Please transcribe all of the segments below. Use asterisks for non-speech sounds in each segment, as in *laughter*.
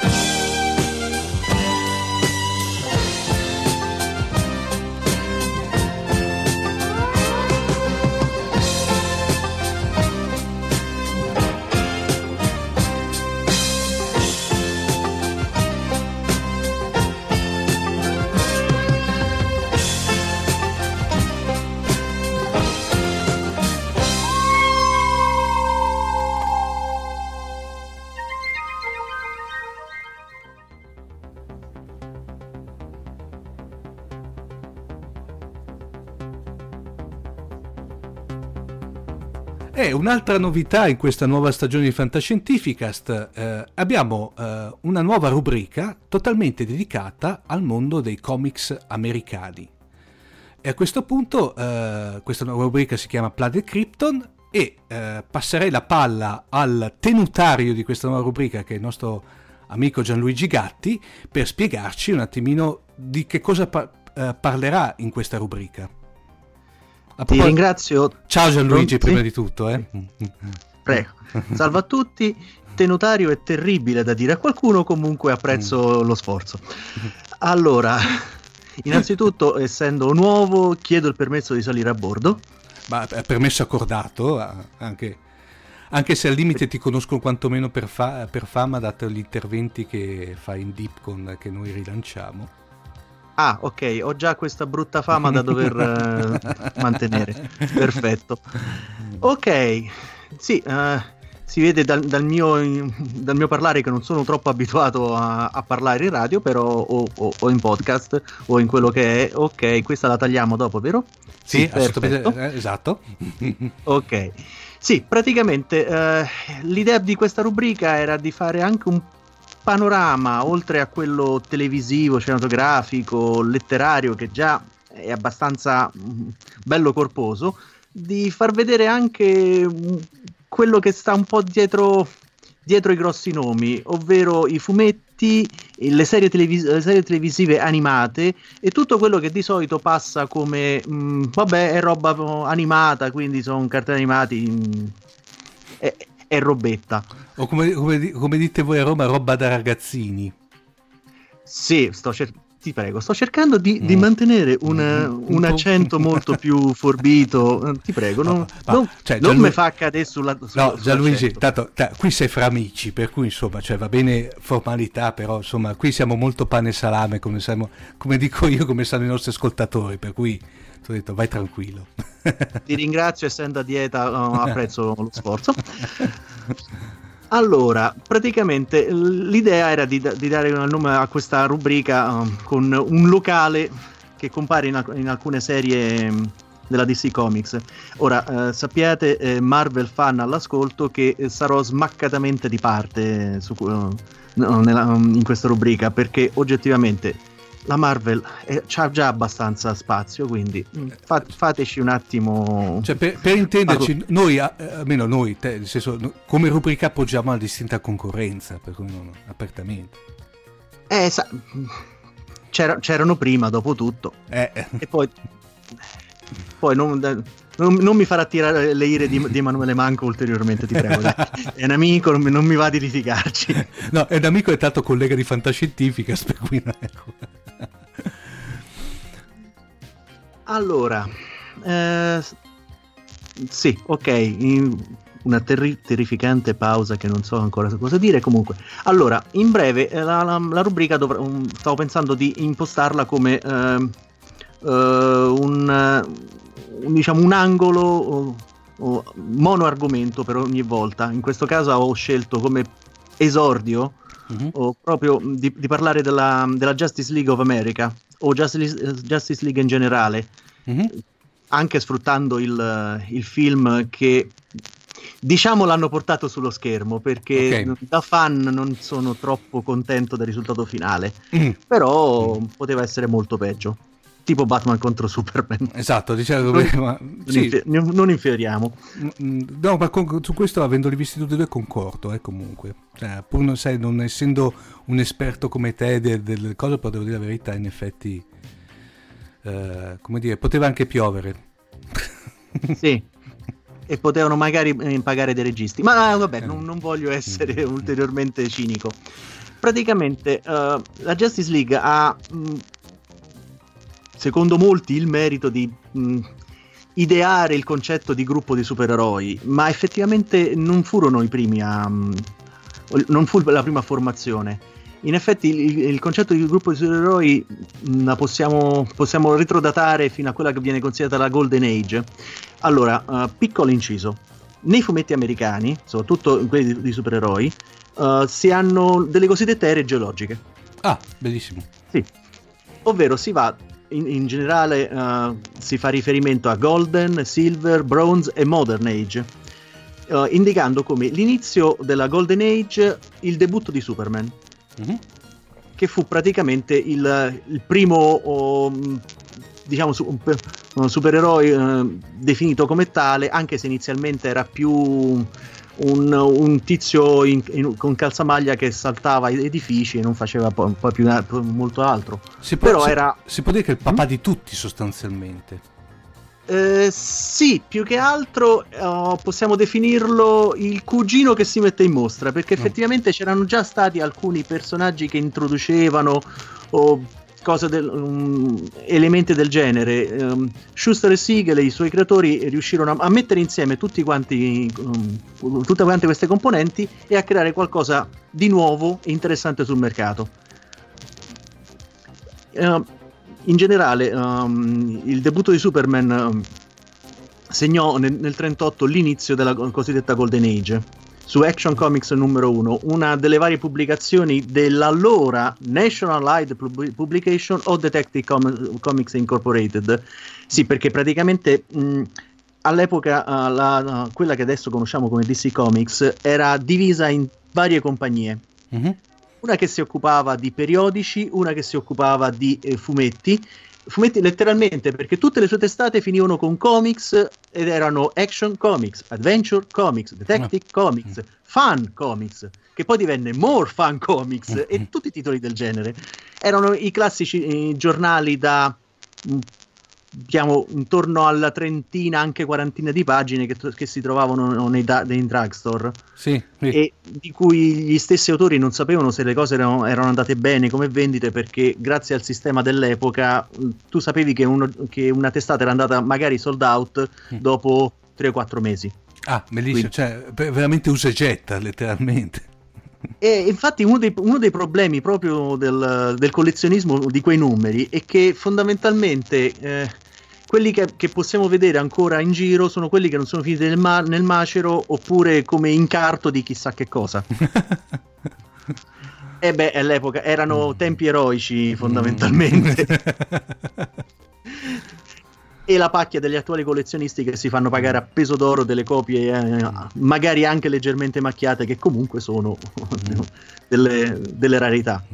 you E un'altra novità in questa nuova stagione di Fantascientificast, eh, abbiamo eh, una nuova rubrica totalmente dedicata al mondo dei comics americani. E a questo punto eh, questa nuova rubrica si chiama Planet Krypton e eh, passerei la palla al tenutario di questa nuova rubrica che è il nostro amico Gianluigi Gatti per spiegarci un attimino di che cosa pa- eh, parlerà in questa rubrica. Ti ringrazio. Ciao Gianluigi, Pronti? prima di tutto. Eh. Prego. Salve a tutti. Tenutario è terribile da dire a qualcuno, comunque apprezzo lo sforzo. Allora, *laughs* innanzitutto, essendo nuovo, chiedo il permesso di salire a bordo. Ma è permesso accordato, anche, anche se al limite ti conoscono quantomeno per, fa- per fama, dato gli interventi che fai in Deepcon che noi rilanciamo. Ah, ok, ho già questa brutta fama da dover *laughs* eh, mantenere. Perfetto. Ok, sì, eh, si vede dal, dal mio, dal mio parlare che non sono troppo abituato a, a parlare in radio, però o, o- o in podcast o in quello che è. Ok, questa la tagliamo dopo, vero? Sì, perfetto. assolutamente, eh, esatto. *laughs* Ok. Sì, praticamente eh, l'idea di questa rubrica era di fare anche un panorama, oltre a quello televisivo, cinematografico, letterario, che già è abbastanza mm, bello corposo, di far vedere anche mm, quello che sta un po' dietro, dietro i grossi nomi, ovvero i fumetti, le serie, televis- le serie televisive animate e tutto quello che di solito passa come mm, vabbè è roba animata, quindi sono cartoni animati, mm, è, robetta. O come, come di- come dite voi a Roma, roba da ragazzini. Sì, sto cer- ti prego, sto cercando di, di Mm. mantenere un, Mm, un un po'. accento molto più forbito. Eh, Ti prego, non, No, ma- non, cioè, non mi fa cadere sulla, sulla No, Gianluigi, tanto, ta- qui sei fra amici, per cui insomma, cioè, va bene formalità, però insomma, qui siamo molto pane e salame, come, siamo- come dico io, come sanno i nostri ascoltatori, per cui ho detto vai tranquillo. *laughs* Ti ringrazio, essendo a dieta, *laughs* apprezzo lo sforzo. Allora, praticamente l'idea era di, di dare un nome a questa rubrica um, con un locale che compare in, alc- in alcune serie um, della DC Comics. Ora, eh, sappiate, eh, Marvel fan all'ascolto, che eh, sarò smaccatamente di parte su, no, nella, in questa rubrica perché oggettivamente la Marvel ha già abbastanza spazio, quindi mm, fa, fateci un attimo. Cioè, per, per intenderci, noi, eh, almeno noi, te, senso, come rubrica appoggiamo la distinta concorrenza, per cui non apertamente. Eh, sa- c'era, c'erano prima, dopo tutto. Eh. E poi, poi non, non, non, mi farà tirare le ire di, di Emanuele Manco ulteriormente, ti prego. *laughs* è un amico, non mi, non mi, va di litigarci. No, è un amico, è tanto collega di Fantascientifica, per cui Allora, eh, sì, ok, una terri- terrificante pausa che non so ancora cosa dire. Comunque, allora, in breve, eh, la, la, la rubrica dovr- um, stavo pensando di impostarla come uh, uh, un, un, diciamo, un angolo o, o mono argomento per ogni volta. In questo caso ho scelto come esordio mm-hmm. o proprio di, di parlare della, della, Justice League of America o Justice, Justice League in generale. Mm-hmm anche sfruttando il, il, film che diciamo l'hanno portato sullo schermo perché okay. da fan non sono troppo contento del risultato finale mm. però mm. poteva essere molto peggio tipo Batman contro Superman esatto diciamo non, ma, sì. non inferiamo mm, mm, no ma con, su questo avendoli visti tutti e due concordo eh, comunque cioè, pur non, sai, non essendo un esperto come te delle del cose però devo dire la verità in effetti eh, come dire poteva anche piovere *laughs* sì e potevano magari eh, pagare dei registi. Ma vabbè, non, non voglio essere mm. ulteriormente cinico. Praticamente uh, la Justice League ha, mh, mm, secondo molti, il merito di mh, mm, ideare il concetto di gruppo di supereroi, ma effettivamente non furono i primi a... Mh, non fu la prima formazione. In effetti il, il concetto di gruppo di supereroi la possiamo, possiamo retrodatare fino a quella che viene considerata la Golden Age allora, uh, piccolo inciso. Nei fumetti americani, soprattutto in quelli di, di supereroi, uh, si hanno delle cosiddette ere geologiche. Ah, bellissimo. Sì. Ovvero si va, in, in generale uh, si fa riferimento a Golden, Silver, Bronze e Modern Age, indicando come l'inizio della Golden Age il debutto di Superman. Mm-hmm. Che fu praticamente il, il primo oh, diciamo su, un, supereroe eh, definito come tale, anche se inizialmente era più un, un tizio in, in, con calzamaglia che saltava edifici e non faceva poi, poi più molto altro. Si può, Però si, era... si può dire che è il papà mm? di tutti sostanzialmente. Eh, sì, più che altro oh, possiamo definirlo il cugino che si mette in mostra, perché effettivamente c'erano già stati alcuni personaggi che introducecano o del, um, elementi del genere. Um, Schuster e Siegel e i suoi creatori riuscirono a, a mettere insieme tutti quanti, um, tutte quante queste componenti e a creare qualcosa di nuovo e interessante sul mercato. Uh, in generale, um, il debutto di Superman segnò nel 1938 l'inizio della cosiddetta Golden Age su Action Comics numero 1, una delle varie pubblicazioni dell'allora National Light Publication o Detective Com- Comics Incorporated. Sì, perché praticamente mh, all'epoca uh, la, uh, quella che adesso conosciamo come DC Comics era divisa in varie compagnie. Mm-hmm. Una che si occupava di periodici, una che si occupava di eh, fumetti fumetti letteralmente perché tutte le sue testate finivano con comics ed erano action comics, adventure comics, detective no. comics, fun comics, che poi divenne more fun comics mm-hmm. e tutti i titoli del genere. Erano i classici giornali da diciamo intorno alla trentina, anche quarantina di pagine che, che si trovavano nei, nei drugstore sì, sì. e di cui gli stessi autori non sapevano se le cose erano, erano, andate bene come vendite perché grazie al sistema dell'epoca tu sapevi che, uno, che una testata era andata magari sold out dopo 3 o 4 mesi. Ah, bellissimo, Quindi. cioè veramente usa e getta letteralmente. E infatti uno dei, uno dei problemi proprio del, del, collezionismo di quei numeri è che fondamentalmente eh, quelli che, che, possiamo vedere ancora in giro sono quelli che non sono finiti nel, ma- nel macero oppure come incarto di chissà che cosa. *laughs* e beh, all'epoca erano mm. tempi eroici fondamentalmente. *laughs* e la pacchia degli attuali collezionisti che si fanno pagare a peso d'oro delle copie, eh, magari anche leggermente macchiate, che comunque sono *laughs* delle, delle rarità.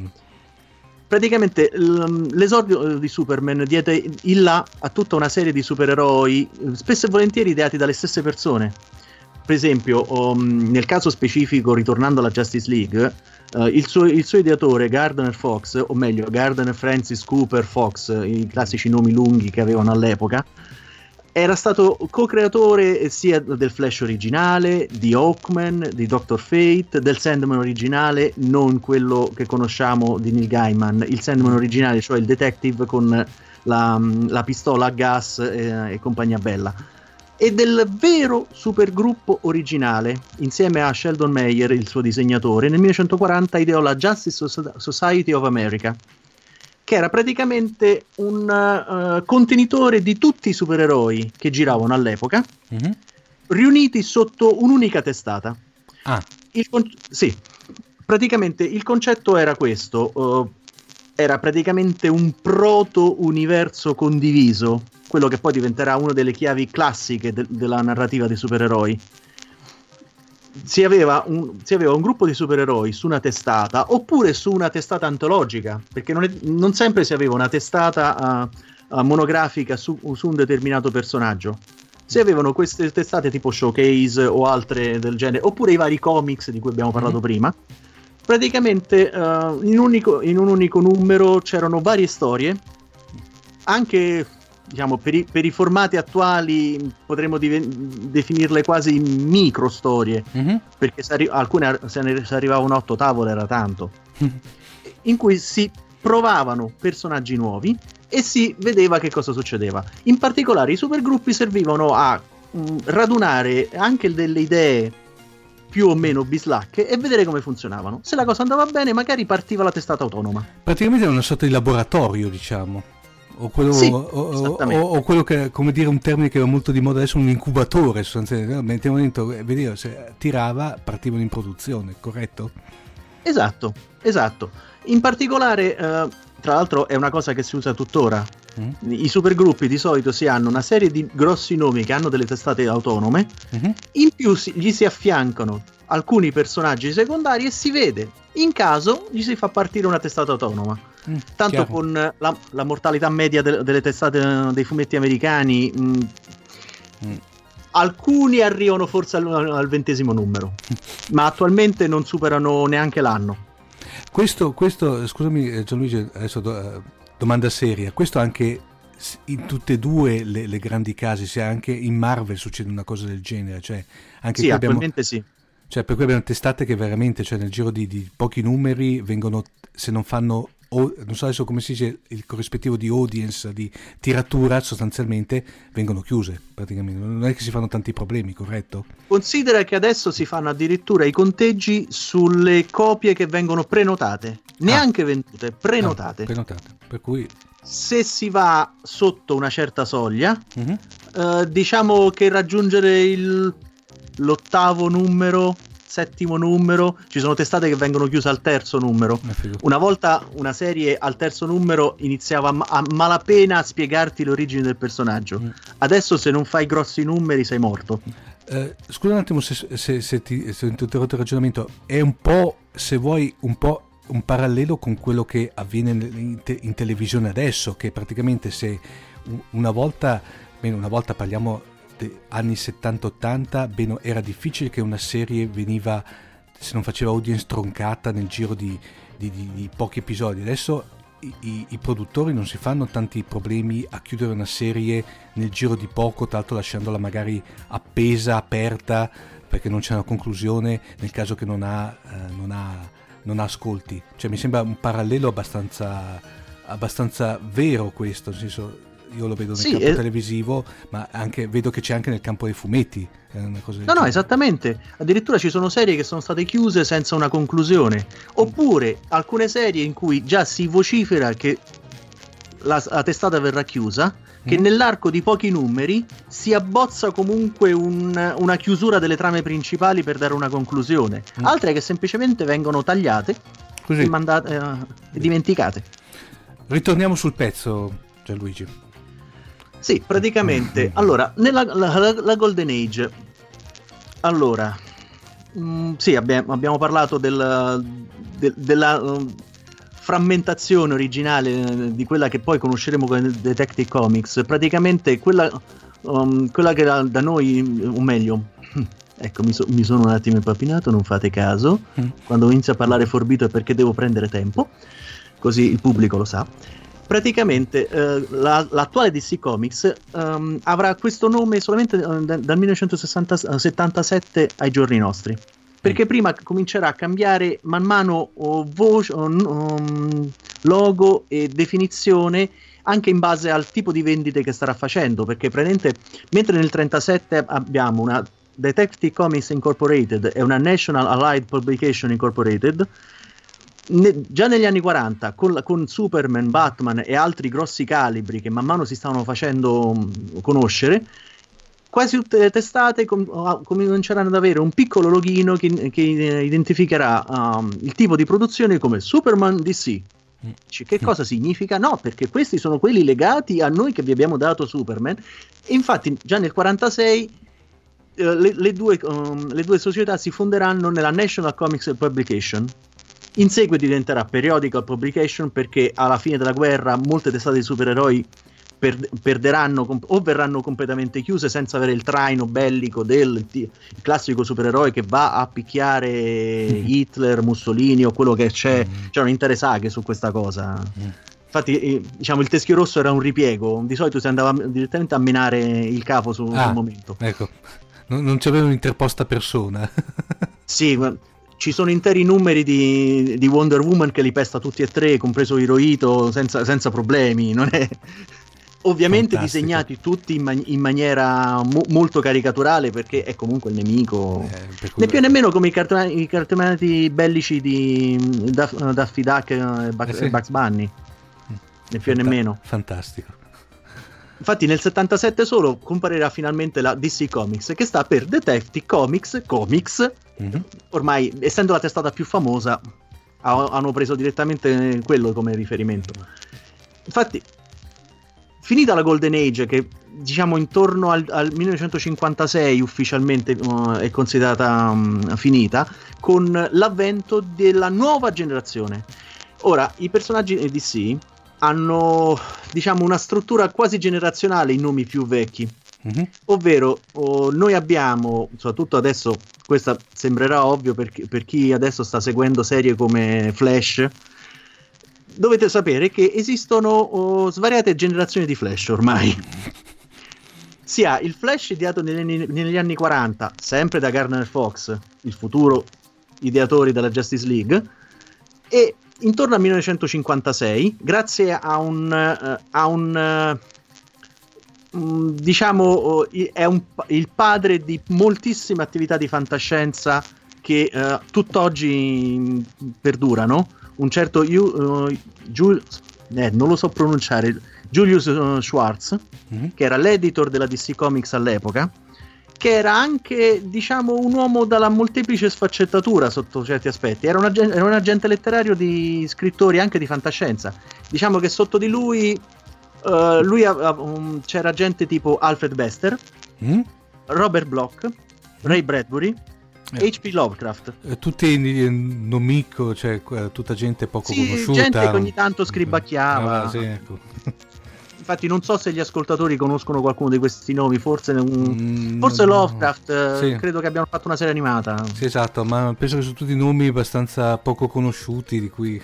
Praticamente l'esordio di Superman diede il là a tutta una serie di supereroi, spesso e volentieri ideati dalle stesse persone. Per esempio, um, nel caso specifico, ritornando alla Justice League, uh, il, suo, il, suo, ideatore Gardner Fox, o meglio Gardner Francis Cooper Fox, i classici nomi lunghi che avevano all'epoca, era stato co-creatore sia del Flash originale, di Hawkman, di Doctor Fate, del Sandman originale, non quello che conosciamo di Neil Gaiman, il Sandman originale, cioè il detective con la, la pistola a gas eh, e compagnia bella. E del vero supergruppo originale, insieme a Sheldon Mayer, il suo disegnatore, nel 1940 ideò la Justice Society of America che era praticamente un uh, contenitore di tutti i supereroi che giravano all'epoca, mm-hmm. riuniti sotto un'unica testata. Ah. Con- sì, praticamente il concetto era questo, uh, era praticamente un proto-universo condiviso, quello che poi diventerà una delle chiavi classiche de- della narrativa dei supereroi si aveva, un, si aveva, un, gruppo di supereroi su una testata oppure su una testata antologica, perché non, è, non sempre si aveva una testata uh, uh, monografica su, su, un determinato personaggio. Si avevano queste testate tipo Showcase o altre del genere, oppure i vari comics di cui abbiamo parlato mm-hmm. prima. Praticamente uh, in, unico, in un unico numero c'erano varie storie, anche diciamo, per, i, per, i, formati attuali potremmo diven- definirle quasi micro storie, mm-hmm. perché se, arri- alcune se ne se arrivavano a otto tavole era tanto, *laughs* in cui si provavano personaggi nuovi e si vedeva che cosa succedeva. In particolare i supergruppi servivano a mh, mm, radunare anche delle idee più o meno bislacche e vedere come funzionavano. Se la cosa andava bene, magari partiva la testata autonoma. Praticamente era una sorta di laboratorio, diciamo. O quello, sì, o, o, o quello, che, come dire, un termine che va molto di moda adesso, un incubatore sostanzialmente. Dentro e vedere se tirava, partivano in produzione, corretto? Esatto, esatto. In particolare, eh, tra l'altro, è una cosa che si usa tuttora. Mm. I supergruppi di solito si hanno una serie di grossi nomi che hanno delle testate autonome, mm-hmm. in più si, gli si affiancano alcuni personaggi secondari e si vede in caso gli si fa partire una testata autonoma. Mm, Tanto chiaro. con la, la, mortalità media de, delle testate dei fumetti americani, mh, mm, mm. alcuni arrivano forse al, al, ventesimo numero, ma attualmente non superano neanche l'anno. Questo, questo scusami eh, Gianluigi, adesso do, uh, domanda seria, questo anche in tutte e due le, le, grandi casi, sia anche in Marvel succede una cosa del genere, cioè anche sì, attualmente abbiamo... sì cioè, per cui abbiamo testate che veramente, cioè nel giro di, di pochi numeri, vengono, se non fanno non so adesso come si dice il corrispettivo di audience, di tiratura, sostanzialmente vengono chiuse praticamente. Non è che si fanno tanti problemi, corretto? Considera che adesso si fanno addirittura i conteggi sulle copie che vengono prenotate, neanche ah. vendute, prenotate. Ah, prenotate, per cui... Se si va sotto una certa soglia, mm-hmm. eh, diciamo che raggiungere il l'ottavo numero, settimo numero, ci sono testate che vengono chiuse al terzo numero. Eh, una volta una serie al terzo numero iniziava a, malapena a spiegarti le origini del personaggio. Mm. Adesso se non fai grossi numeri sei morto. Eh, scusa un attimo se, se, se ti se ho interrotto il ragionamento, è un po', se vuoi, un po' un parallelo con quello che avviene in, te- in televisione adesso, che praticamente se una volta, bene, una volta parliamo anni 70-80, bene, era difficile che una serie veniva, se non faceva audience troncata nel giro di, di, di, di pochi episodi. Adesso i, i, produttori non si fanno tanti problemi a chiudere una serie nel giro di poco, tra l'altro lasciandola magari appesa, aperta, perché non c'è una conclusione nel caso che non ha, eh, non ha, non ha ascolti. Cioè mi sembra un parallelo abbastanza, abbastanza vero questo, nel senso io lo vedo nel sì, campo es- televisivo, ma anche, vedo che c'è anche nel campo dei fumetti. no, genere. no, esattamente. Addirittura ci sono serie che sono state chiuse senza una conclusione. Oppure alcune serie in cui già si vocifera che la, la testata verrà chiusa, che mm. nell'arco di pochi numeri si abbozza comunque un, una chiusura delle trame principali per dare una conclusione. Mm. Altre che semplicemente vengono tagliate Così. e mandate, uh, dimenticate. Ritorniamo sul pezzo, Gianluigi. Sì, praticamente. Allora, nella la, la- la Golden Age. Allora, mm, sì, abbiamo, abbiamo parlato del- del- della mm, frammentazione originale eh, di quella che poi conosceremo come Detective Comics. Praticamente quella, um, quella che era da noi, o meglio, *laughs* ecco, mi, so- mi sono un attimo impapinato, non fate caso. Mm. Quando inizio a parlare forbito è perché devo prendere tempo, così il pubblico lo sa. Praticamente eh, la- l'attuale DC Comics ehm, avrà questo nome solamente eh, da- dal 1977 ai giorni nostri. Perché prima comincerà a cambiare man mano oh, voce, oh, um, logo e definizione anche in base al tipo di vendite che starà facendo. Perché praticamente mentre nel 37 abbiamo una Detective Comics Incorporated e una National Allied Publication Incorporated, ne- già negli anni 40 con, con Superman, Batman e altri grossi calibri che man mano si stavano facendo mh, conoscere, quasi tutte le testate com- ah, cominceranno ad avere un piccolo loghino che, che, eh, identificherà um, il tipo di produzione come Superman DC. Dici, Che cosa significa? No, perché questi sono quelli legati a noi che vi abbiamo dato Superman. E infatti già nel 46 eh, le, le due, um, le due società si fonderanno nella National Comics Publication. In seguito diventerà Periodical Publication perché alla fine della guerra molte testate di supereroi per- perderanno com- o verranno completamente chiuse senza avere il traino bellico del il classico supereroe che va a picchiare *laughs* Hitler, Mussolini o quello che c'è. C'erano intere saghe su questa cosa. Infatti, eh, diciamo, il teschio rosso era un ripiego. Di solito si andava direttamente a menare il capo su- Ah. sul momento. Ecco, non, non c'aveva un'interposta persona. Sì, ci sono interi numeri di, di Wonder Woman che li pesta tutti e tre, compreso Hirohito, senza, senza problemi. Non è... Ovviamente Fantastico. disegnati tutti in, man- in maniera mo- molto caricaturale perché è comunque il nemico. Eh, Né più né meno come i, cartona- i cartonati bellici di Daff- Daffy Duck e Bugs, Eh sì. Bugs Bunny. Né più Fanta- meno. Fantastico. Infatti nel 77 solo comparirà finalmente la DC Comics che sta per Detective Comics Comics Mhm. ormai essendo la testata più famosa ha- hanno preso direttamente quello come riferimento. Infatti finita la Golden Age che diciamo intorno al, al 1956 ufficialmente uh, è considerata um, finita con l'avvento della nuova generazione. Ora i personaggi DC hanno diciamo una struttura quasi generazionale in nomi più vecchi Mhm. ovvero oh, noi abbiamo, soprattutto adesso, questa sembrerà ovvio per, chi- per chi adesso sta seguendo serie come Flash, dovete sapere che esistono oh, svariate generazioni di Flash ormai. Si ha il Flash ideato negli, negli anni 40, sempre da Garner Fox, il futuro ideatori della Justice League, e intorno al 1956, grazie a un, eh, a un eh, diciamo oh, è un il padre di moltissime attività di fantascienza che eh, tutt'oggi mm, perdurano. Un certo Ju- eh, Giul- eh, non lo so pronunciare, Julius eh, Schwartz, Mhm. che era l'editor della DC Comics all'epoca, che era anche, diciamo, un uomo dalla molteplice sfaccettatura sotto certi aspetti. Era un, agen- era un agente letterario di scrittori anche di fantascienza. Diciamo che sotto di lui, eh, lui ha- ha- um, c'era gente tipo Alfred Bester, Mhm. Robert Bloch, Ray Bradbury, Eh. H.P. Lovecraft. Eh, Tutti nomico, cioè tutta gente poco Sì, conosciuta. gente che ogni tanto scribacchiava. Ah, sì, ecco. *laughs* Infatti, non so se gli ascoltatori conoscono qualcuno di questi nomi. Forse, un- Mm, forse Lovecraft. eh, Sì. Credo che abbiano fatto una serie animata. Sì, esatto, ma penso che sono tutti nomi abbastanza poco conosciuti di cui...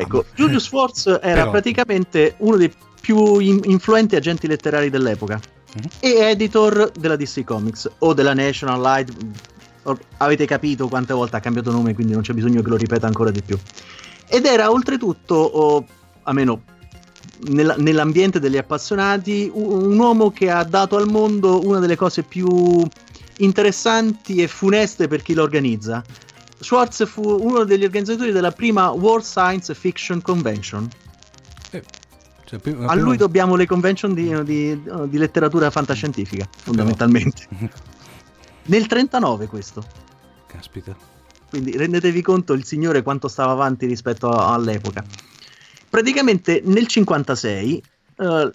Ecco, Julius Schwartz era Però- praticamente uno dei più in- influenti agenti letterari dell'epoca Mhm. e editor della DC Comics o della National Light. Or- avete capito quante volte ha cambiato nome, quindi non c'è bisogno che lo ripeta ancora di più. Ed era oltretutto, o almeno nella- nell'ambiente degli appassionati, u- un uomo che ha dato al mondo una delle cose più interessanti e funeste per chi lo organizza. Schwartz fu uno degli organizzatori della prima World Science Fiction Convention. Cioè, prima- A prima- lui dobbiamo le convention di, di- di letteratura fantascientifica, fondamentalmente. Nel 39 questo. Caspita. Quindi rendetevi conto il signore quanto stava avanti rispetto a- all'epoca. Praticamente nel 56 eh,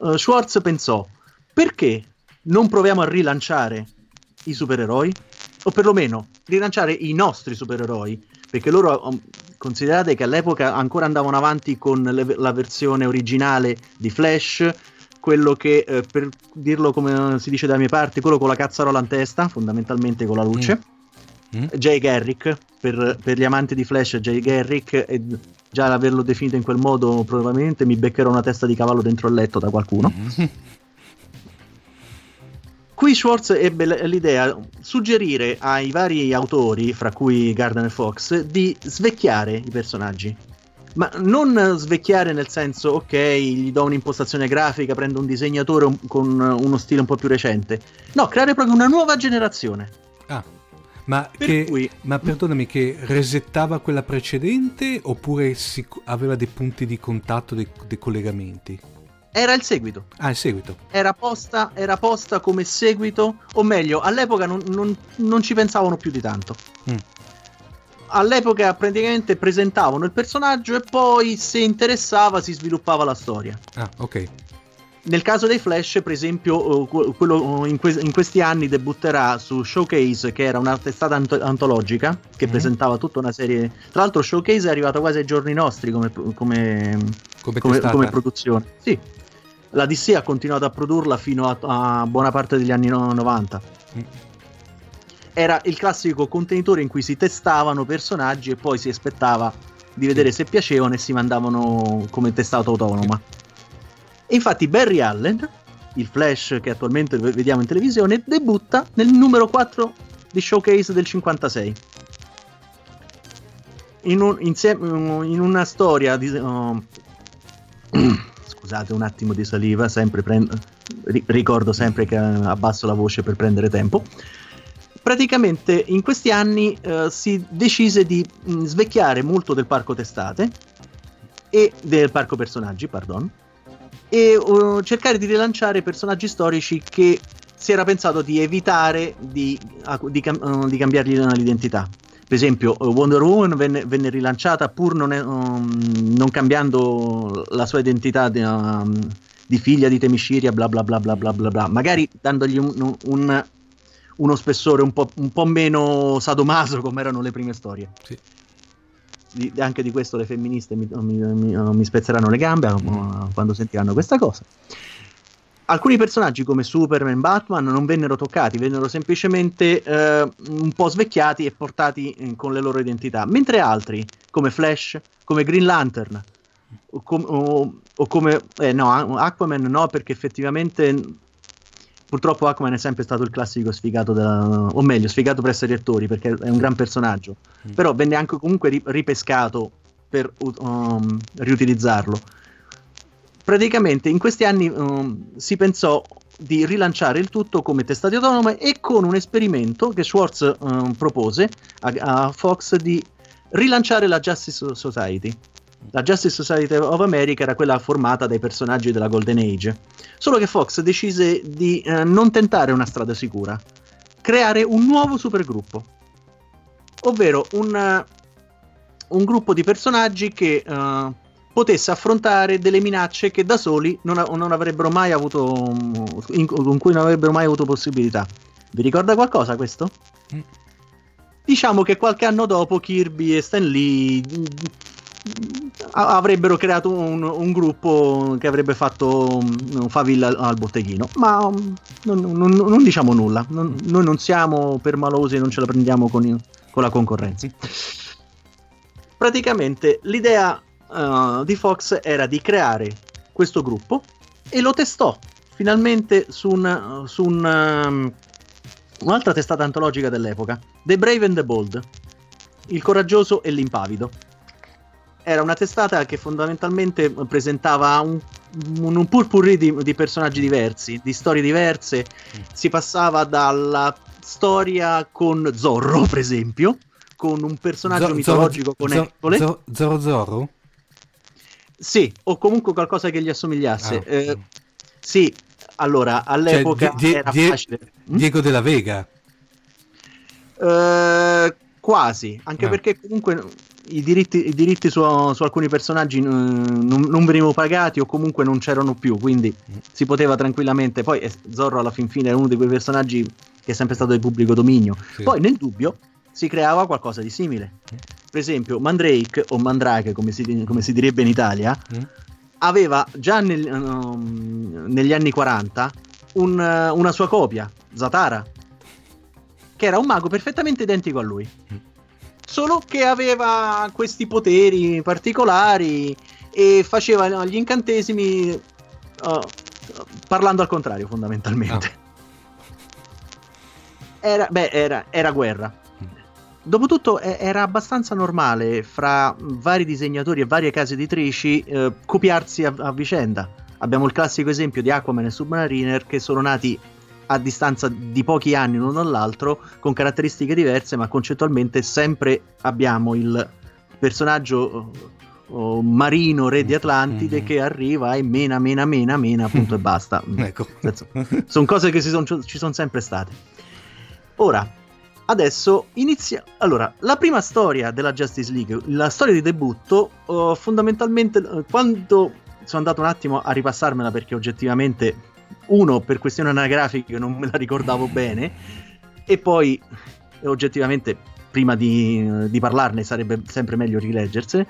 uh, Schwartz pensò, perché non proviamo a rilanciare i supereroi? O perlomeno rilanciare i nostri supereroi? Perché loro, um, considerate che all'epoca ancora andavano avanti con le, la versione originale di Flash, quello che, eh, per dirlo come si dice dalle mie parti, quello con la cazzarola in testa, fondamentalmente con la luce. Mm. Mm. Jay Garrick, per, per, gli amanti di Flash, Jay Garrick, e già averlo definito in quel modo probabilmente mi beccherò una testa di cavallo dentro il letto da qualcuno. Mm. *laughs* Qui Schwartz ebbe l'idea suggerire ai vari autori, fra cui Gardner Fox, di svecchiare i personaggi. Ma non svecchiare nel senso, ok, gli do un'impostazione grafica, prendo un disegnatore un, con uno stile un po' più recente. No, creare proprio una nuova generazione. Ah. Ma, che, cui... ma perdonami, che resettava quella precedente oppure si, aveva dei punti di contatto, dei, dei collegamenti? Era il seguito. Ah, il seguito. Era posta, era posta come seguito, o meglio, all'epoca non, non, non ci pensavano più di tanto. Mm. All'epoca praticamente presentavano il personaggio e poi se interessava si sviluppava la storia. Ah, ok. Nel caso dei Flash, per esempio, uh, quello uh, in, que- in, questi anni debutterà su Showcase, che era una testata ant- antologica che mm presentava tutta una serie. Tra l'altro, Showcase è arrivato quasi ai giorni nostri come, come, come, come produzione. Sì, la DC ha continuato a produrla fino a, a buona parte degli anni 90. Era il classico contenitore in cui si testavano personaggi e poi si aspettava di vedere se piacevano e si mandavano come testato autonoma. E infatti Barry Allen, il Flash che attualmente vediamo in televisione, debutta nel numero 4 di Showcase del 56. In, un, insieme, in una storia di, uh, *clears throat* scusate un attimo di saliva, sempre prendo, ricordo sempre che abbasso la voce per prendere tempo. Praticamente in questi anni uh, si decise di mh, mm, svecchiare molto del parco testate e del parco personaggi, pardon, e uh, cercare di rilanciare personaggi storici che si era pensato di evitare di, uh, di, cam- di cambiargli l'identità. Per esempio, eh, Wonder Woman venne, venne rilanciata pur non, è, um, non, cambiando la sua identità di, um, di figlia di Temisciria, bla bla bla bla bla bla, bla. magari dandogli un, un, uno spessore un po', un po', meno sadomaso come erano le prime storie. Sì. Di, anche di questo le femministe mi, mi, mi, mi spezzeranno le gambe uh, quando sentiranno questa cosa alcuni personaggi come Superman, Batman non vennero toccati, vennero semplicemente eh, un po' svecchiati e portati eh, con le loro identità, mentre altri come Flash, come Green Lantern o, com- o, o come eh, no, Aquaman no, perché effettivamente purtroppo Aquaman è sempre stato il classico sfigato da, o meglio, sfigato presso i rettori perché è un gran personaggio, mm. però venne anche comunque ri- ripescato per um, riutilizzarlo praticamente in questi anni um, si pensò di rilanciare il tutto come testate autonome e con un esperimento che Schwartz um, propose a, a, Fox di rilanciare la Justice Society. La Justice Society of America era quella formata dai personaggi della Golden Age, solo che Fox decise di uh, non tentare una strada sicura, creare un nuovo supergruppo, ovvero un, uh, un gruppo di personaggi che uh, potesse affrontare delle minacce che da soli non, non avrebbero mai avuto in, con cui non avrebbero mai avuto possibilità. Vi ricorda qualcosa questo? Mm. Diciamo che qualche anno dopo Kirby e Stan Lee mm, avrebbero creato un, un, gruppo che avrebbe fatto um, favilla al, al botteghino, ma um, non, non, non, diciamo nulla. Non, noi non siamo permalosi e non ce la prendiamo con, con la concorrenza. Praticamente l'idea uh, di Fox era di creare questo gruppo e lo testò finalmente su, un, su un, um, un'altra testata antologica dell'epoca, The Brave and the Bold, il coraggioso e l'impavido. Era una testata che fondamentalmente presentava un, un, un purpurri di, di, personaggi diversi, di storie diverse. Mm. Si passava dalla storia con Zorro, per esempio, con un personaggio Z- mitologico Zorro, con Zorro, Zorro Zorro? Sì, o comunque qualcosa che gli assomigliasse. Ah. Eh, sì, allora, all'epoca cioè, die, era die, facile. Mm? Diego della Vega. Uh, quasi, anche ah. perché comunque i diritti, i diritti su, su, alcuni personaggi non, non, venivano pagati o comunque non c'erano più, quindi si poteva tranquillamente. Poi eh, Zorro alla fin fine è uno di quei personaggi che è sempre stato di pubblico dominio. Sì. Poi nel dubbio si creava qualcosa di simile. Per esempio, Mandrake o Mandrake, come si, come si direbbe in Italia, mm. aveva già nel, um, negli anni 40 un, una sua copia, Zatara, che era un mago perfettamente identico a lui. Mm solo che aveva questi poteri particolari e faceva gli incantesimi uh, parlando al contrario fondamentalmente. Ah. Era, beh, era, era guerra. Dopotutto era abbastanza normale fra vari disegnatori e varie case editrici eh, copiarsi a, a, vicenda. Abbiamo il classico esempio di Aquaman e Submariner che sono nati a distanza di pochi anni l'uno dall'altro, con caratteristiche diverse, ma concettualmente sempre abbiamo il personaggio oh, marino re di Atlantide mm-hmm. che arriva e mena, mena, mena, mena, punto e *laughs* basta. ecco. Sono cose che son, ci sono sempre state. Ora, adesso inizia. Allora, la prima storia della Justice League, la storia di debutto, oh, fondamentalmente, quando sono andato un attimo a ripassarmela perché oggettivamente uno per questioni anagrafiche non me la ricordavo bene e poi oggettivamente prima di, di parlarne sarebbe sempre meglio rileggersene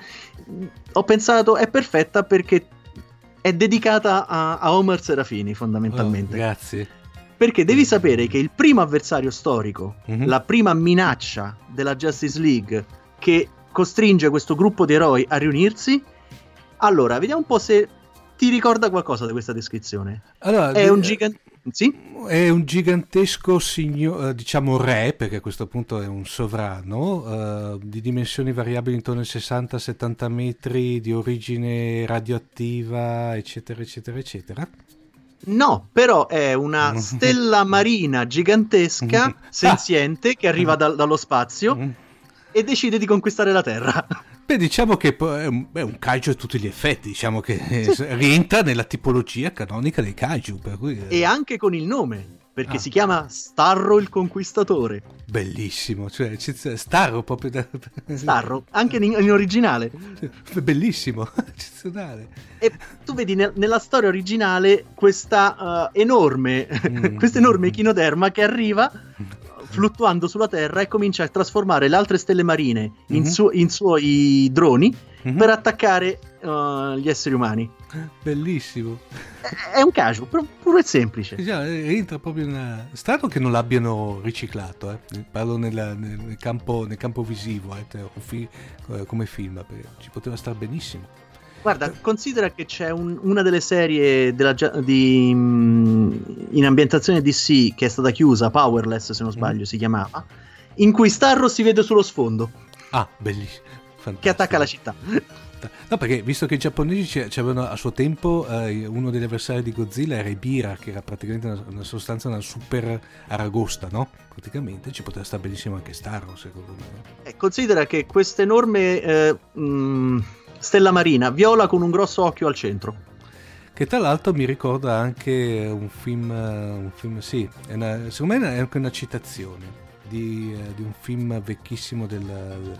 ho pensato è perfetta perché è dedicata a, a Homer Serafini fondamentalmente oh, grazie perché devi sapere che il primo avversario storico, mm-hmm. la prima minaccia della Justice League che costringe questo gruppo di eroi a riunirsi. Allora, vediamo un po' se ti ricorda qualcosa di questa descrizione? Allora, è, un gigan- sì? è un gigantesco signor, eh, diciamo re, perché a questo punto è un sovrano, uh, di dimensioni variabili intorno ai 60-70 metri, di origine radioattiva, eccetera, eccetera, eccetera. No, però è una stella marina gigantesca, senziente, che arriva da- dallo spazio e decide di conquistare la Terra. Beh, diciamo che è un, kaiju a tutti gli effetti, diciamo che rientra nella tipologia canonica dei kaiju. Cui... E anche con il nome, perché ah. si chiama Starro il Conquistatore. Bellissimo, cioè Starro proprio da... *laughs* Starro, anche in, in originale. Bellissimo, *laughs* eccezionale. E tu vedi ne, nella storia originale questa uh, enorme, mm. *laughs* questo enorme echinoderma che arriva fluttuando sulla Terra e comincia a trasformare le altre stelle marine in, mm-hmm. su- in suoi droni mm-hmm. per attaccare uh, gli esseri umani. Bellissimo. È, è un caso, pur- puro e semplice. Già, entra proprio in... Strano che non l'abbiano riciclato, eh. parlo nella, nel, campo, nel, campo, visivo, eh, fi- eh, come film, ci poteva stare benissimo. Guarda, considera che c'è un, una delle serie della, di, mm, in ambientazione DC che è stata chiusa, Powerless se non sbaglio mm. si chiamava, in cui Starro si vede sullo sfondo. Ah, bellissimo. Fantastico. Che attacca la città. *laughs* No, perché visto che i giapponesi c'erano a suo tempo eh, uno degli avversari di Godzilla era Ibira, che era praticamente una, una sostanza, una super aragosta, no? Praticamente ci poteva stare benissimo anche Starro, secondo me. Eh, considera che questa enorme eh, mm, stella marina, viola con un grosso occhio al centro. Che tra l'altro mi ricorda anche un film, un film sì, una, secondo me è anche una citazione di, di un film vecchissimo del,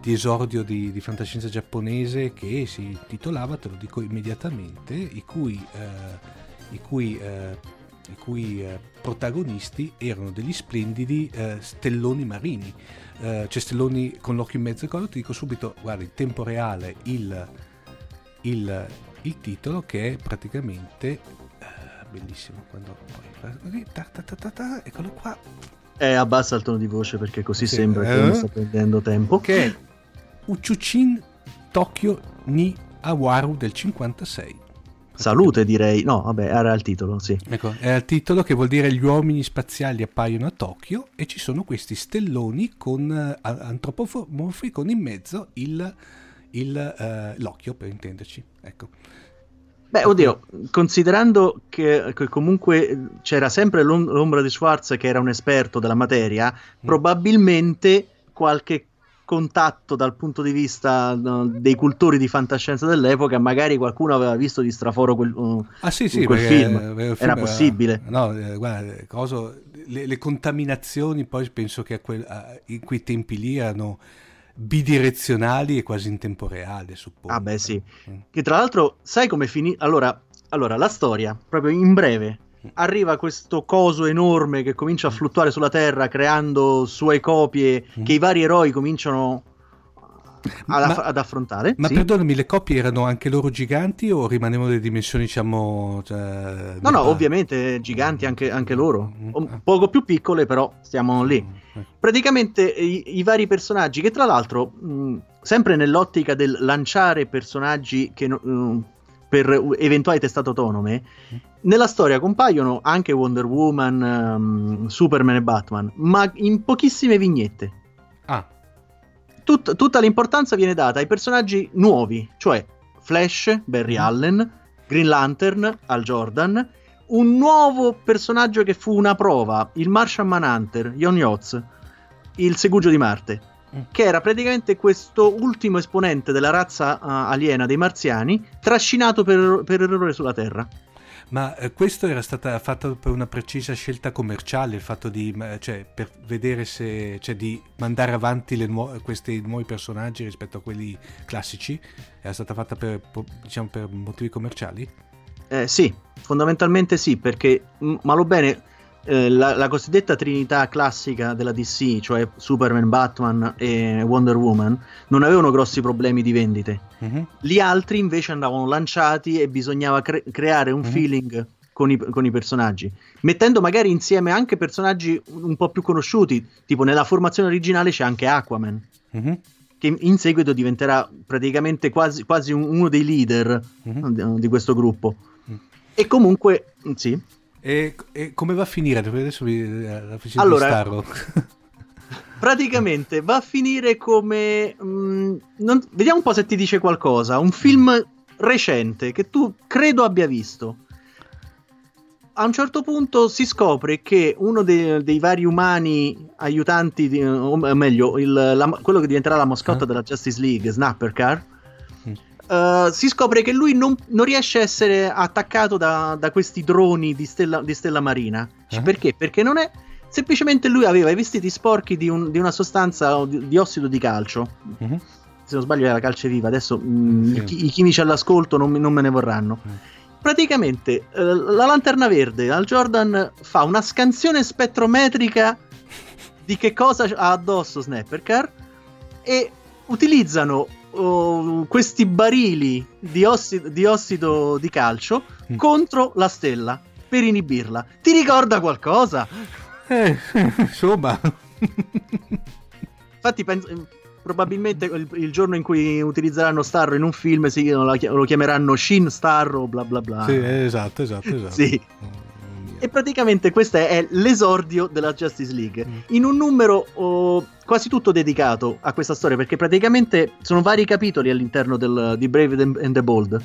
di esordio di, di, fantascienza giapponese che si intitolava, te lo dico immediatamente, i cui, eh, i cui, eh, i cui eh, protagonisti erano degli splendidi eh, stelloni marini eh, Cestelloni con l'occhio in mezzo e cosa, ti dico subito, guarda, in tempo reale il, il, il titolo che è praticamente eh, bellissimo, quando poi ta, ta, ta, eccolo qua. Eh, abbassa il tono di voce perché così sì, sembra eh? che mi sta prendendo tempo. Che Uchuchin Tokyo ni Awaru del 56. Salute direi, no vabbè era il titolo, sì. Ecco, era il titolo che vuol dire gli uomini spaziali appaiono a Tokyo e ci sono questi stelloni con uh, antropomorfi con in mezzo il, il, uh, l'occhio per intenderci, ecco. Beh, oddio, considerando che, che, comunque c'era sempre l'ombra di Schwarz che era un esperto della materia, mm. probabilmente qualche contatto dal punto di vista no, dei cultori di fantascienza dell'epoca, magari qualcuno aveva visto di straforo quel, uh, ah, sì, sì, quel film. film. Era possibile. No, eh, guarda, coso, le, le, contaminazioni poi penso che a quel, a, in quei tempi lì erano bidirezionali e quasi in tempo reale, suppongo. Ah, beh, sì. Mm. Che tra l'altro, sai come finì? Allora, allora, la storia, proprio in breve, arriva questo coso enorme che comincia a fluttuare sulla Terra creando sue copie Mm. che i vari eroi cominciano ad, Ma- ad affrontare. Ma sì. perdonami, le coppie erano anche loro giganti o rimanevano delle dimensioni, diciamo... Cioè, No, no, normali? ovviamente giganti anche, anche loro, Mm. Un poco più piccole però stiamo lì. Mm. Praticamente i, i vari personaggi che tra l'altro, mh, sempre nell'ottica del lanciare personaggi che mh, per eventuali testate autonome, nella storia compaiono anche Wonder Woman, ehm, Superman e Batman, ma in pochissime vignette. Ah, Tut- tutta l'importanza viene data ai personaggi nuovi, cioè Flash, Barry Mm. Allen, Green Lantern, Al Jordan, un nuovo personaggio che fu una prova, il Martian Manhunter, Yon Yoz, il Segugio di Marte, Mm. che era praticamente questo ultimo esponente della razza eh, aliena dei marziani, trascinato per, per errore sulla Terra. Ma eh, questo era stata fatta per una precisa scelta commerciale, il fatto di, cioè, per vedere se, cioè, di mandare avanti nuo- questi nuovi personaggi rispetto a quelli classici, era stata fatta per, diciamo, per motivi commerciali? Eh, sì, fondamentalmente sì, perché mh, malo bene eh, la, la cosiddetta trinità classica della DC, cioè Superman, Batman e Wonder Woman, non avevano grossi problemi di vendite. Mhm. Gli altri invece andavano lanciati e bisognava cre- creare un Mhm. feeling con i, con i personaggi, mettendo magari insieme anche personaggi un po' più conosciuti, tipo nella formazione originale c'è anche Aquaman. Mhm. Che in- seguito diventerà praticamente quasi, quasi un- uno dei leader Mhm. di, di questo gruppo. Mm. E comunque, sì, E, e come va a finire? Adesso vi, eh, Allora- *laughs* praticamente va a finire come... mm, non- vediamo un po' se ti dice qualcosa. Un film recente che tu credo abbia visto. A un certo punto si scopre che uno dei, dei vari umani aiutanti, di- o meglio, il- la- quello che diventerà la mascotta Ah. della Justice League, Snapper Car, Eh, si scopre che lui non, non riesce a essere attaccato da, da questi droni di stella, di stella marina. Ah. Perché? Perché non è. Semplicemente lui aveva i vestiti sporchi di, un- di una sostanza di, di ossido di calcio. Mhm. Se non sbaglio era calce viva. Adesso mm, Sì. i, i chimici all'ascolto non, non me ne vorranno. Mm. Praticamente eh, la lanterna verde al Jordan fa una scansione spettrometrica di che cosa ha addosso Snappercar e utilizzano oh, questi barili di, ossi- di ossido di calcio Mm. contro la stella per inibirla. Ti ricorda qualcosa? Eh, *laughs* insomma... Infatti, penso- probabilmente il, il giorno in cui utilizzeranno Starro in un film si- lo, chi- lo chiameranno Shin Starro, bla bla bla. Sì, esatto, esatto, esatto. Sì. Mm, E praticamente questo è l'esordio della Justice League. Mm. In un numero oh, quasi tutto dedicato a questa storia, perché praticamente sono vari capitoli all'interno del- di Brave and the Bold.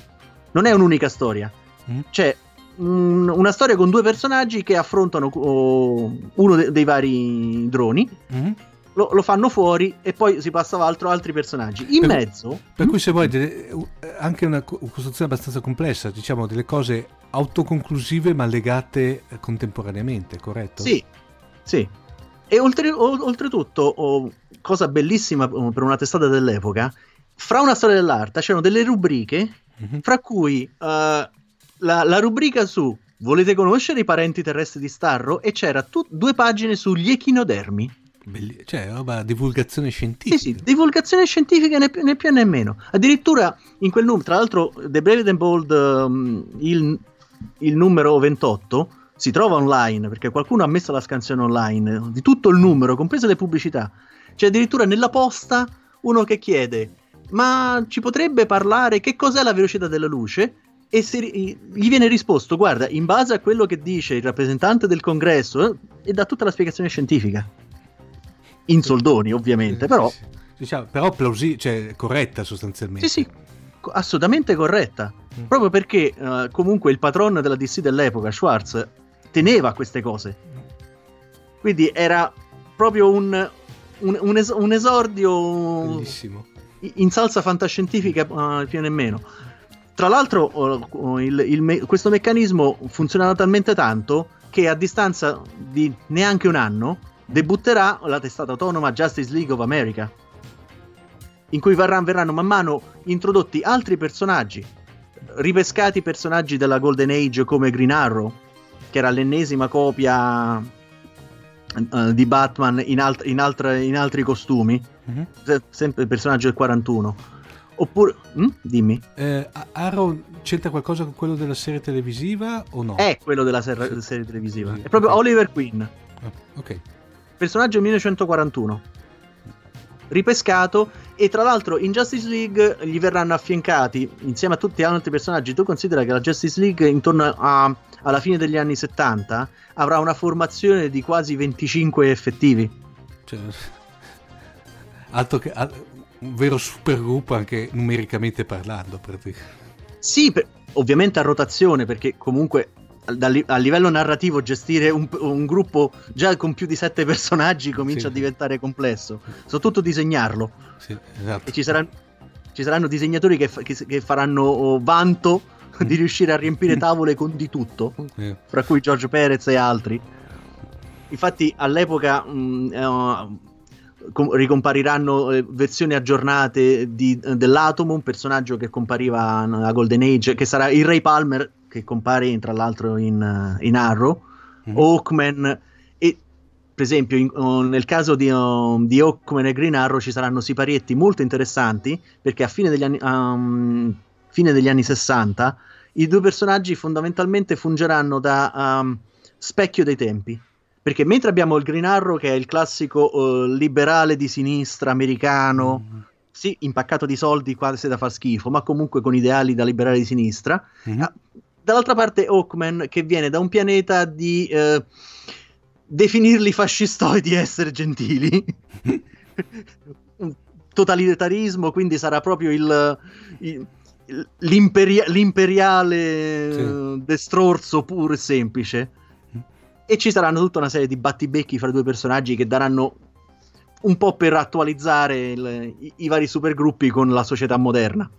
Non è un'unica storia. Mm. C'è un- una storia con due personaggi che affrontano oh, uno de- dei vari droni, Mhm. lo, lo fanno fuori e poi si passa altro altri personaggi. In Per- mezzo... Per cui se vuoi delle- eh, anche una co- costruzione abbastanza complessa, diciamo delle cose autoconclusive ma legate eh, contemporaneamente, corretto? Sì, sì. E oltre- oltretutto, oh, cosa bellissima oh, per una testata dell'epoca, fra una storia dell'arte c'erano delle rubriche, Mhm. fra cui eh, la, la rubrica su Volete conoscere i parenti terrestri di Starro? E c'era tut- due pagine sugli echinodermi. Belli- cioè, roba divulgazione Sì, scientifica. sì, divulgazione scientifica né, più- né più né meno. Addirittura in quel numero, tra l'altro, The Brave and Bold, um, il, il numero 28, si trova online perché qualcuno ha messo la scansione online di tutto il numero, comprese le pubblicità. C'è addirittura nella posta uno che chiede: Ma ci potrebbe parlare che cos'è la velocità della luce? E se ri- gli viene risposto: Guarda, in base a quello che dice il rappresentante del congresso, eh, e dà tutta la spiegazione scientifica. In soldoni, ovviamente, però. Diciamo, però plausi- cioè, corretta sostanzialmente. Sì, sì, assolutamente corretta. Mm. Proprio perché eh, comunque il patron della DC dell'epoca, Schwartz, teneva a queste cose. Quindi era proprio un, un, un es- un esordio Bellissimo. in salsa fantascientifica eh, più o nemmeno. Tra l'altro, oh, il- il me- questo meccanismo funzionerà talmente tanto che a distanza di neanche un anno debutterà la testata autonoma Justice League of America. in cui verranno, verranno man mano introdotti altri personaggi, ripescati personaggi della Golden Age come Green Arrow, che era l'ennesima copia uh, di Batman in, alt- in, altra- in altri costumi, Mhm. Se- sempre il personaggio del 41. Oppure, mm? dimmi, Eh, Arrow c'entra qualcosa con quello della serie televisiva o no? è quello della ser- serie televisiva, è proprio. Oliver Queen. Ah, ok. personaggio 1941 ripescato e tra l'altro in Justice League gli verranno affiancati insieme a tutti gli altri personaggi tu considera che la Justice League intorno a- alla fine degli anni 70 avrà una formazione di quasi 25 effettivi Cioè, altro che al- un vero supergruppo anche numericamente parlando. praticamente. sì per- ovviamente a rotazione perché comunque a livello narrativo gestire un, un gruppo già con più di 7 personaggi comincia Sì. a diventare complesso soprattutto disegnarlo Sì, esatto. e ci saranno, ci saranno disegnatori che, fa- che- che faranno vanto di riuscire a riempire tavole con di tutto, Eh, fra cui Giorgio Perez e altri. Infatti, all'epoca mh, eh, com- ricompariranno eh, versioni aggiornate di, dell'Atomo, un personaggio che compariva nella Golden Age, che sarà il Ray Palmer, che compare tra l'altro in, eh, in Arrow, Mhm. Hawkman e per esempio in- oh, nel caso di, oh, di Hawkman e Green Arrow ci saranno siparietti molto interessanti perché a fine degli anni, um, fine degli anni 60 i due personaggi fondamentalmente fungeranno da um, specchio dei tempi perché mentre abbiamo il Green Arrow che è il classico uh, liberale di sinistra americano Mhm. sì, impaccato di soldi quasi da far schifo ma comunque con ideali da liberale di sinistra Mhm. Dall'altra parte Hawkman che viene da un pianeta di eh, definirli fascistoidi e essere gentili. *laughs* Totalitarismo quindi sarà proprio il, il- l'imperia- l'imperiale Sì. destrorso puro e semplice. E ci saranno tutta una serie di battibecchi fra i due personaggi che daranno un po' per attualizzare il- i, i vari supergruppi con la società moderna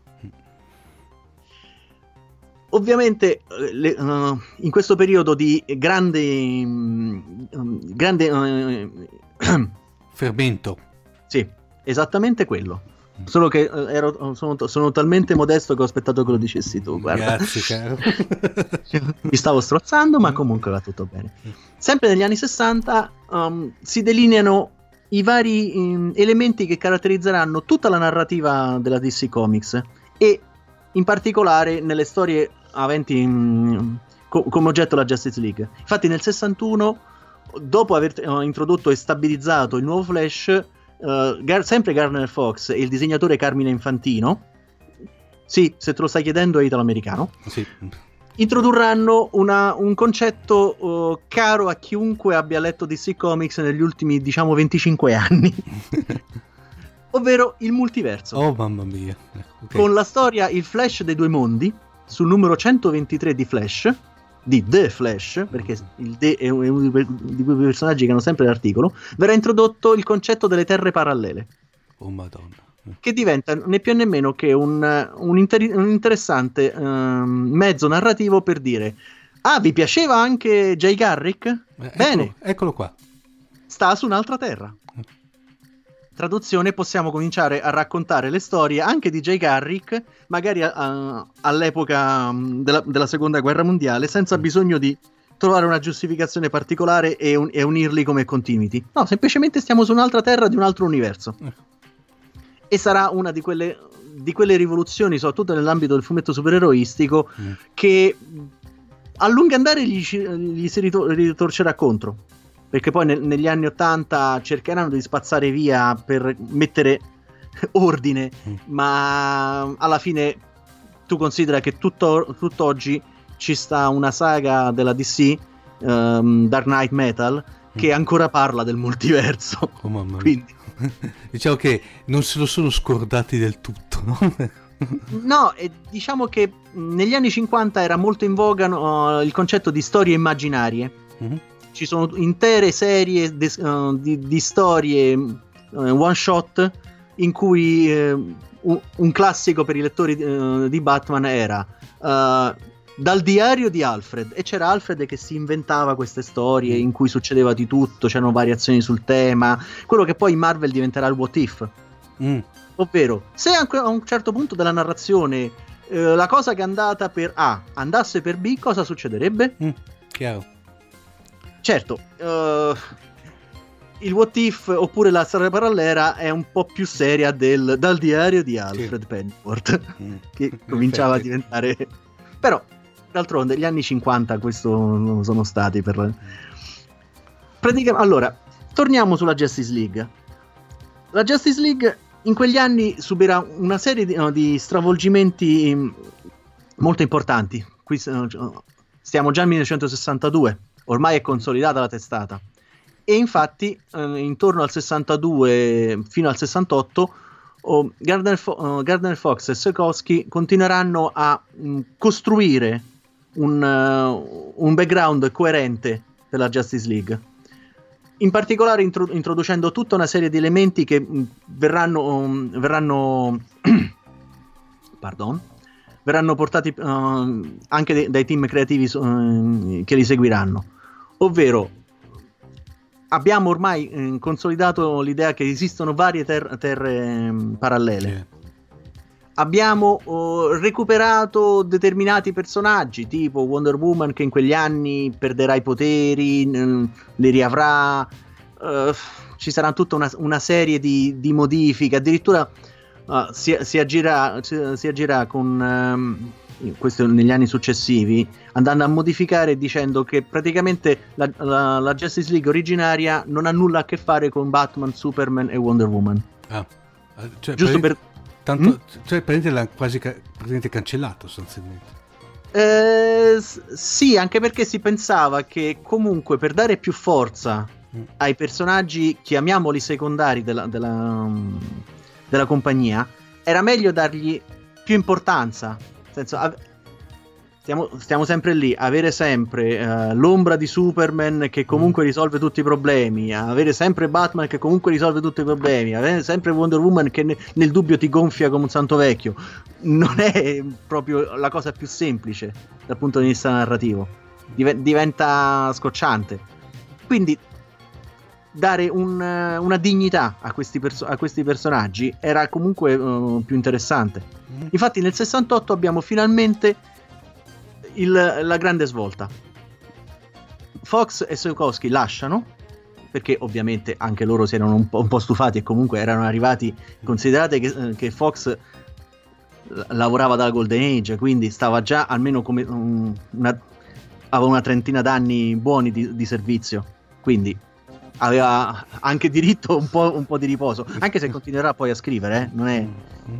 ovviamente le- eh, in questo periodo di grande, mm, mm, grande eh, *clears throat* Fermento. sì, esattamente quello. Solo che eh, ero- sono, sono talmente modesto che ho aspettato che lo dicessi tu. Guarda. Grazie, caro. *laughs* Mi stavo strozzando, ma comunque va tutto bene. Sempre negli anni 60 um, si delineano i vari mm, elementi che caratterizzeranno tutta la narrativa della DC Comics e in particolare nelle storie aventi mm, co- come oggetto la Justice League. Infatti nel 61, dopo aver eh, introdotto e stabilizzato il nuovo Flash, eh, Gar- sempre Garner Fox e il disegnatore Carmine Infantino, sì, se te lo stai chiedendo è italo-americano, Sì. introdurranno una- un concetto uh, caro a chiunque abbia letto DC Comics negli ultimi, diciamo, 25 anni, *laughs* ovvero il multiverso. Oh, mamma mia. Ecco, ok. Con la storia Il Flash dei due mondi, sul numero 123 di Flash, di The Flash, perché il The è uno di quei personaggi che hanno sempre l'articolo, verrà introdotto il concetto delle terre parallele Oh, madonna. che diventa né più né meno che un, un inter- un interessante ehm, mezzo narrativo per dire ah vi piaceva anche Jay Garrick? Eh, Bene, Eccolo, eccolo qua. sta su un'altra terra traduzione possiamo cominciare a raccontare le storie anche di Jay Garrick magari a- a- all'epoca mm, della, della seconda guerra mondiale senza bisogno di trovare una giustificazione particolare e, un- e unirli come continuity no semplicemente stiamo su un'altra terra di un altro universo e sarà una di quelle, di quelle rivoluzioni, soprattutto nell'ambito del fumetto supereroistico, Mm. che a lungo andare gli, gli si rito- ritorcerà contro. Perché poi nel- negli anni 80 cercheranno di spazzare via per mettere *laughs* ordine, Mm. ma alla fine tu considera che tutto, tutt'oggi ci sta una saga della DC, ehm, Dark Knight Metal, che ancora parla del multiverso. Oh, mamma mia. Quindi *laughs* Diciamo che non se lo sono scordati del tutto, no? *laughs* No, e diciamo che negli anni 50 era molto in voga no, il concetto di storie immaginarie. Mhm. Ci sono intere serie de- uh, di, di storie uh, one shot in cui eh, un, un classico per i lettori uh, di Batman era uh, dal diario di Alfred e c'era Alfred che si inventava queste storie in cui succedeva di tutto, c'erano variazioni sul tema, quello che poi in Marvel diventerà il what if. Mm. Ovvero, se a un certo punto della narrazione la cosa che è andata per A andasse per B, cosa succederebbe? Mm, chiaro. Certo, eh, il what if oppure la storia parallela è un po' più seria del, dal diario di Alfred Pennyworth, Mm. *laughs* che In cominciava a diventare... Però, d'altronde, gli anni 50 questo sono stati per... Praticamente, allora, torniamo sulla Justice League. La Justice League in quegli anni subirà una serie di, no, di stravolgimenti mm, molto importanti. Qui eh, stiamo già nel 1962, ormai è consolidata la testata. E infatti, eh, intorno al 62 fino al 68, oh, Gardner, Fo- eh, Gardner Fox e Sekowsky continueranno a mh, costruire un, eh, un background coerente della Justice League in particolare intro- introducendo tutta una serie di elementi che mh, verranno, um, verranno, *clears throat* pardon, verranno portati uh, anche de- dai team creativi uh, che li seguiranno. Ovvero, abbiamo ormai eh, consolidato l'idea che esistono varie ter- terre mh, parallele Sì. abbiamo oh, recuperato determinati personaggi, tipo Wonder Woman che in quegli anni perderà i poteri, n- li riavrà. eh, ci sarà tutta una, una serie di, di modifiche, addirittura eh, si, si agirà, si, si agirà con ehm, questo negli anni successivi, andando a modificare dicendo che praticamente la, la- la Justice League originaria non ha nulla a che fare con Batman, Superman e Wonder Woman. Ah, eh, cioè, Giusto per Tanto, Mm? cioè, praticamente l'ha quasi ca- praticamente cancellato sostanzialmente. Eh, sì, anche perché si pensava che comunque per dare più forza Mm. ai personaggi, chiamiamoli secondari della, della, mm, della compagnia, era meglio dargli più importanza. Senso, av- stiamo, stiamo sempre lì, avere sempre eh, l'ombra di Superman che comunque risolve tutti i problemi, avere sempre Batman che comunque risolve tutti i problemi, avere sempre Wonder Woman che ne- nel dubbio ti gonfia come un santo vecchio. Non è proprio la cosa più semplice dal punto di vista narrativo. Dive- diventa scocciante. Quindi dare un, eh, una dignità a questi, perso- a questi personaggi era comunque eh, più interessante. Mm. Infatti nel 68 abbiamo finalmente il- la grande svolta. Fox e Sokowski lasciano perché ovviamente anche loro si erano un po', un po' stufati e comunque erano arrivati considerate che, eh, che Fox lavorava dalla Golden Age quindi stava già almeno come um, una, aveva una trentina d'anni buoni di, di servizio quindi aveva anche diritto un po', un po' di riposo anche se continuerà poi a scrivere eh, non è Mm.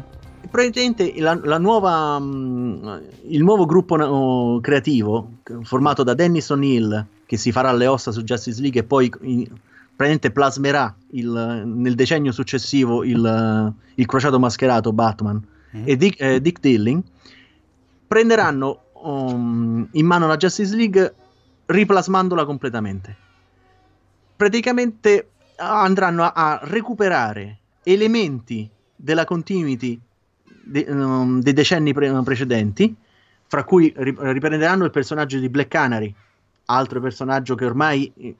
praticamente la, la nuova, mm, il nuovo gruppo creativo formato da Dennis O'Neill che si farà le ossa su Justice League e poi in- praticamente plasmerà il- nel decennio successivo il, il crociato mascherato Batman Mm. e Dick, eh, Dick Dilling prenderanno um, in mano la Justice League riplasmandola completamente praticamente andranno a, a recuperare elementi della continuity de- um, dei decenni pre- precedenti, fra cui ri- riprenderanno il personaggio di Black Canary, altro personaggio che ormai eh,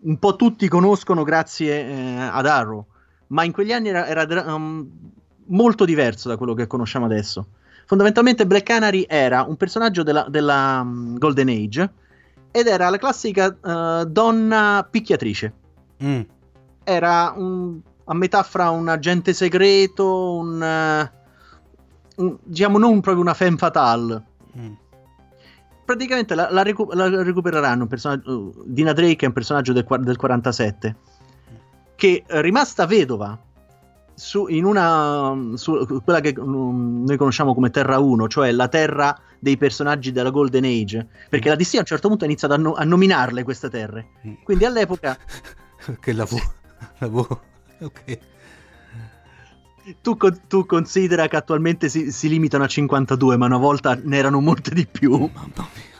un po' tutti conoscono grazie eh, ad Arrow, ma in quegli anni era, era um, molto diverso da quello che conosciamo adesso. Fondamentalmente Black Canary era un personaggio della, della, um, Golden Age ed era la classica eh, donna picchiatrice Mm. era un- a metà fra un agente segreto, un, eh, un- diciamo non proprio una femme fatale. Mm. Praticamente la, la recu- la recupereranno un personaggio. Dina Drake è un personaggio del, del 47 che eh, rimasta vedova su, in una su quella che mm, noi conosciamo come Terra 1, cioè la terra dei personaggi della Golden Age, perché la DC a un certo punto ha iniziato a, no- a nominarle queste terre. Mm. Quindi all'epoca *laughs* che lavoro. *laughs* lavoro. Ok. Tu, tu considera che attualmente si, si limitano a 52, ma una volta ne erano molte di più. Mamma mia.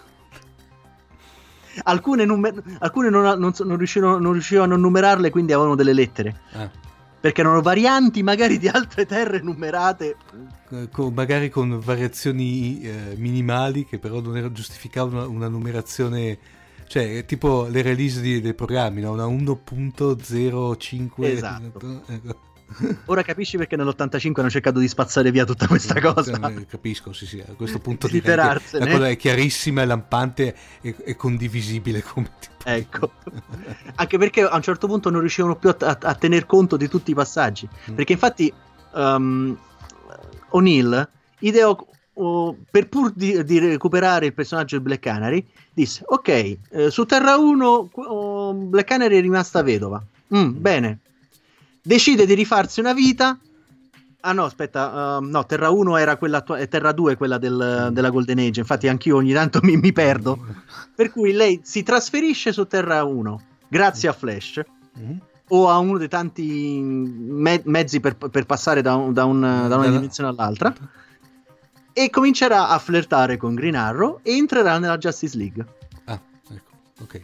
Alcune, numer- alcune non, non non riuscivano, non riuscivano a numerarle, quindi avevano delle lettere. Ah, Perché erano varianti magari di altre terre numerate. eh, con- magari con variazioni eh, minimali che però non era- giustificavano una, una numerazione. Cioè, tipo le release di- dei programmi, no? Una 1.05. Esatto. *laughs* Ora capisci perché nell'85 hanno cercato di spazzare via tutta questa cosa. Eh, Capisco, sì, sì, a questo punto Di liberarsene. la cosa è chiarissima, è lampante e, e condivisibile come tipo. Ecco. *laughs* Anche perché a un certo punto non riuscivano più a, a- a tener conto di tutti i passaggi. Mm. Perché infatti um, O'Neill ideò, per pur di, di recuperare il personaggio di Black Canary, disse, ok, eh, su Terra 1 qu- oh, Black Canary è rimasta vedova. Mm, bene. Decide di rifarsi una vita. Ah no, aspetta, um, no, Terra 1 era quella, attua- e Terra 2 è quella del- della Golden Age, infatti anch'io ogni tanto *laughs* mi, mi perdo. Per cui lei si trasferisce su Terra 1 grazie a Flash Mhm. o a uno dei tanti me- mezzi per, per passare da, un- da un- da una dimensione all'altra e comincerà a flirtare con Green Arrow e entrerà nella Justice League. Ah, ecco, ok.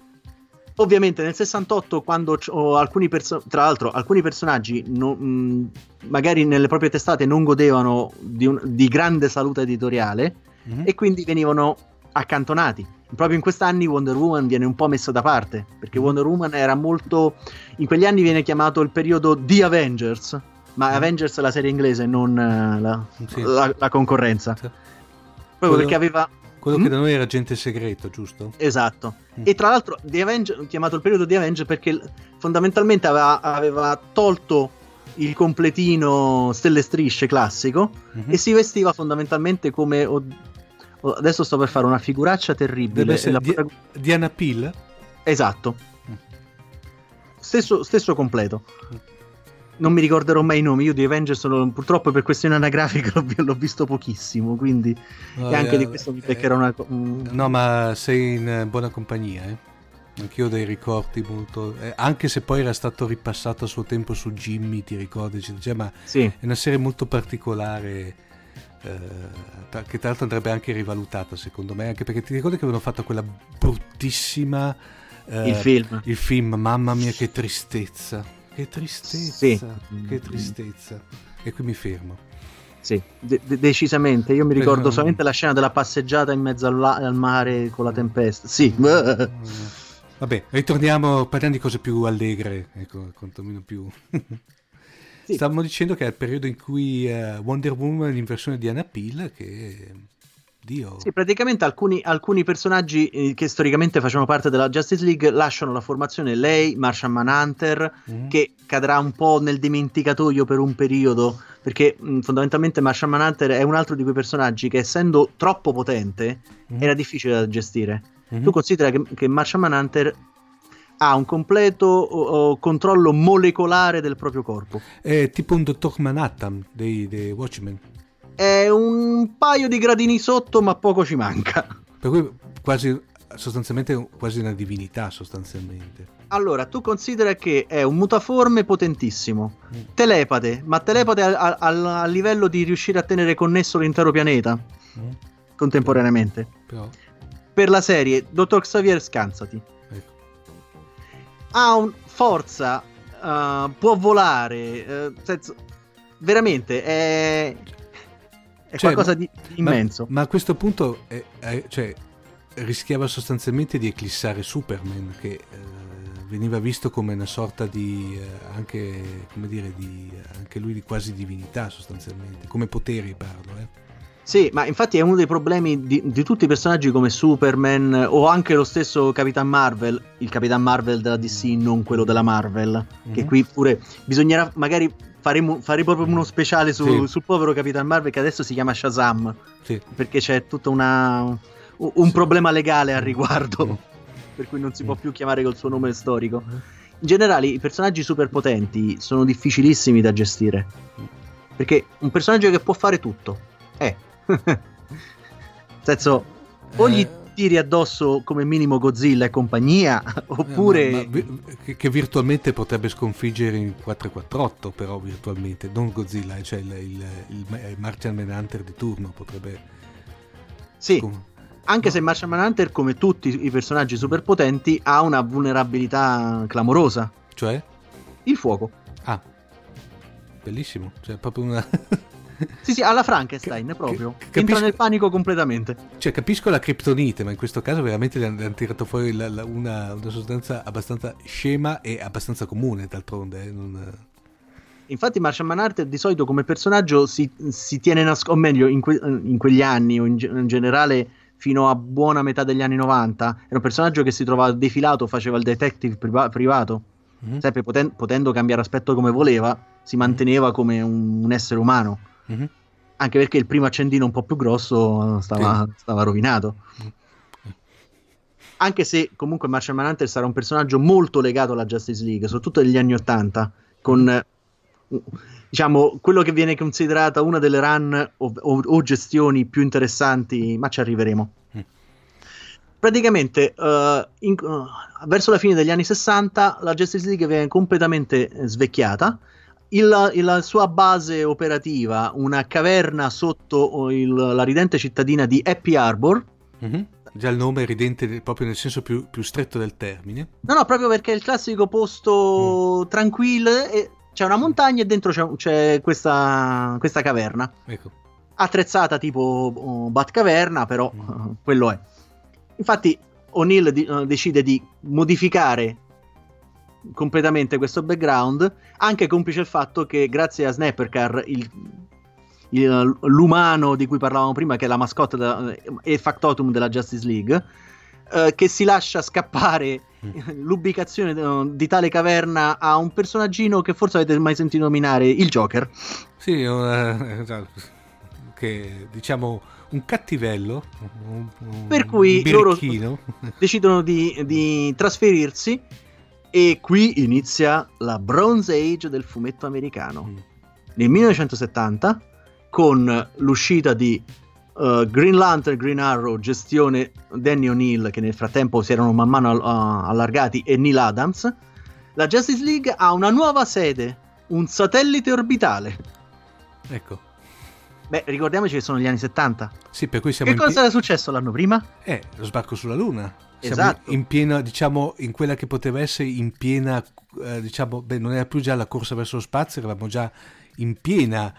Ovviamente nel 68 quando alcuni perso- tra l'altro alcuni personaggi non- mh, magari nelle proprie testate non godevano di, un- di grande salute editoriale Mhm. e quindi venivano accantonati. Proprio in quest'anni Wonder Woman viene un po' messo da parte, perché Wonder Woman era molto... in quegli anni viene chiamato il periodo The Avengers, ma Mm. Avengers è la serie inglese, non eh, la, Sì. la- la concorrenza. Sì. Proprio Quello- perché aveva... Quello Mm? che da noi era agente segreto, giusto? Esatto. Mm. E tra l'altro The Avenger, chiamato il periodo The Avenger perché fondamentalmente aveva, aveva tolto il completino stelle strisce classico Mhm. e si vestiva fondamentalmente come... o- o- adesso sto per fare una figuraccia terribile. Deve essere La Di- Diana Pill? Esatto. Mm. Stesso, stesso completo. Non mi ricorderò mai i nomi. Io di Avengers sono- purtroppo per questioni anagrafiche *laughs* l'ho, l'ho visto pochissimo. Quindi e anche di questo mi beccherò una. co- un- No, ma sei in eh, buona compagnia, eh? Anch'io ho dei ricordi molto... eh, anche se poi era stato ripassato a suo tempo su Jimmy, ti ricordi? Cioè, ma Sì, è una serie molto particolare eh, che tra l'altro andrebbe anche rivalutata secondo me, anche perché ti ricordi che avevano fatto quella bruttissima... eh, il film. Il film, mamma mia che tristezza, che tristezza, Sì. che tristezza. E qui mi fermo. Sì, de- de- decisamente. Io mi ricordo Eh, solamente la scena della passeggiata in mezzo al, la- al mare con la tempesta. Sì, *laughs* Vabbè, ritorniamo, parliamo di cose più allegre, ecco, quantomeno più... Sì. Stavamo dicendo che è il periodo in cui eh, Wonder Woman in versione di Anna Peel, che... Dio... Sì, praticamente alcuni, alcuni personaggi eh, che storicamente facevano parte della Justice League lasciano la formazione. Lei, Martian Manhunter, Mhm. che cadrà un po' nel dimenticatoio per un periodo, perché mh, fondamentalmente Martian Manhunter è un altro di quei personaggi che essendo troppo potente Mhm. era difficile da gestire. Mhm. Tu considera che, che Martian Manhunter ha un completo o- o controllo molecolare del proprio corpo. È tipo un dottor Manhattan dei, dei Watchmen, È un paio di gradini sotto, ma poco ci manca. per cui quasi, sostanzialmente quasi una divinità, sostanzialmente. Allora, tu considera che è un mutaforme potentissimo, Mm. telepate, ma telepate a, a- al- a livello di riuscire a tenere connesso l'intero pianeta Mm? contemporaneamente. Però, Per la serie, Dottor Xavier, scansati. ecco. Ha un, forza, eh, può volare, eh, senso- veramente è, è Cioè, qualcosa di immenso. Ma, ma a questo punto è- è- cioè, rischiava sostanzialmente di eclissare Superman, che eh, veniva visto come una sorta di eh, anche come dire di anche lui di quasi divinità sostanzialmente, come poteri parlo, eh. Sì, ma infatti è uno dei problemi di, di tutti i personaggi come Superman o anche lo stesso Capitan Marvel, il Capitan Marvel della DC, non quello della Marvel, che Mhm. qui pure bisognerà magari faremo, faremo proprio uno speciale su- Sì. sul povero Capitan Marvel che adesso si chiama Shazam, Sì. perché c'è tutto una, un, Sì. problema legale al riguardo, Mm. *laughs* per cui non si può Mm. più chiamare col suo nome storico. In generale i personaggi superpotenti sono difficilissimi da gestire, perché un personaggio che può fare tutto, eh. *laughs* Nel senso, o gli Eh, tiri addosso come minimo Godzilla e compagnia, oppure... eh, ma- ma vi- che, virtualmente potrebbe sconfiggere in 448, però virtualmente, non Godzilla, cioè il, il, il, il Martian Manhunter di turno potrebbe... sì, scon- anche no. se Martian Manhunter, come tutti i personaggi superpotenti, ha una vulnerabilità clamorosa. Cioè? Il fuoco. Ah, bellissimo, cioè proprio una... *laughs* Sì, sì, alla Frankenstein Che- proprio. che- Entra capisco- nel panico completamente. Cioè, capisco la criptonite, ma in questo caso veramente le hanno, tirato fuori la- la- una, una sostanza abbastanza scema e abbastanza comune, d'altronde. eh, non- Infatti, Martian Manhunter di solito come personaggio si, si tiene nascosto, o meglio, in, que- in, quegli anni o in, in, generale fino a buona metà degli anni 90, era un personaggio che si trovava defilato, faceva il detective priva- privato, mm-hmm. sempre poten- potendo cambiare aspetto come voleva, si manteneva come un, un essere umano. Mm-hmm. Anche perché il primo accendino un po' più grosso stava, sì. stava rovinato. Mm-hmm anche se comunque Martian Manhunter sarà un personaggio molto legato alla Justice League, soprattutto negli anni Ottanta, con diciamo quello che viene considerata una delle run o, o, o gestioni più interessanti, ma ci arriveremo. Mm. Praticamente, uh, in, uh, verso la fine degli anni 60, la Justice League viene completamente eh, svecchiata. Il, il, la sua base operativa, una caverna sotto il, la ridente cittadina di Happy Harbor, mm-hmm già il nome è ridente proprio nel senso più, più, stretto del termine. No, no, proprio perché è il classico posto mm. tranquillo e c'è una montagna e dentro c'è, c'è questa, questa, caverna. Ecco. Attrezzata tipo uh, Batcaverna, però mm. *laughs* quello è. Infatti O'Neill di, decide di modificare completamente questo background, anche complice il fatto che grazie a Snappercar il, il, l'umano di cui parlavamo prima, che è la mascotte da, e factotum della Justice League, eh, che si lascia scappare mm. l'ubicazione uh, di tale caverna a un personaggino che forse avete mai sentito nominare, il Joker. Sì, uh, che diciamo un cattivello. Un, un per cui loro decidono di, di trasferirsi e qui inizia la Bronze Age del fumetto americano. Mm. Nel 1970 con l'uscita di uh, Green Lantern, Green Arrow, gestione Danny O'Neill, che nel frattempo si erano man mano uh, allargati, e Neil Adams, la Justice League ha una nuova sede, un satellite orbitale. Ecco. Beh, ricordiamoci che sono gli anni 70. Sì, per cui siamo Che cosa pi- era successo l'anno prima? Eh, lo sbarco sulla Luna. Siamo esatto. in piena, diciamo, in quella che poteva essere in piena, eh, diciamo, beh, non era più già la corsa verso lo spazio, eravamo già in piena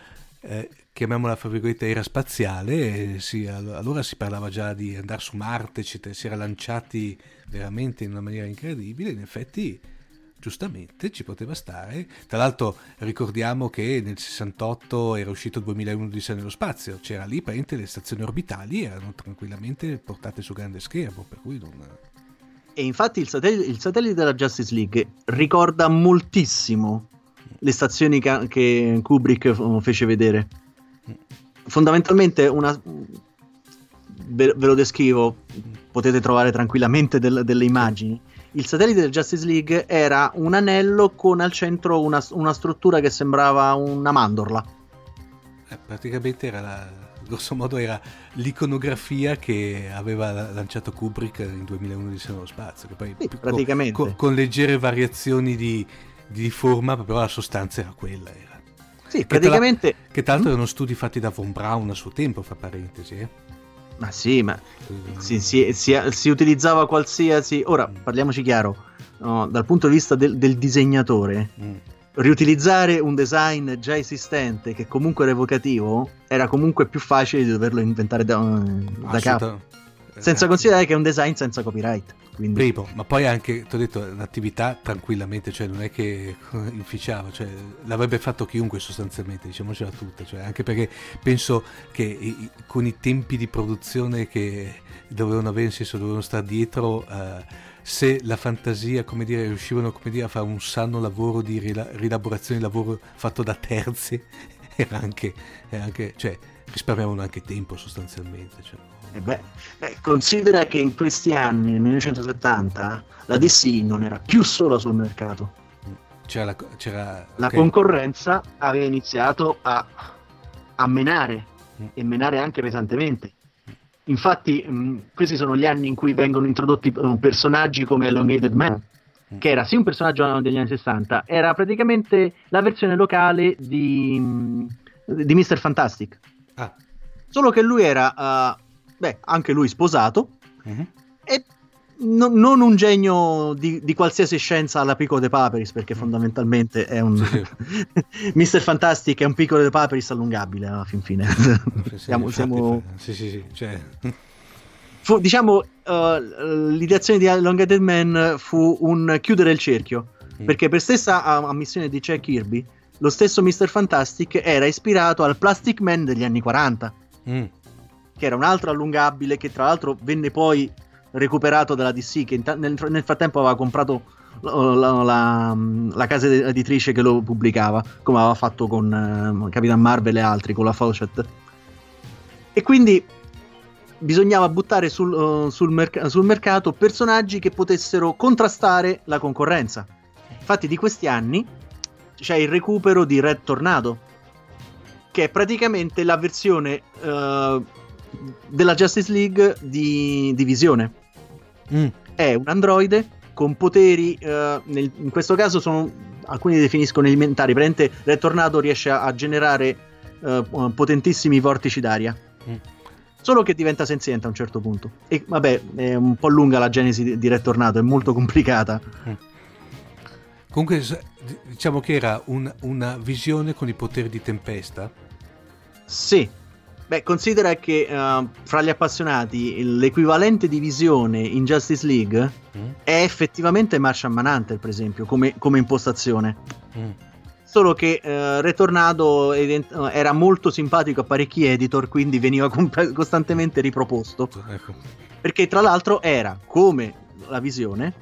eh, chiamiamola fra virgolette era spaziale, si, allora si parlava già di andare su Marte, si era lanciati veramente in una maniera incredibile, in effetti giustamente ci poteva stare. Tra l'altro ricordiamo che nel 68 era uscito 2001 di sé nello spazio, c'era lì praticamente le stazioni orbitali erano tranquillamente portate su grande schermo, per cui non... E infatti il satellite, il satellite della Justice League ricorda moltissimo le stazioni che Kubrick fece vedere. Fondamentalmente una ve, ve, lo descrivo potete trovare tranquillamente del, delle immagini il satellite del Justice League era un anello con al centro una, una struttura che sembrava una mandorla eh, praticamente era la, grosso modo era l'iconografia che aveva lanciato Kubrick in 2001 di nello spazio che poi sì, praticamente. Con, con, leggere variazioni di, di forma però la sostanza era quella era sì, praticamente... Che, che tra l'altro erano studi fatti da Von Braun a suo tempo, fra parentesi. Eh? Ma sì, ma mm. si, si, si, si, utilizzava qualsiasi... Ora, mm. parliamoci chiaro, no, dal punto di vista del, del disegnatore, mm. riutilizzare un design già esistente che comunque era evocativo era comunque più facile di doverlo inventare da, da capo. Senza considerare che è un design senza copyright. Quindi... Primo, ma poi anche, ti ho detto, l'attività tranquillamente, cioè non è che *laughs* inficiava, cioè, l'avrebbe fatto chiunque sostanzialmente, diciamocela tutta, cioè, anche perché penso che i, con i tempi di produzione che dovevano avere, nel senso dovevano stare dietro, uh, se la fantasia, come dire, riuscivano come dire, a fare un sano lavoro di rielaborazione di lavoro fatto da terzi, *laughs* era anche, era anche cioè, risparmiavano anche tempo sostanzialmente. Cioè. Eh beh, eh, considera che in questi anni, nel 1970, la DC non era più sola sul mercato. C'era la, c'era, la okay. concorrenza aveva iniziato a, a menare mm. e menare anche pesantemente. Infatti, mh, questi sono gli anni in cui vengono introdotti uh, personaggi come Elongated Man, mm. che era sì un personaggio degli anni 60, era praticamente la versione locale di, di Mr. Fantastic. Ah. Solo che lui era uh, beh, anche lui sposato, uh-huh. e no, non un genio di, di, qualsiasi scienza alla Pico de Paperis, perché mm. fondamentalmente è un... Sì. *laughs* Mister Fantastic è un Pico de Paperis allungabile alla fin fine. Sì, *laughs* siamo... siamo... Sì, sì, sì, cioè... Fu, diciamo, uh, l'ideazione di Dead Man fu un chiudere il cerchio, mm. perché per stessa ammissione di Jack Kirby, lo stesso Mr. Fantastic era ispirato al Plastic Man degli anni 40, Mm. Che era un altro allungabile che tra l'altro venne poi recuperato dalla DC, che inta- nel, nel frattempo aveva comprato la, la- la- la casa editrice che lo pubblicava, come aveva fatto con eh, Capitan Marvel e altri, con la Fawcett. E quindi bisognava buttare sul, eh, sul merc- sul mercato personaggi che potessero contrastare la concorrenza. Infatti di questi anni c'è il recupero di Red Tornado, che è praticamente la versione eh, della Justice League di, di Visione. Mm. È un androide con poteri, eh, nel- in questo caso sono alcuni li definiscono elementari, praticamente Red Tornado riesce a, a generare eh, potentissimi vortici d'aria. Mm. Solo che diventa senziente a un certo punto. E vabbè, è un po' lunga la genesi di, Red Tornado, è molto complicata. Comunque, s- d- diciamo che era un- una visione con i poteri di tempesta. Sì. Beh, considera che eh, fra gli appassionati l'equivalente di visione in Justice League Mm. è effettivamente Martian Manhunter, per esempio, come, come impostazione. Mm. Solo che eh, Re Tornado event- era molto simpatico a parecchi editor, quindi veniva comp- *laughs* costantemente riproposto. Ecco. Perché tra l'altro era, come la visione,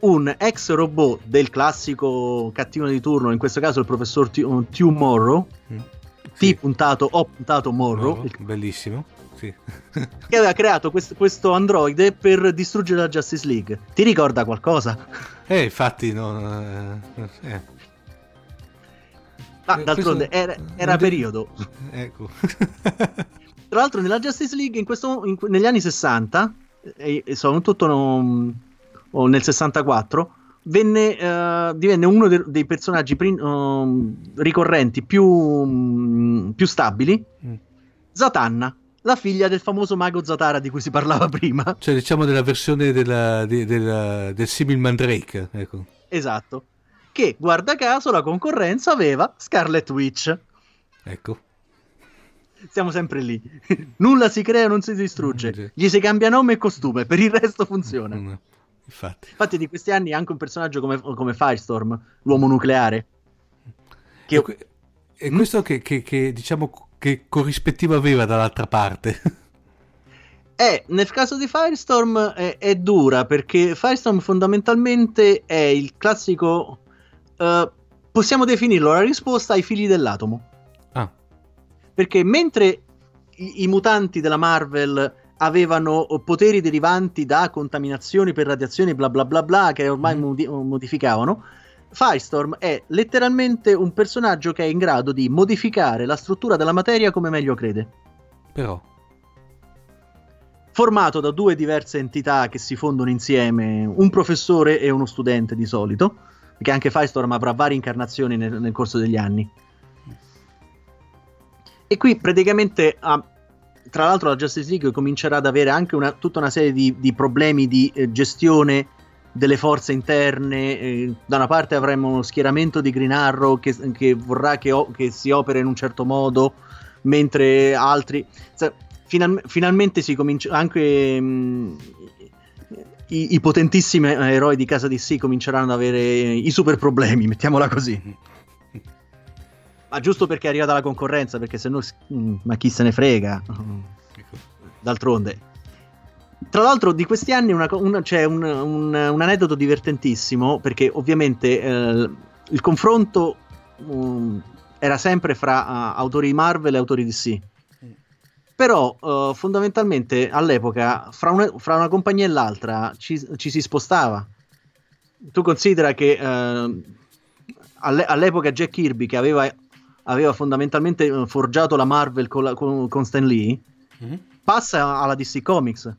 un ex robot del classico cattivo di turno, in questo caso il professor T- Morrow, Mm. T Sì. puntato O puntato Morrow, Bravo, il- Bellissimo. Sì. *laughs* che aveva creato quest- questo androide per distruggere la Justice League. Ti ricorda qualcosa? eh, infatti, no, eh, eh, Ah, Eh, d'altronde questo- era, era de- periodo. *laughs* ecco. *laughs* Tra l'altro, nella Justice League in questo- in negli anni 60, e, e soprattutto no- o nel 64, venne, eh, divenne uno de- dei personaggi prin- um, ricorrenti più, mm, più stabili, Mm. Zatanna, la figlia del famoso mago Zatara di cui si parlava *laughs* prima. Cioè, diciamo della versione della, di- della- del simil Mandrake. Ecco. Esatto. Che, guarda caso, la concorrenza aveva Scarlet Witch. Ecco. Siamo sempre lì. *laughs* Nulla si crea, non si distrugge. Mm. Gli si cambia nome e costume, per il resto funziona. Mm, Infatti. Infatti, di questi anni anche un personaggio come, come Firestorm, l'uomo nucleare. Che E, que- e questo che, che- che, diciamo che corrispettiva aveva dall'altra parte? è, *laughs* nel caso di Firestorm, è, è dura perché Firestorm fondamentalmente è il classico. eh, possiamo definirlo la risposta ai figli dell'atomo. ah, Perché mentre i, i mutanti della Marvel avevano poteri derivanti da contaminazioni per radiazioni, bla bla bla bla, che ormai Mhm. modi- modificavano, Firestorm è letteralmente un personaggio che è in grado di modificare la struttura della materia come meglio crede. però. Formato da due diverse entità che si fondono insieme, un professore e uno studente di solito, perché anche Firestorm avrà varie incarnazioni nel, nel corso degli anni. E qui praticamente, ah, tra l'altro, la Justice League comincerà ad avere anche una- tutta una serie di, di problemi di eh, gestione delle forze interne. eh, da una parte avremo uno schieramento di Green Arrow che, che vorrà che, o- che si opera in un certo modo, mentre altri. cioè, final- finalmente si comincia anche. mh, i, i potentissimi eroi di casa DC cominceranno ad avere i super problemi, mettiamola così. Ma giusto perché è arrivata la concorrenza, perché se no, mm, ma chi se ne frega? *laughs* D'altronde. Tra l'altro, di questi anni una una- c'è un, un- un aneddoto divertentissimo, perché ovviamente eh, il confronto mm, era sempre fra ah, autori Marvel e autori DC. Però eh, fondamentalmente all'epoca fra una, fra una compagnia e l'altra ci, ci si spostava. Tu considera che alle- all'epoca Jack Kirby, che aveva, aveva fondamentalmente eh, forgiato la Marvel con, la- con- con Stan Lee, Mhm. passa alla DC Comics,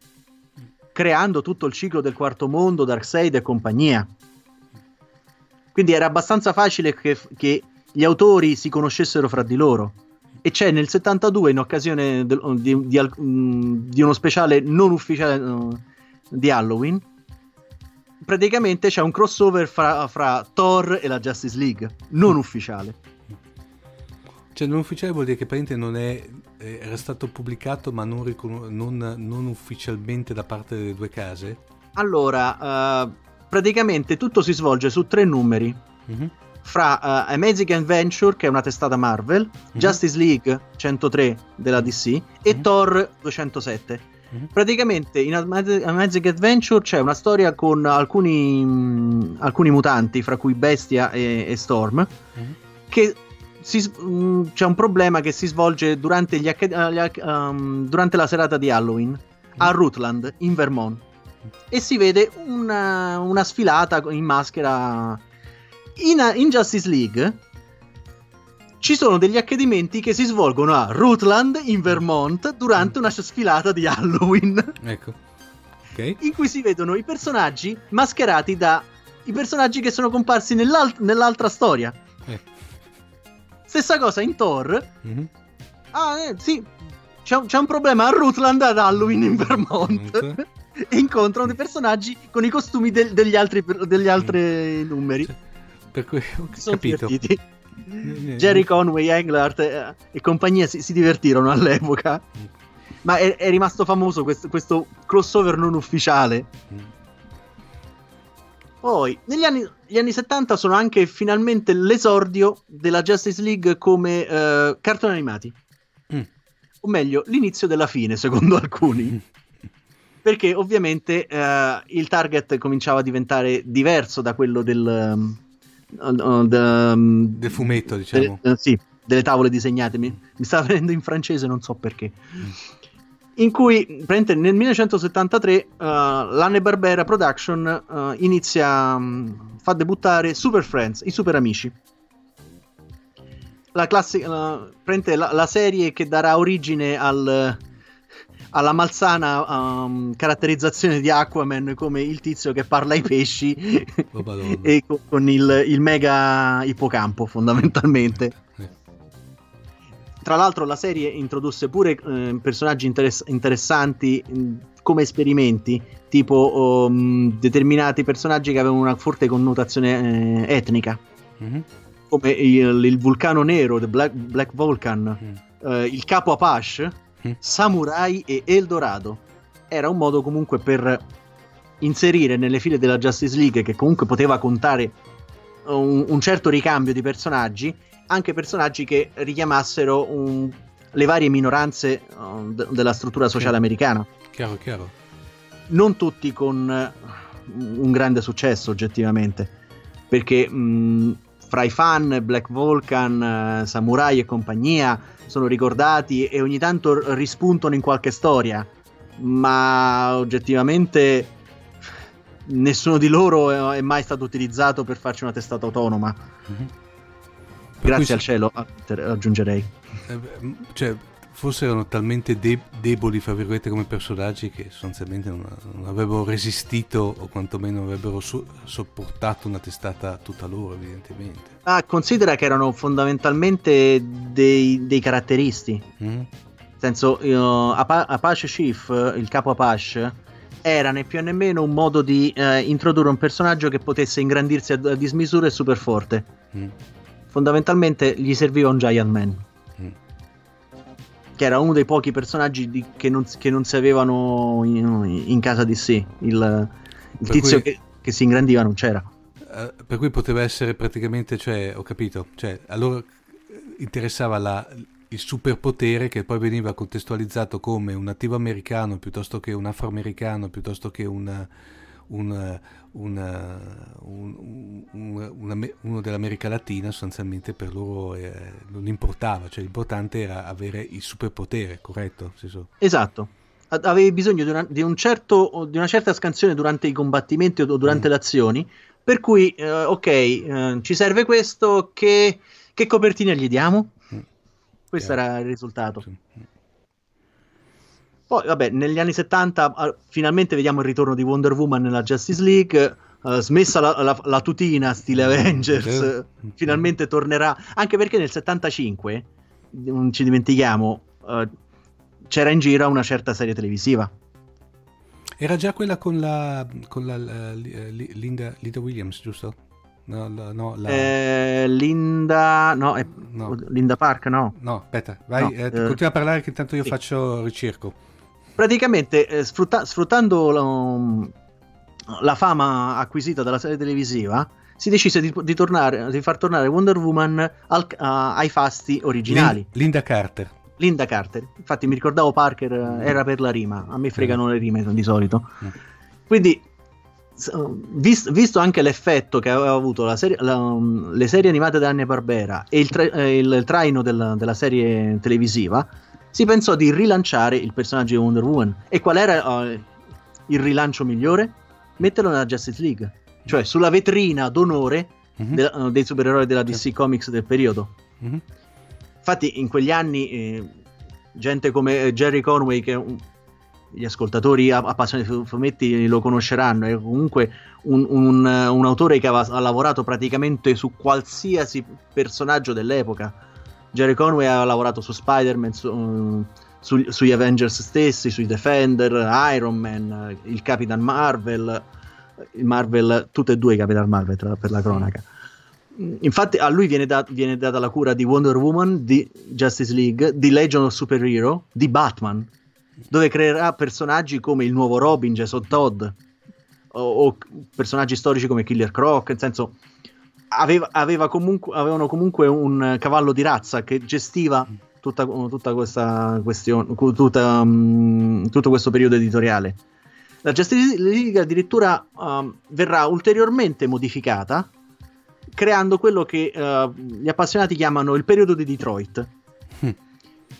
creando tutto il ciclo del quarto mondo, Darkseid e compagnia. Quindi era abbastanza facile che, che gli autori si conoscessero fra di loro. E c'è nel 72, in occasione del- di, di mh, di uno speciale non ufficiale eh, di Halloween, praticamente c'è un crossover fra, fra Thor e la Justice League, non ufficiale. Cioè, non ufficiale vuol dire che praticamente non è. eh, era stato pubblicato, ma non, riconos- non, non ufficialmente da parte delle due case. Allora, eh, praticamente tutto si svolge su tre numeri. Mhm. fra uh, Amazing Adventure, che è una testata Marvel, Mhm. Justice League 103 della DC e Mhm. Thor 207. Mhm. Praticamente in Ama- Amazing Adventure c'è una storia con alcuni, mh, alcuni mutanti, fra cui Bestia e, e Storm, Mhm. che si mh, c'è un problema che si svolge durante, gli acc- um, durante la serata di Halloween a Rutland, in Vermont. E si vede una, una sfilata in maschera. In, in Justice League ci sono degli accadimenti che si svolgono a Rutland, in Vermont, durante una sfilata di Halloween, Ecco. Ok. in cui si vedono i personaggi mascherati da i personaggi che sono comparsi nell'al- nell'altra storia. Stessa cosa in Thor. Mhm. Ah, eh, sì. C'è un, c'è un problema a Rutland ad Halloween in Vermont. *laughs* Vermont. e incontrano dei personaggi con i costumi del- degli altri, degli altri numeri. Sì. Per cui ho *laughs* sono capito. divertiti. Eh, Jerry Conway, Englert eh, e compagnia si, si divertirono all'epoca. Ma è, è rimasto famoso questo, questo crossover non ufficiale. Poi, negli anni, gli anni 70 sono anche finalmente l'esordio della Justice League come eh, cartoni animati. Mm. O meglio, l'inizio della fine, secondo alcuni. *laughs* Perché ovviamente eh, il target cominciava a diventare diverso da quello del... um, uh, da- um, Del fumetto, diciamo. delle- eh, sì, delle tavole disegnate. Mi, mi stava venendo in francese, non so perché. Mm. In cui nel 1973 uh, l'Anne Barbera Production uh, inizia, mm, fa debuttare Super Friends, i super amici. La, classi- uh, la, la serie che darà origine al, alla malsana um, caratterizzazione di Aquaman come il tizio che parla ai pesci Oh, *laughs* e co- con il, il mega ippocampo fondamentalmente. Eh. Tra l'altro la serie introdusse pure eh, personaggi interess- interessanti mh, come esperimenti, tipo um, determinati personaggi che avevano una forte connotazione eh, etnica, Mhm. come il, il vulcano nero, The Black, Black Vulcan, Mm. eh, il capo Apache, Mm. Samurai e Eldorado. Era un modo comunque per inserire nelle file della Justice League, che comunque poteva contare un, un certo ricambio di personaggi, anche personaggi che richiamassero un- le varie minoranze uh, de- della struttura sociale Sì. americana. Chiaro, chiaro. Non tutti con eh, un grande successo, oggettivamente, perché mh, fra i fan Black Vulcan, eh, Samurai e compagnia sono ricordati e ogni tanto rispuntano in qualche storia, ma oggettivamente nessuno di loro è mai stato utilizzato per farci una testata autonoma. Mhm. Grazie al cielo, aggiungerei. Eh, cioè, forse erano talmente de- deboli, fra virgolette, come personaggi che sostanzialmente non, non avrebbero resistito o quantomeno avrebbero so- sopportato una testata tutta loro, evidentemente. Ah, considera che erano fondamentalmente dei, dei caratteristi. Mhm. Nel senso, eh, Apa- Apache Chief, il capo Apache, era né più né meno un modo di eh, introdurre un personaggio che potesse ingrandirsi a, a dismisura e super forte. Mm. Fondamentalmente gli serviva un Giant Man, Mm. che era uno dei pochi personaggi di- che, non, che non si avevano in, in casa di sé. Il, il tizio cui- che, che si ingrandiva non c'era. Eh, per cui poteva essere praticamente, cioè, ho capito, cioè, allora interessava la- il superpotere che poi veniva contestualizzato come un nativo americano piuttosto che un afroamericano, piuttosto che un, un- un- un- un- un ame- uno dell'America Latina, sostanzialmente per loro eh, non importava, cioè l'importante era avere il superpotere, corretto? Esatto. Avevi bisogno di una, di un certo, di una certa scansione durante i combattimenti o durante Mm. le azioni. Per cui, eh, ok, eh, ci serve questo. Che, che copertina gli diamo? Mm. Questo Chiaro. era il risultato. sì. Poi, vabbè, negli anni 70 ah, finalmente vediamo il ritorno di Wonder Woman nella Justice League. eh, smessa la, la- la tutina stile Avengers, Sì. eh, finalmente tornerà. Anche perché nel 75, non ci dimentichiamo, eh, c'era in giro una certa serie televisiva. Era già quella con la, con la, la- li- li- Linda, Linda Williams, giusto? No, la- no, la- Eh, Linda, no, è- no. Linda Park, no. No, aspetta, vai, No, eh, eh, continua a parlare che intanto io sì. faccio ricerco. Praticamente, eh, sfrutta- sfruttando la, la fama acquisita dalla serie televisiva, si decise di, di, tornare, di far tornare Wonder Woman al, uh, ai fasti originali. Lind- Linda Carter. Linda Carter. Infatti mi ricordavo Parker, mm. era per la rima. A me fregano le rime di solito. Mm. Quindi, visto, visto, anche l'effetto che aveva avuto la serie, la, le serie animate da Anne Barbera e il, tra, eh, il traino del, della serie televisiva, si pensò di rilanciare il personaggio di Wonder Woman. E qual era uh, il rilancio migliore? Metterlo nella Justice League, cioè sulla vetrina d'onore mm-hmm. de, uh, dei supereroi della DC Comics del periodo. Mm-hmm. Infatti, in quegli anni, eh, gente come eh, Jerry Conway, che un, gli ascoltatori appassionati di fumetti lo conosceranno, è comunque un, un, un autore che aveva, ha lavorato praticamente su qualsiasi personaggio dell'epoca. Jerry Conway ha lavorato su Spider-Man, su, uh, su, sugli Avengers stessi, sui Defender, Iron Man, il Capitan Marvel, il Marvel, tutte e due i Capitan Marvel tra, per la cronaca. Infatti a lui viene, dat- viene, data la cura di Wonder Woman, di Justice League, di Legion of Superhero, di Batman, dove creerà personaggi come il nuovo Robin, Jason Todd, o, o personaggi storici come Killer Croc, nel senso aveva, aveva comunque, avevano comunque un cavallo di razza che gestiva tutta, tutta questa questione, tutta, um, tutto questo periodo editoriale. La Justice League addirittura um, verrà ulteriormente modificata creando quello che uh, gli appassionati chiamano il periodo di Detroit. Mm.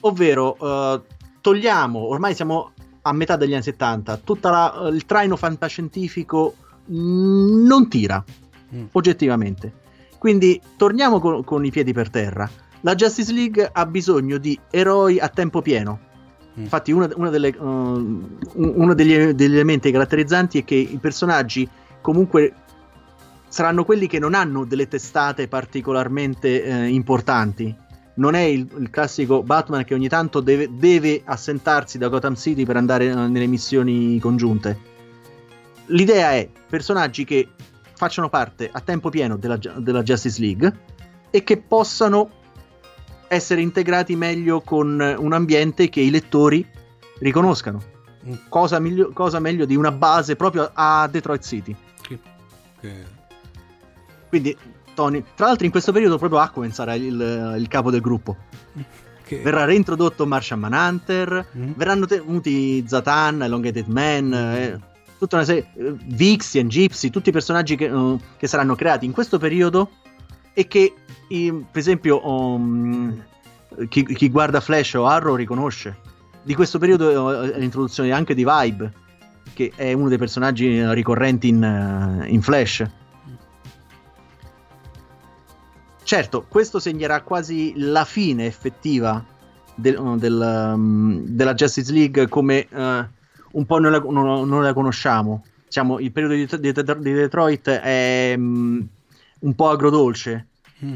Ovvero, uh, togliamo, ormai siamo a metà degli anni 70, tutto il traino fantascientifico mh, non tira, mm. oggettivamente. Quindi torniamo con, con, i piedi per terra. La Justice League ha bisogno di eroi a tempo pieno. Mm. Infatti, una, una delle, uno degli, degli elementi caratterizzanti è che i personaggi comunque saranno quelli che non hanno delle testate particolarmente eh, importanti. Non è il, il, classico Batman che ogni tanto deve, deve, assentarsi da Gotham City per andare eh, nelle missioni congiunte. L'idea è personaggi che facciano parte a tempo pieno della, della Justice League e che possano essere integrati meglio con un ambiente che i lettori riconoscano. Mm. Cosa, miglio, cosa meglio di una base proprio a Detroit City. Che quindi, Tony, tra l'altro, in questo periodo proprio Aquaman sarà il, il capo del gruppo. Che... Verrà reintrodotto Martian Manhunter, mm. verranno tenuti Zatan, Elongated Man, mm. eh, tutta una serie, eh, Vixien, Gypsy, tutti i personaggi che, uh, che, saranno creati in questo periodo e che, in, per esempio, um, chi, chi, guarda Flash o Arrow riconosce. Di questo periodo uh, l'introduzione anche di Vibe, che è uno dei personaggi ricorrenti in, in Flash. Certo, questo segnerà quasi la fine effettiva del, del, um, della Justice League come uh, un po' noi la, non, non la conosciamo. Diciamo, il periodo di, di, di Detroit è um, un po' agrodolce. Mm.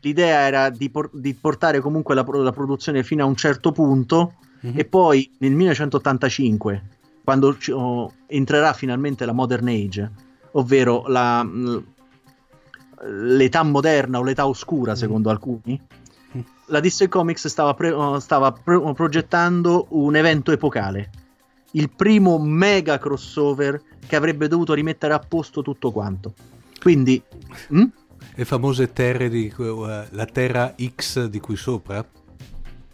L'idea era di, por- di portare comunque la, la, produzione fino a un certo punto mm-hmm. e poi nel 1985, quando oh, entrerà finalmente la Modern Age, ovvero la l'età moderna o l'età oscura, mm. secondo alcuni, mm. la DC Comics stava, pre- uh, stava pre- progettando un evento epocale. Il primo mega crossover che avrebbe dovuto rimettere a posto tutto quanto. Quindi... Hm? Le famose terre di... Uh, la Terra X di qui sopra?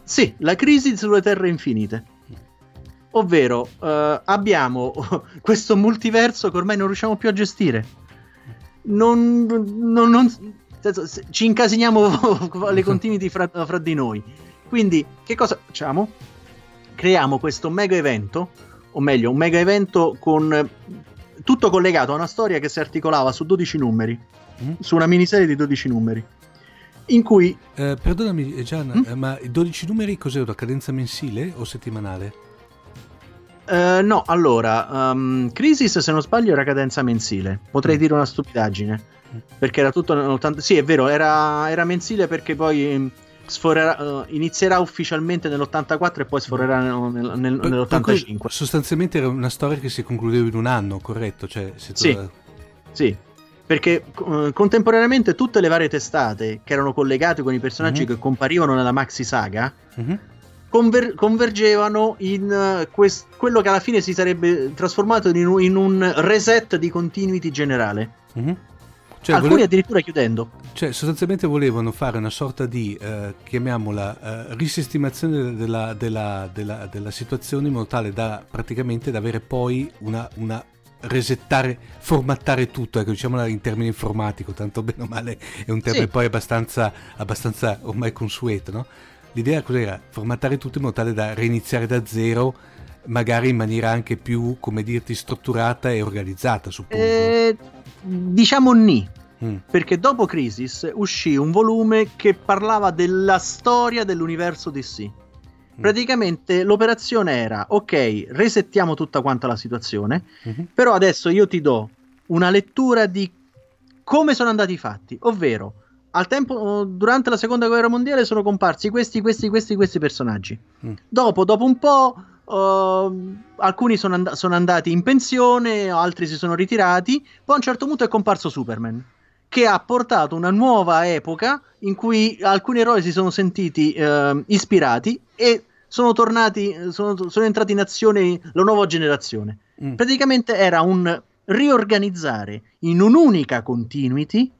Sì, la crisi sulle terre infinite. Ovvero, uh, abbiamo *laughs* questo multiverso che ormai non riusciamo più a gestire non, non, non ci incasiniamo *laughs* le continuity fra, fra, di noi. Quindi, che cosa facciamo? Creiamo questo mega evento, o meglio, un mega evento con tutto collegato a una storia che si articolava su 12 numeri, mm? su una miniserie di 12 numeri. In cui. Eh, perdonami, Gian, mm? ma i 12 numeri cos'è? A cadenza mensile o settimanale? Uh, no, allora, um, Crisis se non sbaglio era cadenza mensile. Potrei mm. dire una stupidaggine. Perché era tutto 80... Sì, è vero, era, era mensile perché poi mm, sforerà, uh, inizierà ufficialmente nell'84 e poi sforerà nel, nel, nell'85. Per sostanzialmente era una storia che si concludeva in un anno, corretto? Cioè, sì, tu... sì, perché uh, contemporaneamente tutte le varie testate che erano collegate con i personaggi mm-hmm. che comparivano nella maxi saga mm-hmm conver- convergevano in uh, quest- quello che alla fine si sarebbe trasformato in un, in un reset di continuity generale. Mm-hmm. Cioè, alcuni vole- addirittura chiudendo. cioè, sostanzialmente volevano fare una sorta di, eh, chiamiamola, eh, risestimazione della, della- della- della situazione in modo tale da praticamente da avere poi una, una resettare, formattare tutto, ecco, diciamola in termini informatico, tanto bene o male è un termine Sì. poi abbastanza, abbastanza ormai consueto, no? L'idea cos'era? Formattare tutto in modo tale da reiniziare da zero, magari in maniera anche più, come dirti, strutturata e organizzata, suppongo. Eh, diciamo ni. Mm. Perché dopo Crisis uscì un volume che parlava della storia dell'universo DC. Mm. Praticamente l'operazione era: ok, resettiamo tutta quanta la situazione, Mhm. però adesso io ti do una lettura di come sono andati i fatti, ovvero al tempo, durante la seconda guerra mondiale sono comparsi questi, questi, questi, questi personaggi. Mm. Dopo, dopo un po', uh, alcuni sono, and- sono andati in pensione, altri si sono ritirati. Poi a un certo punto è comparso Superman, che ha portato una nuova epoca in cui alcuni eroi si sono sentiti eh, ispirati e sono tornati, sono, sono entrati in azione la nuova generazione. Mm. Praticamente era un riorganizzare in un'unica continuity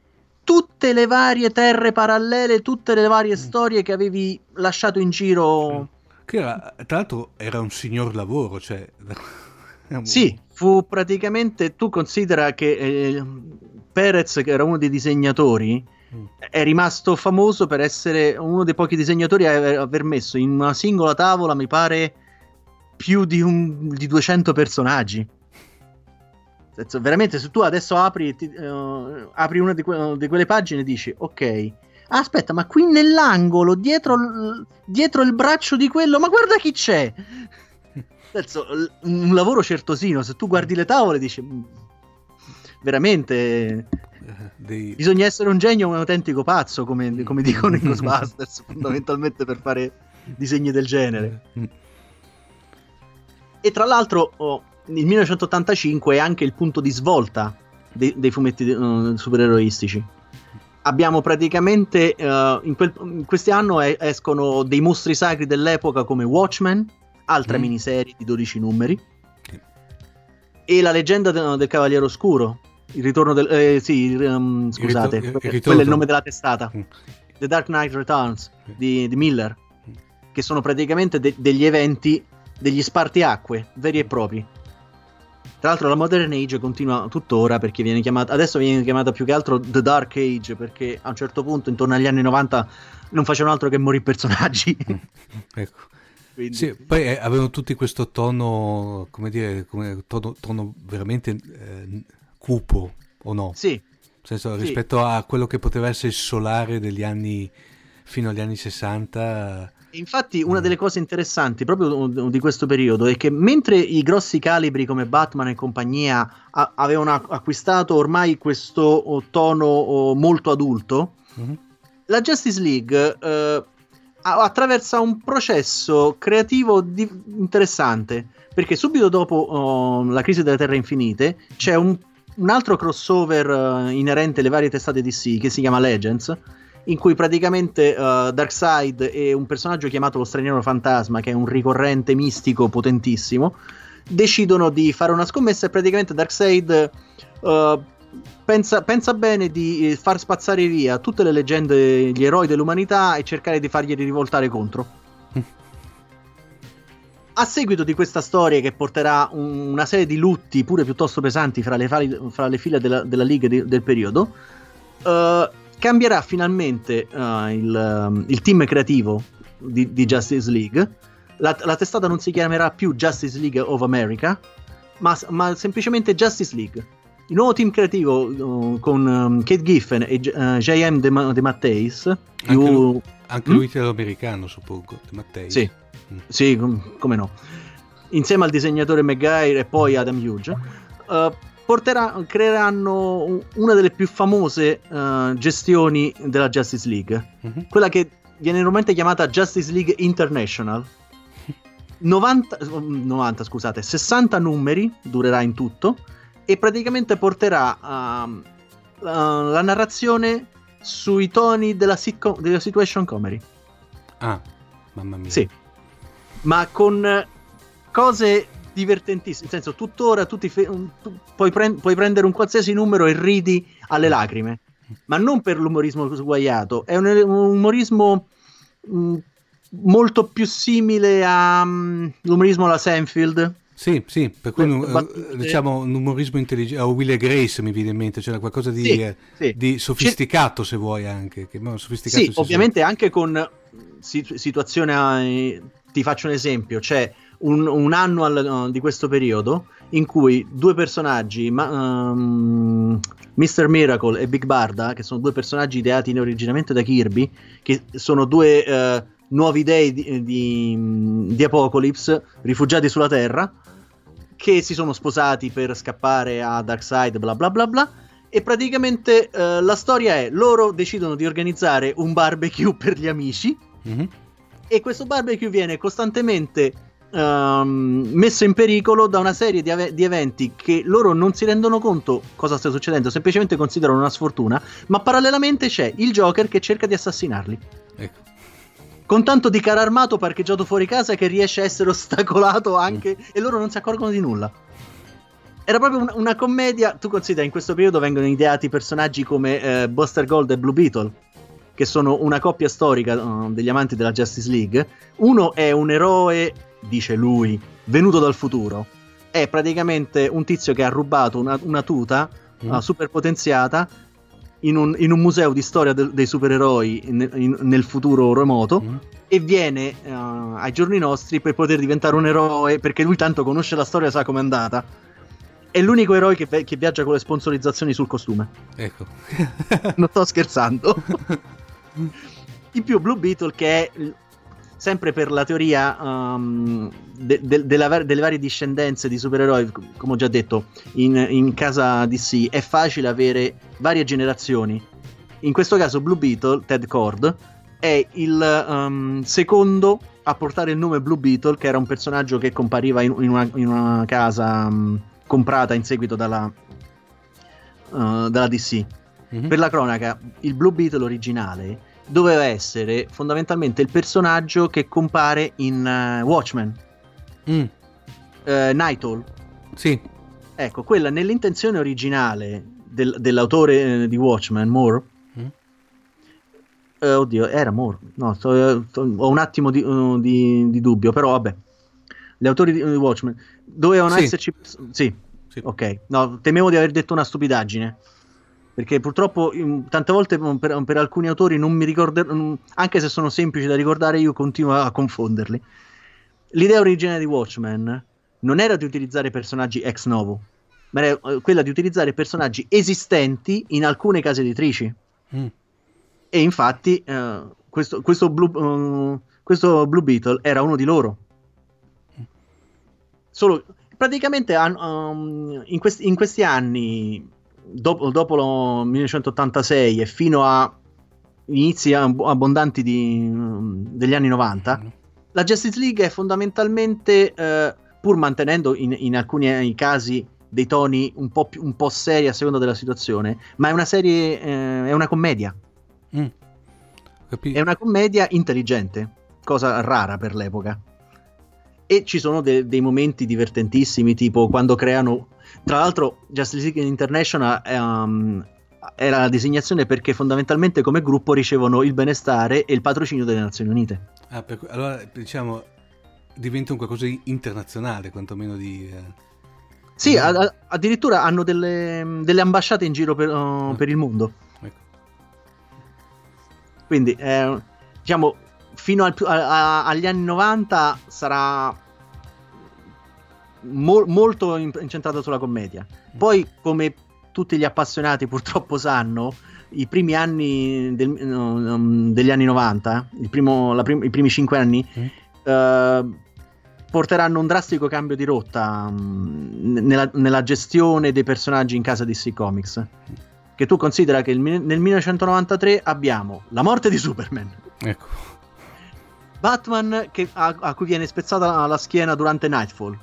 tutte le varie terre parallele, tutte le varie storie che avevi lasciato in giro. Che era, tra l'altro era un signor lavoro, cioè... *laughs* Sì, fu praticamente, tu considera che eh, Perez, che era uno dei disegnatori, Mm. è rimasto famoso per essere uno dei pochi disegnatori a aver, messo in una singola tavola, mi pare, più di, un, di 200 personaggi. Senso, Veramente, se tu adesso apri, ti- eh, apri una di, que- di quelle pagine e dici, ok, aspetta, ma qui nell'angolo, dietro, dietro il braccio di quello, ma guarda chi c'è! L- un lavoro certosino, se tu guardi le tavole dici, "Mm, veramente, dei- bisogna essere un genio o un autentico pazzo, come, come dicono i *laughs* Ghostbusters, fondamentalmente per fare disegni del genere. E tra l'altro, oh, il 1985 è anche il punto di svolta dei, dei fumetti eh, supereroistici. Abbiamo praticamente eh, in, quel, in questi anni escono dei mostri sacri dell'epoca come Watchmen, altra Mm. miniserie di 12 numeri, Sì. e la leggenda de- del Cavaliere Oscuro. Il ritorno del. eh, sì, il, um, scusate, il quello ritorno. è il nome della testata. Mm. The Dark Knight Returns di, di Miller, Mm. che sono praticamente de- degli eventi, degli spartiacque veri e propri. Tra l'altro la Modern Age continua tuttora perché viene chiamata, adesso viene chiamata più che altro The Dark Age perché a un certo punto, intorno agli anni 90, non facevano altro che morire personaggi. *laughs* Ecco. Quindi- Sì, poi eh, avevano tutti questo tono, come dire, come tono, tono veramente eh, cupo, o no? Sì, Nel senso, Sì. rispetto a quello che poteva essere il solare degli anni, fino agli anni 60. Infatti, una delle cose interessanti proprio di questo periodo è che mentre i grossi calibri come Batman e compagnia a- avevano ac- acquistato ormai questo oh, tono oh, molto adulto, Mhm. la Justice League eh, attraversa un processo creativo di- interessante perché subito dopo oh, la crisi delle Terre Infinite c'è un, un altro crossover eh, inerente alle varie testate DC che si chiama Legends in cui praticamente eh, Darkseid e un personaggio chiamato lo straniero fantasma che è un ricorrente mistico potentissimo decidono di fare una scommessa e praticamente Darkseid eh, pensa, pensa bene di eh, far spazzare via tutte le leggende, gli eroi dell'umanità e cercare di farglieli rivoltare contro. A seguito di questa storia che porterà un- una serie di lutti pure piuttosto pesanti fra le, fra le file della, della Liga di- del periodo, eh, cambierà finalmente eh, il, um, il team creativo di, di Justice League. La, la testata non si chiamerà più Justice League of America, ma, ma semplicemente Justice League. Il nuovo team creativo uh, con um, Kate Giffen e uh, J.M. De, Ma- De Matteis. Anche più- lui, anche Mm? lui italo-americano, suppongo, De Mattei. Sì, Mm. sì, com- come no. Insieme al disegnatore McGuire e poi Adam Hughes, uh, porterà- creeranno un- una delle più famose uh, gestioni della Justice League, Mhm. quella che viene normalmente chiamata Justice League International. 90, mm, 90, scusate, 60 numeri durerà in tutto e praticamente porterà uh, la narrazione sui toni della, sitcom- della situation comedy. Ah, mamma mia. Sì, ma con cose divertentissime. Nel senso, tuttora tu, ti fe- tu puoi, pren- puoi prendere un qualsiasi numero e ridi alle lacrime, ma non per l'umorismo sguaiato, è un, un umorismo mh, molto più simile all'umorismo mm, alla Seinfeld. Sì, sì, per cui un, diciamo un umorismo intelligente, o Will e Grace mi viene in mente, c'era qualcosa di, sì, eh, sì. di sofisticato se vuoi anche. Che, sofisticato sì, ovviamente sa. anche con situazione, ti faccio un esempio, c'è un, un annual uh, di questo periodo in cui due personaggi, ma, um, Mr. Miracle e Big Barda, che sono due personaggi ideati originariamente da Kirby, che sono due... Uh, nuovi dei di, di, di Apocalypse rifugiati sulla Terra che si sono sposati per scappare a Darkseid, bla bla bla bla. E praticamente uh, la storia è: loro decidono di organizzare un barbecue *laughs* per gli amici. Mm-hmm. E questo barbecue viene costantemente um, messo in pericolo da una serie di, ave- di, eventi che loro non si rendono conto cosa sta succedendo, semplicemente considerano una sfortuna. Ma parallelamente c'è il Joker che cerca di assassinarli. Ecco con tanto di carro armato parcheggiato fuori casa che riesce a essere ostacolato anche mm. e loro non si accorgono di nulla. Era proprio un, una commedia. Tu consideri in questo periodo vengono ideati personaggi come eh, Buster Gold e Blue Beetle, che sono una coppia storica uh, degli amanti della Justice League. Uno è un eroe, dice lui, venuto dal futuro. È praticamente un tizio che ha rubato una, una tuta mm. uh, super potenziata in un, in un museo di storia de, dei supereroi in, in, nel futuro remoto mm. e viene uh, ai giorni nostri per poter diventare un eroe perché lui tanto conosce la storia e sa com'è andata. È l'unico eroe che, che viaggia con le sponsorizzazioni sul costume. Ecco. non sto scherzando. *laughs* in più Blue Beetle che è sempre per la teoria um, de, de, della, delle varie discendenze di supereroi, come ho già detto, in, in, casa DC è facile avere varie generazioni. In questo caso Blue Beetle, Ted Cord, è il um, secondo a portare il nome Blue Beetle, che era un personaggio che compariva in, in, una, in una, casa um, comprata in seguito dalla, uh, dalla DC. Mm-hmm. Per la cronaca, il Blue Beetle originale doveva essere fondamentalmente il personaggio che compare in uh, Watchmen. Mm. Uh, Night Hall. Sì. Ecco, quella nell'intenzione originale del, dell'autore eh, di Watchmen, Moore. Mm. Uh, oddio, era Moore. No, sto, sto, ho un attimo di, di, di, dubbio, però vabbè. Gli autori di, di Watchmen dovevano sì. esserci. Sì. sì. Ok. No, temevo di aver detto una stupidaggine perché purtroppo tante volte per, per, alcuni autori non mi ricordo, anche se sono semplici da ricordare, io continuo a confonderli. L'idea originale di Watchmen non era di utilizzare personaggi ex novo, ma era eh, quella di utilizzare personaggi esistenti in alcune case editrici. Mm. E infatti uh, questo, questo, Blue, uh, questo, Blue, Beetle era uno di loro. Solo, praticamente um, in, questi, in questi anni dopo, dopo lo 1986 e fino a inizi abbondanti di, degli anni 90, mm. la Justice League è fondamentalmente, eh, pur mantenendo in, in, alcuni casi dei toni un po', più, un po' seri a seconda della situazione, ma è una serie, eh, è una commedia. Mm. È una commedia intelligente, cosa rara per l'epoca. E ci sono de- dei momenti divertentissimi, tipo quando creano tra l'altro, Justice League International um, era la designazione perché fondamentalmente come gruppo ricevono il benestare e il patrocinio delle Nazioni Unite. Ah, per, allora diciamo diventa un qualcosa di internazionale, quantomeno di... Eh... Sì, a, a, addirittura hanno delle, delle, ambasciate in giro per, uh, ah. per il mondo. Ecco. Quindi, eh, diciamo, fino al, a, agli anni 90 sarà mo- molto incentrato sulla commedia. Poi, come tutti gli appassionati purtroppo sanno, i primi anni del, um, degli anni 90, primo, prim- i primi cinque anni, mm. uh, porteranno un drastico cambio di rotta um, nella, nella, gestione dei personaggi in casa DC Comics. Che tu considera che il, nel 1993 abbiamo la morte di Superman. Ecco. Batman che, a, a, cui viene spezzata la schiena durante Nightfall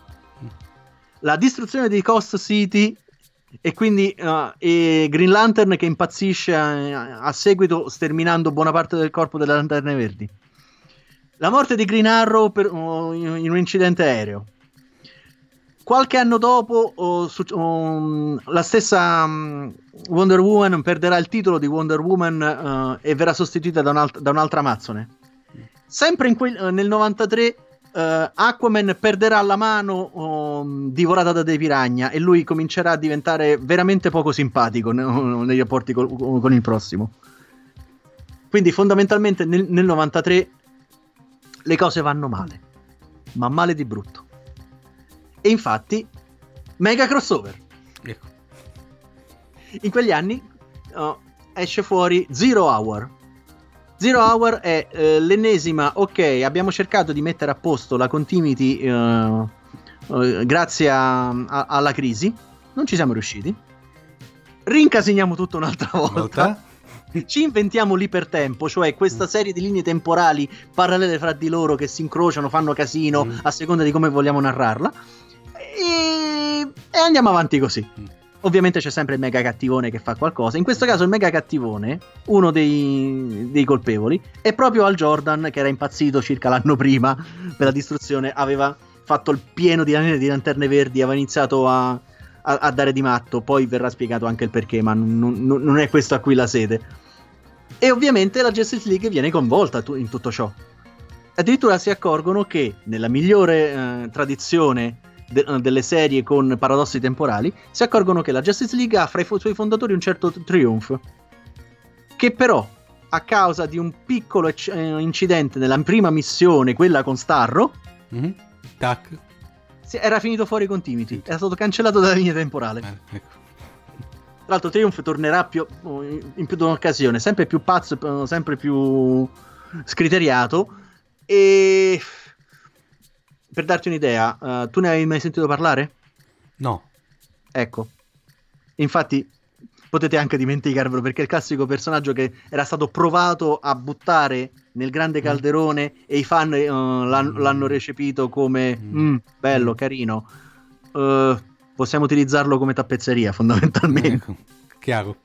la distruzione di Coast City e quindi uh, e Green Lantern che impazzisce a, a, seguito sterminando buona parte del corpo delle lanterne verdi. La morte di Green Arrow per, uh, in un incidente aereo. qualche anno dopo oh, su- um, la stessa um, Wonder Woman perderà il titolo di Wonder Woman uh, e verrà sostituita da, un'alt- da un'altra Amazzone. Sempre que- nel 93 uh, Aquaman perderà la mano um, divorata da dei piragna e lui comincerà a diventare veramente poco simpatico ne- nei rapporti col- con il prossimo. Quindi fondamentalmente nel, nel 93 le cose vanno male, ma male di brutto. E infatti, mega crossover. Ecco. In quegli anni uh, esce fuori Zero Hour. Zero Hour è eh, l'ennesima, ok, abbiamo cercato di mettere a posto la continuity uh, uh, grazie a, a, alla crisi, non ci siamo riusciti. Rincasiniamo tutto un'altra volta. Volta? *laughs* Ci inventiamo l'ipertempo, cioè questa serie di linee temporali parallele fra di loro che si incrociano, fanno casino Mm. a seconda di come vogliamo narrarla. E, e andiamo avanti così. Ovviamente c'è sempre il mega cattivone che fa qualcosa. In questo caso il mega cattivone, uno dei, dei colpevoli, è proprio Al Jordan che era impazzito circa l'anno prima per la distruzione, aveva fatto il pieno di, di lanterne verdi, aveva iniziato a, a- a dare di matto, poi verrà spiegato anche il perché, ma non, non- non è questo a cui la sede. E ovviamente la Justice League viene coinvolta in tutto ciò. Addirittura si accorgono che nella migliore eh, tradizione de- eh, delle serie con paradossi temporali, si accorgono che la Justice League ha fra i fu- suoi fondatori un certo Triumph, che però a causa di un piccolo ecc- eh, incidente nella prima missione, quella con Starro, Mhm. Tac. era finito fuori continuity, era stato cancellato dalla linea temporale. Bene, ecco. Tra l'altro Triumph tornerà più- in più di un'occasione, sempre più pazzo, eh, sempre più scriteriato. E per darti un'idea, eh, tu ne hai mai sentito parlare? No. Ecco. Infatti potete anche dimenticarvelo perché è il classico personaggio che era stato provato a buttare nel grande Mm. calderone e i fan eh, l'han- l'hanno recepito come Mm. "Mm, bello, carino. Eh, possiamo utilizzarlo come tappezzeria fondamentalmente. Ecco. Chiaro.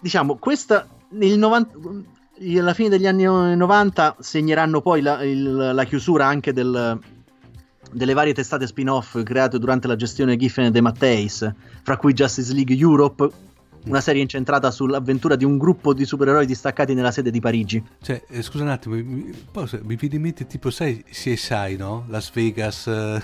diciamo, questa nel 90 alla fine degli anni 90 segneranno poi la, il- la chiusura anche del- delle varie testate spin-off create durante la gestione Giffen e De Matteis, fra cui Justice League Europe, una serie incentrata sull'avventura di un gruppo di supereroi distaccati nella sede di Parigi. Cioè, eh, scusa un attimo, mi, posso- mi viene in mente tipo, sai, CSI, no? Las Vegas, eh,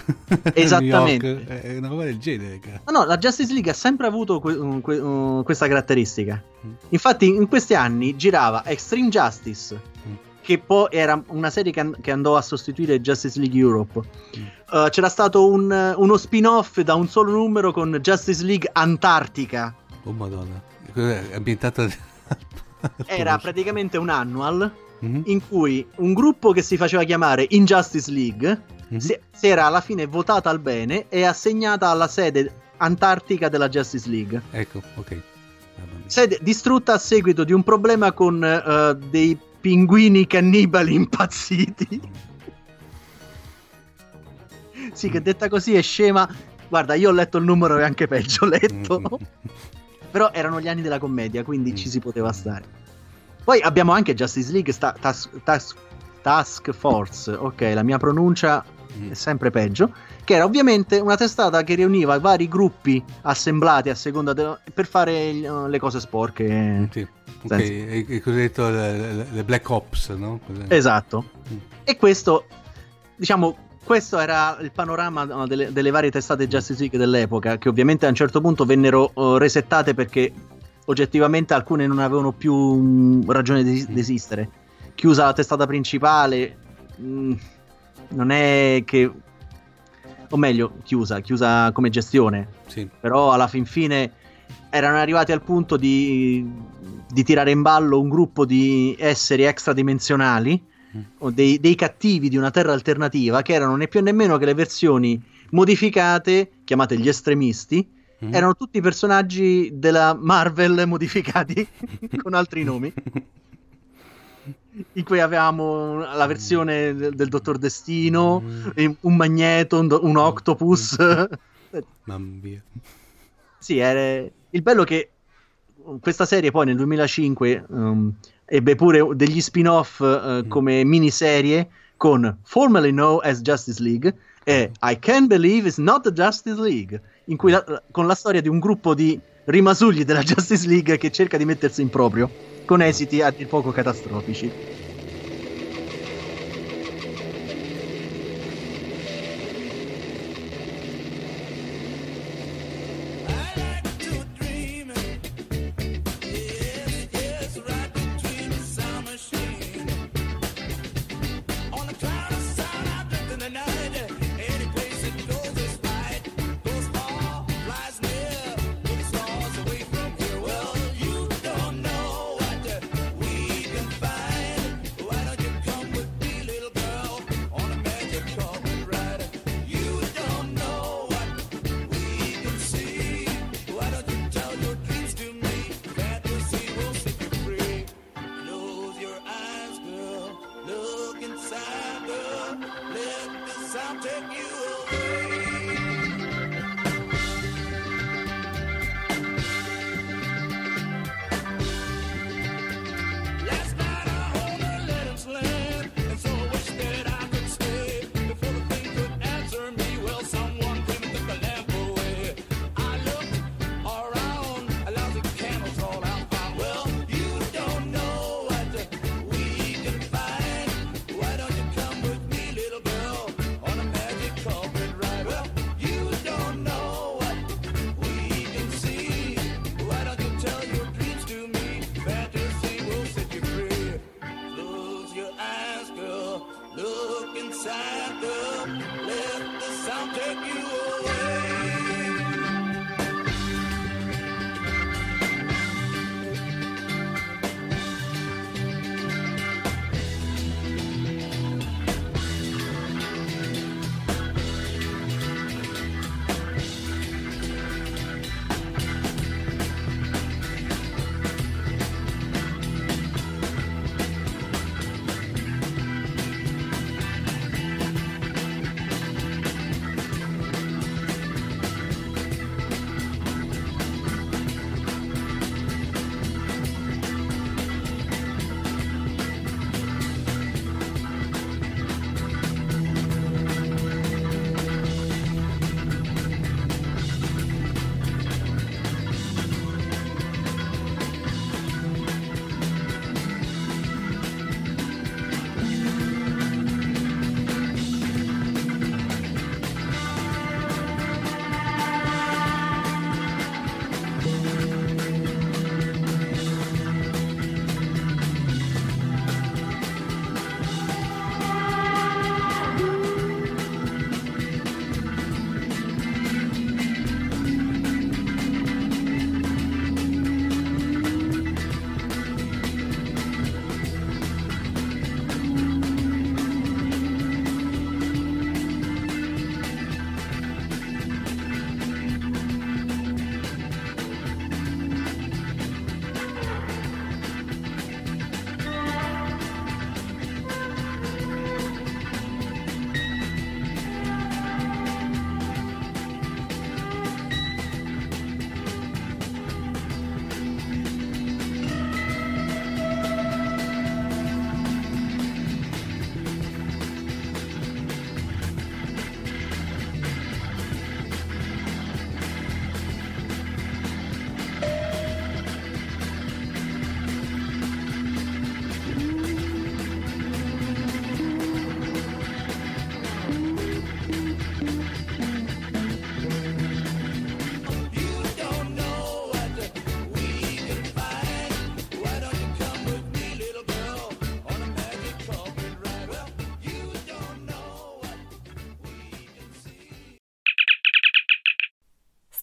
Esattamente. *laughs* New York, eh, è una roba del genere. No, no, la Justice League ha sempre avuto que- un- que- un- questa caratteristica. Mm. Infatti, in questi anni girava Extreme Justice, Mm. che poi era una serie che, an- che andò a sostituire Justice League Europe. Mm. Uh, c'era stato un- uno spin-off da un solo numero con Justice League Antartica. Oh madonna. Cos'è? Ambientata... *laughs* Era praticamente un annual Mhm, in cui un gruppo che si faceva chiamare Injustice League mhm. si, si era alla fine votata al bene e assegnata alla sede antartica della Justice League. Ecco, ok. Mia. sede distrutta a seguito di un problema con eh, dei pinguini cannibali impazziti. sì, che detta così è scema. Guarda, io ho letto il numero e anche peggio ho letto. Però erano gli anni della commedia, quindi Mm. ci si poteva stare. Poi abbiamo anche Justice League sta- Tas- Tas- Task Force. Ok, la mia pronuncia Mm. è sempre peggio. Che era ovviamente una testata che riuniva vari gruppi assemblati a seconda de- per fare eh, le cose sporche. Sì, ok, Senza- è, è cosiddetto le, le- Black Ops, no? Esatto. Mm. E questo, diciamo, questo era il panorama no, delle, delle varie testate Justice League dell'epoca, che ovviamente a un certo punto vennero eh, resettate perché oggettivamente alcune non avevano più mm, ragione di Mm. esistere. Chiusa la testata principale, mm, non è che... O meglio, chiusa, chiusa come gestione, Sì. però alla fin fine erano arrivati al punto di, di tirare in ballo un gruppo di esseri extradimensionali. O dei, dei cattivi di una terra alternativa che erano né più né meno che le versioni modificate, chiamate gli estremisti, Mhm. erano tutti personaggi della Marvel modificati *laughs* con altri nomi, in cui avevamo la versione del, del Dottor Destino, Mm. un magneto, un, un octopus. *laughs* Mamma mia. Sì, era... il bello è che questa serie poi nel 2005 um, ebbe pure degli spin-off uh, Mm. come miniserie con formerly known as Justice League è I Can't Believe It's Not the Justice League, in cui la, con la storia di un gruppo di rimasugli della Justice League che cerca di mettersi in proprio, con esiti a dir poco catastrofici.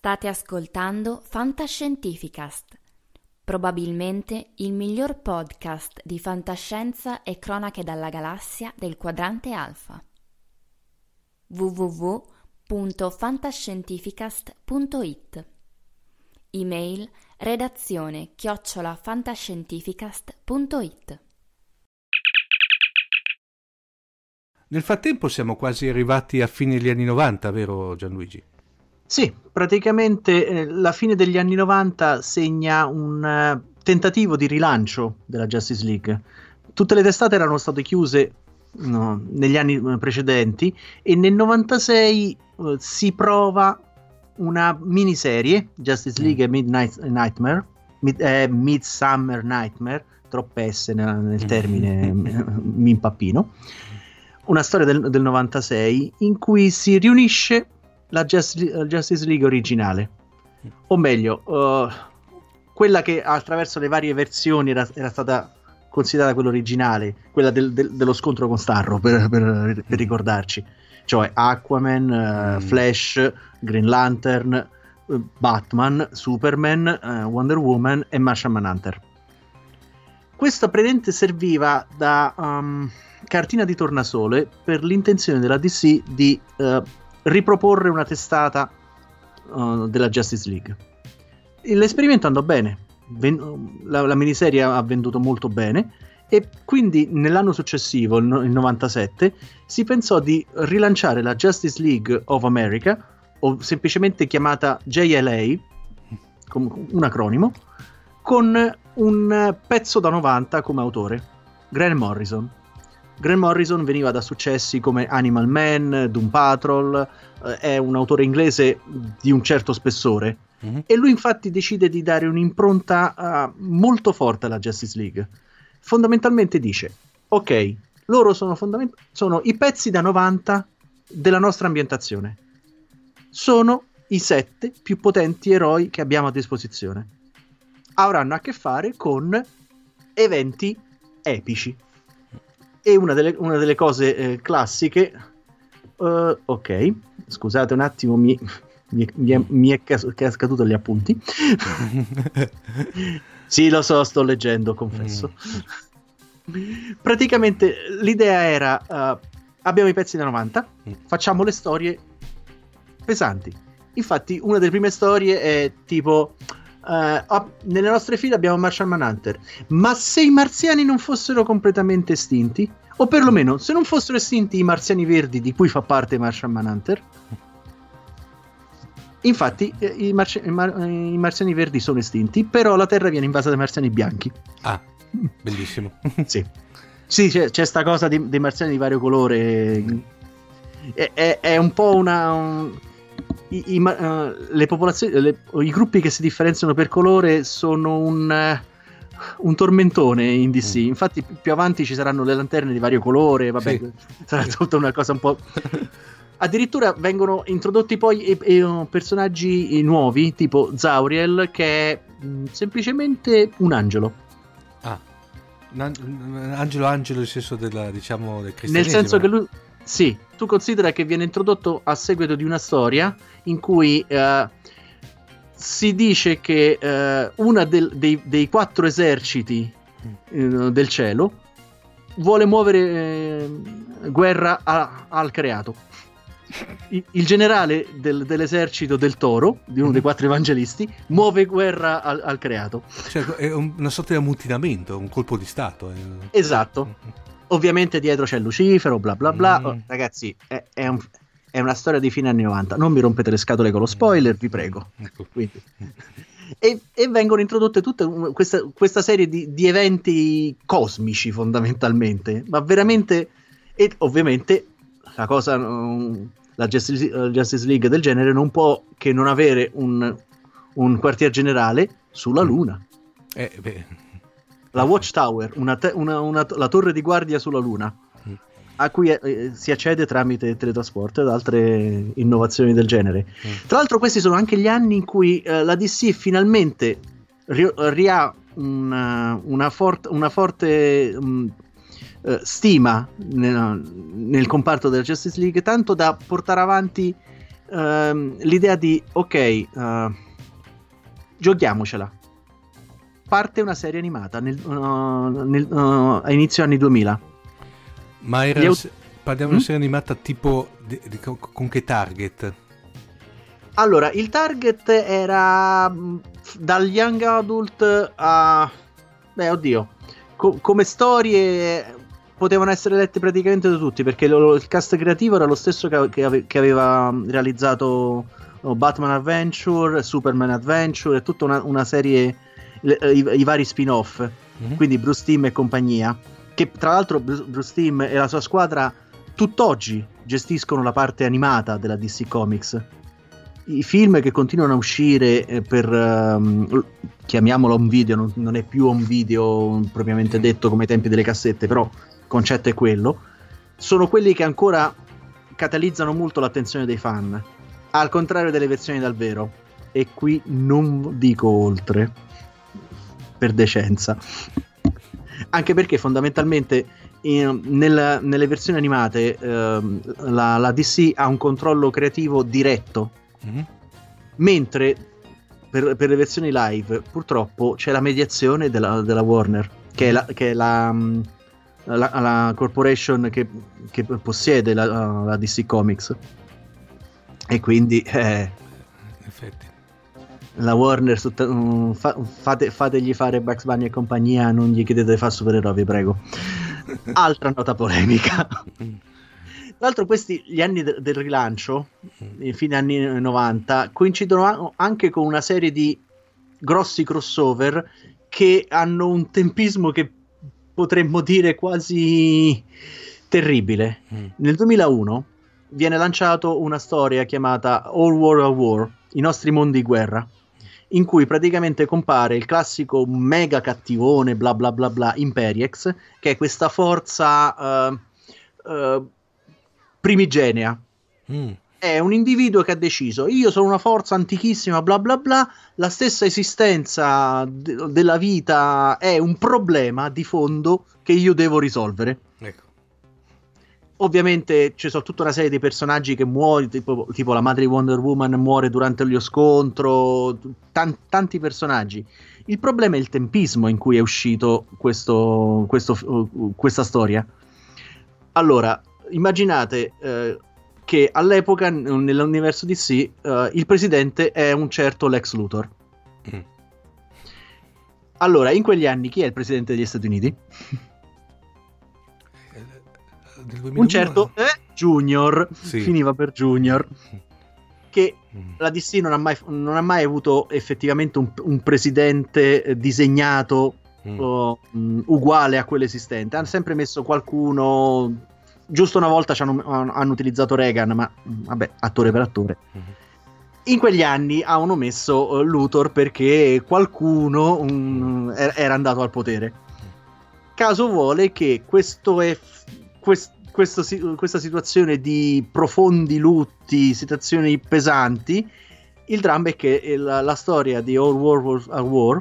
State ascoltando Fantascientificast, probabilmente il miglior podcast di fantascienza e cronache dalla galassia del quadrante alfa. www.fantascientificast.it Email redazione chiocciolafantascientificast.it Nel frattempo siamo quasi arrivati a fine degli anni 90, vero Gianluigi? Sì, praticamente eh, la fine degli anni 90 segna un uh, tentativo di rilancio della Justice League. Tutte le testate erano state chiuse no, negli anni eh, precedenti e nel 96 eh, si prova una miniserie Justice League e Midnight Nightmare Mid, eh, Midsummer Nightmare troppe S nel, nel termine *laughs* mi impappino. Una storia del, del 96 in cui si riunisce la Justice, Justice League originale o meglio uh, quella che attraverso le varie versioni era, era stata considerata quella originale, quella del, del, dello scontro con Starro, per, per, per ricordarci, cioè Aquaman, uh. Flash, Green Lantern, uh, Batman, Superman, uh, Wonder Woman e Martian Manhunter. Questa predente serviva da um, cartina di tornasole per l'intenzione della DC di riproporre una testata della Justice League. L'esperimento andò bene, la, la, miniserie ha venduto molto bene e quindi nell'anno successivo, il, il 97, si pensò di rilanciare la Justice League of America, o semplicemente chiamata JLA, un acronimo, con un pezzo da 90 come autore, Grant Morrison. Grant Morrison veniva da successi come Animal Man, Doom Patrol, eh, è un autore inglese di un certo spessore Mm-hmm. E lui infatti decide di dare un'impronta uh, molto forte alla Justice League. Fondamentalmente dice, ok, loro sono, fondament- sono i pezzi da 90 della nostra ambientazione. Sono i sette più potenti eroi che abbiamo a disposizione. Avranno a che fare con eventi epici. E una delle, una delle cose eh, classiche... Uh, ok, scusate un attimo, mi, mi, mi, è, mi è scaduto gli appunti. *laughs* sì, lo so, sto leggendo, confesso. Mm. Praticamente l'idea era: uh, abbiamo i pezzi da 90, mm. facciamo le storie pesanti. Infatti, una delle prime storie è tipo. Uh, nelle nostre file abbiamo Martian Manhunter. Ma se i marziani non fossero completamente estinti, o perlomeno se non fossero estinti i marziani verdi di cui fa parte Martian Manhunter, Infatti, eh, i, marci- i, mar- i, marziani verdi sono estinti, però la Terra viene invasa dai marziani bianchi. Ah, bellissimo. *laughs* sì. Sì, c'è, c'è sta cosa di, dei marziani di vario colore. È, è, è un po' una. Un, i, i, uh, le popolazioni, le, i gruppi che si differenziano per colore sono un. Uh, un tormentone in DC. Mm. Infatti, più avanti ci saranno le lanterne di vario colore. Vabbè, sì. sarà tutta una cosa un po'. Addirittura vengono introdotti poi e, e, personaggi nuovi, tipo Zauriel, che è mh, mm, semplicemente un angelo. Ah, un angelo angelo nel senso della, diciamo, del Nel senso che lui... Sì, tu considera che viene introdotto a seguito di una storia in cui uh, si dice che una del, dei, dei, quattro eserciti uh, del cielo vuole muovere guerra a, al creato il generale del, dell'esercito del toro, di uno dei mhm. quattro evangelisti, muove guerra al, al creato. Cioè, è un, una sorta di ammutinamento, un colpo di Stato. Eh. Esatto. Ovviamente dietro c'è Lucifero, bla bla bla. Mm. Ragazzi, è, è, un, è, una storia di fine anni 90. Non mi rompete le scatole con lo spoiler, vi prego. Ecco. E, e, vengono introdotte tutta questa, questa serie di, di eventi cosmici, fondamentalmente. Ma veramente... E ovviamente la cosa la Justice, la Justice, League del genere non può che non avere un, un quartier generale sulla mm. Luna. Eh, la Watchtower, una te, una, una, la torre di guardia sulla Luna, mm. A cui eh, si accede tramite teletrasporto ed altre innovazioni del genere. Mm. Tra l'altro questi sono anche gli anni in cui eh, la DC finalmente ri- riha una, una, forte, una forte um, uh, stima nel, nel, comparto della Justice League, tanto da portare avanti uh, l'idea di ok, uh, giochiamocela. Parte una serie animata nel, uh, nel, a inizio anni 2000. Ma era, aut- parliamo di una mm? serie animata tipo di, di, con che target? Allora, il target era mm, dal young adult a... Beh, oddio. Co- come storie potevano essere lette praticamente da tutti perché lo, il cast creativo era lo stesso che, che, ave, che aveva realizzato oh, Batman Adventure, Superman Adventure e tutta una, una serie, le, i, i, vari spin-off, mm-hmm. quindi Bruce Timm e compagnia. Che tra l'altro Bruce, Timm e la sua squadra tutt'oggi gestiscono la parte animata della DC Comics. I film che continuano a uscire eh, per, um, chiamiamolo un video, non, non, è più un video propriamente detto come ai tempi delle cassette, però il concetto è quello, sono quelli che ancora catalizzano molto l'attenzione dei fan, al contrario delle versioni dal vero. E qui non dico oltre, per decenza. Anche perché fondamentalmente in, nel, nelle versioni animate ehm, la, la, DC ha un controllo creativo diretto, mm-hmm. mentre per, per, le versioni live purtroppo c'è la mediazione della, della Warner, che è la, che è la, mm, la, la corporation che, che possiede la, DC Comics. E quindi... Eh, In effetti la Warner fa, fate, fategli fare Bugs Bunny e compagnia non gli chiedete di fare supereroi vi prego. *laughs* Altra nota polemica. *laughs* Tra l'altro questi gli anni de- del rilancio fine anni 90 coincidono anche con una serie di grossi crossover che hanno un tempismo che potremmo dire quasi terribile. Mm. nel 2001 viene lanciato una storia chiamata All War a War i nostri mondi di guerra in cui praticamente compare il classico mega cattivone bla bla bla bla Imperiex, che è questa forza uh, uh, primigenia. Mm. È un individuo che ha deciso, io sono una forza antichissima, bla bla bla, la stessa esistenza de- della vita è un problema di fondo che io devo risolvere. Ovviamente ci sono tutta una serie di personaggi che muoiono, tipo, tipo, la madre di Wonder Woman muore durante lo scontro, tan- tanti personaggi. Il problema è il tempismo in cui è uscito questo, questo, uh, questa storia. Allora, immaginate uh, che all'epoca nell'universo DC uh, il presidente è un certo Lex Luthor. Mm. Allora, in quegli anni chi è il presidente degli Stati Uniti? Un certo eh, Junior sì. finiva per Junior *laughs* che mm. la DC non ha, mai, non ha mai avuto effettivamente un, un presidente eh, disegnato mm. uh, um, uguale a quello esistente hanno sempre messo qualcuno giusto una volta hanno, hanno, utilizzato Reagan ma mm, vabbè attore per attore mm-hmm. in quegli anni hanno messo uh, Luthor perché qualcuno um, era andato al potere caso vuole che questo è quest- questo, questa situazione di profondi lutti, situazioni pesanti, il dramma è che la, la storia di All War Was a War,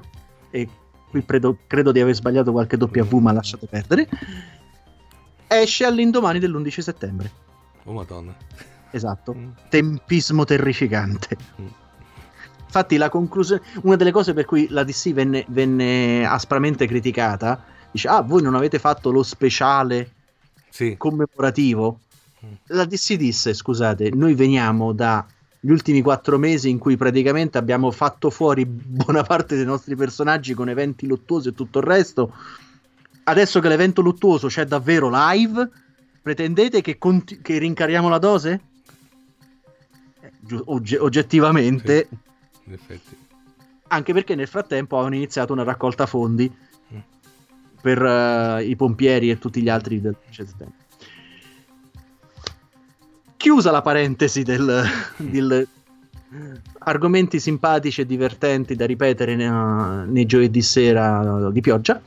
e qui credo, credo di aver sbagliato qualche W, ma lasciate perdere, esce all'indomani dell'11 settembre. Oh madonna. Esatto, mm. tempismo terrificante. Mm. Infatti la conclusione, una delle cose per cui la DC venne, venne aspramente criticata, dice, ah, voi non avete fatto lo speciale sì. commemorativo. Mm. La DC disse, scusate, noi veniamo dagli ultimi quattro mesi in cui praticamente abbiamo fatto fuori buona parte dei nostri personaggi con eventi luttuosi e tutto il resto. Adesso che l'evento luttuoso c'è davvero live, pretendete che, conti- che rincariamo la dose? Eh, ogge- oggettivamente, sì, anche perché nel frattempo avevano iniziato una raccolta fondi per uh, i pompieri e tutti gli altri del settembre. Chiusa la parentesi del, *laughs* del argomenti simpatici e divertenti da ripetere nei, nei giovedì sera di pioggia.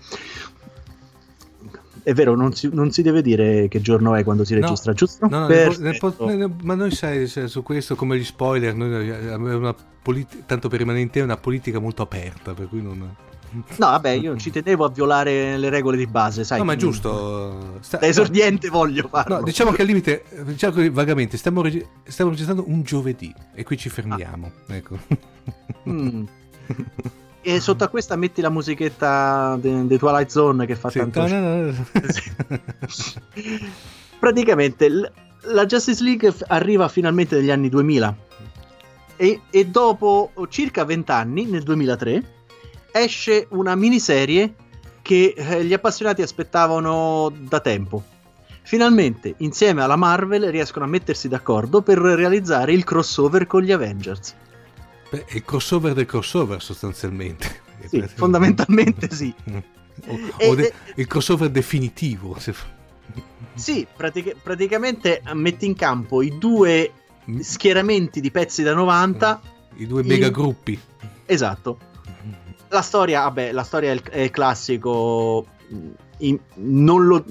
È vero, non si, non si, deve dire che giorno è quando si registra, no, giusto? No, no, nel, nel, ma noi sai, su questo, come gli spoiler, una politi- tanto per rimanere in te, una politica molto aperta, per cui non... No, vabbè, io ci tenevo a violare le regole di base, sai. No, ma è giusto. Sta... Da esordiente voglio farlo. No, diciamo che al limite, diciamo che vagamente, stiamo, reg... stiamo, registrando un giovedì e qui ci fermiamo. Ah. Ecco. Mm. *laughs* E sotto a questa metti la musichetta dei Twilight Zone che fa sì, tanto... No, no. *laughs* Praticamente la Justice League arriva finalmente negli anni 2000 e, e dopo circa 20 anni, nel 2003 esce una miniserie che eh, gli appassionati aspettavano da tempo. Finalmente, insieme alla Marvel, riescono a mettersi d'accordo per realizzare il crossover con gli Avengers. Beh, il crossover del crossover, sostanzialmente. Sì, fondamentalmente sì. *laughs* O, E- o de- e- il crossover definitivo. Sì, pratica- praticamente metti in campo i due schieramenti di pezzi da 90. I due in- megagruppi. Esatto. La storia, vabbè, la storia è è classico. in- non, lo,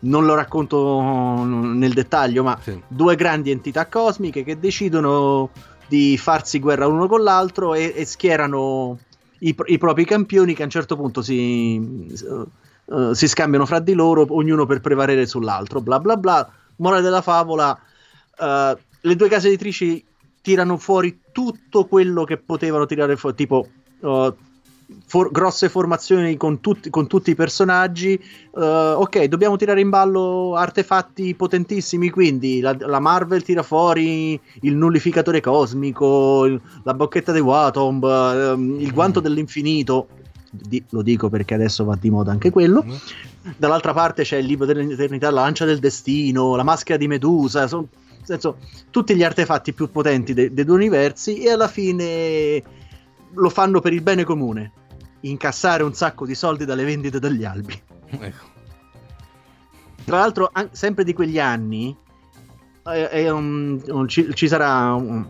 non lo racconto nel dettaglio, ma Sì. due grandi entità cosmiche che decidono di farsi guerra l'uno con l'altro e, e schierano i, i propri campioni che a un certo punto si, eh, si scambiano fra di loro, ognuno per prevalere sull'altro, bla bla bla. Morale della favola, eh, le due case editrici tirano fuori tutto quello che potevano tirare fuori, tipo eh, for- grosse formazioni con tutti, con tutti i personaggi. eh, ok, dobbiamo tirare in ballo artefatti potentissimi, quindi la, la Marvel tira fuori il nullificatore cosmico, il- la bocchetta di Watomb, ehm, il guanto dell'infinito. Di- lo dico perché adesso va di moda anche quello. Dall'altra parte c'è il libro dell'eternità, la lancia del destino, la maschera di Medusa, son- nel senso, tutti gli artefatti più potenti de- dei due universi e alla fine lo fanno per il bene comune, incassare un sacco di soldi dalle vendite degli albi. *laughs* Ecco. Tra l'altro, an- sempre di quegli anni, eh, un- un- ci, ci sarà un,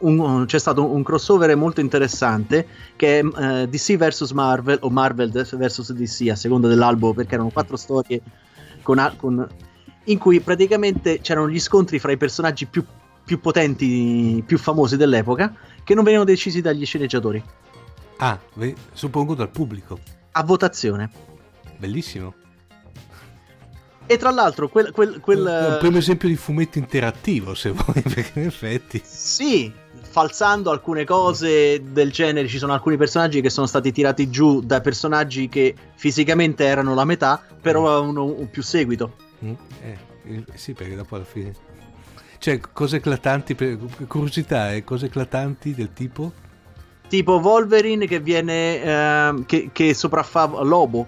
un- c'è stato un crossover molto interessante che è eh, DC vs Marvel o Marvel vs DC a seconda dell'albo perché erano quattro storie con, con- in cui praticamente c'erano gli scontri fra i personaggi più, più potenti, più famosi dell'epoca che non venivano decisi dagli sceneggiatori Ah, suppongo dal pubblico. a votazione. Bellissimo. E tra l'altro, quel, quel- quel- È un primo esempio di fumetto interattivo, se *laughs* vuoi, perché in effetti... Sì, falsando alcune cose del genere, ci sono alcuni personaggi che sono stati tirati giù da personaggi che fisicamente erano la metà, però avevano un più seguito. Mm, eh, sì, perché dopo alla fine... Cioè, cose eclatanti, per curiosità, eh, cose eclatanti del tipo... Tipo Wolverine che viene. ehm, che, che sopraffa Lobo.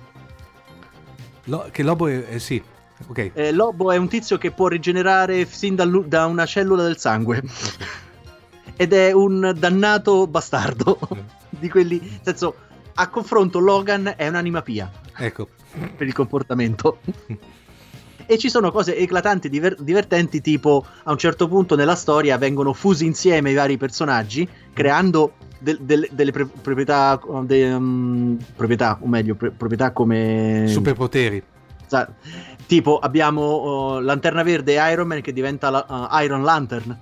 Lo- che Lobo è... eh, sì, ok. Eh, Lobo è un tizio che può rigenerare sin dall'u- da una cellula del sangue. Ed è un dannato bastardo. *laughs* di quelli. Nel senso, a confronto, Logan è un'anima pia. Ecco. per il comportamento. e ci sono cose eclatanti, diver- divertenti, tipo a un certo punto nella storia vengono fusi insieme i vari personaggi, creando del- del- delle pre- proprietà, de- um, proprietà, o meglio, pre- proprietà come... Superpoteri. sa- tipo abbiamo uh, Lanterna Verde e Iron Man che diventa la- uh, Iron Lantern,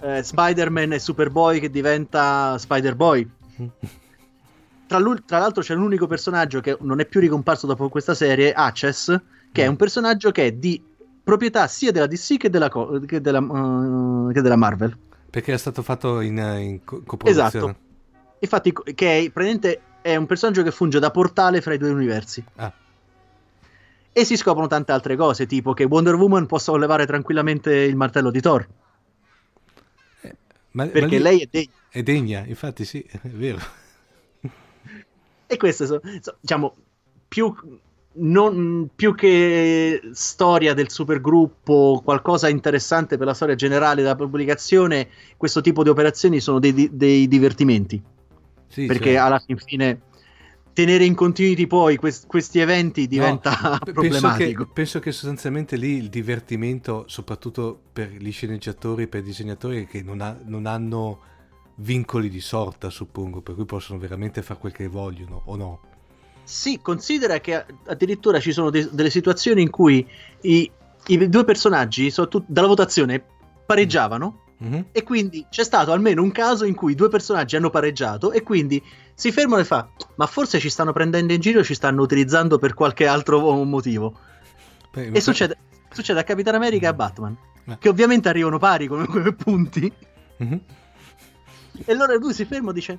eh, Spider-Man e Superboy che diventa Spider-Boy. Tra, tra l'altro c'è un unico personaggio che non è più ricomparso dopo questa serie, Access, che è un personaggio che è di proprietà sia della DC che della, che della, uh, che della Marvel. Perché è stato fatto in, in co- coproduzione. Esatto. Infatti, che è, praticamente è un personaggio che funge da portale fra i due universi. Ah, E si scoprono tante altre cose, tipo che Wonder Woman possa sollevare tranquillamente il martello di Thor. ma, Perché ma lì lei è degna. è degna, infatti sì, è vero. E queste sono, so- diciamo, più, non- più che storia del supergruppo, qualcosa interessante per la storia generale della pubblicazione, questo tipo di operazioni sono dei, dei divertimenti. Sì, perché cioè, alla fin fine tenere in continuity poi quest- questi eventi diventa no, pe- penso, che, problematico. penso che sostanzialmente lì il divertimento, soprattutto per gli sceneggiatori per i disegnatori, che non, ha- non hanno vincoli di sorta, suppongo, per cui possono veramente fare quel che vogliono, o no? Sì, considera che addirittura ci sono de- delle situazioni in cui i, i due personaggi tut- dalla votazione pareggiavano Mhm. e quindi c'è stato almeno un caso in cui i due personaggi hanno pareggiato e quindi si fermano e fa ma forse ci stanno prendendo in giro ci stanno utilizzando per qualche altro motivo Beh, e succede, succede a Capitan America e a Batman Eh. che ovviamente arrivano pari come, come punti Mhm. e allora lui si ferma e dice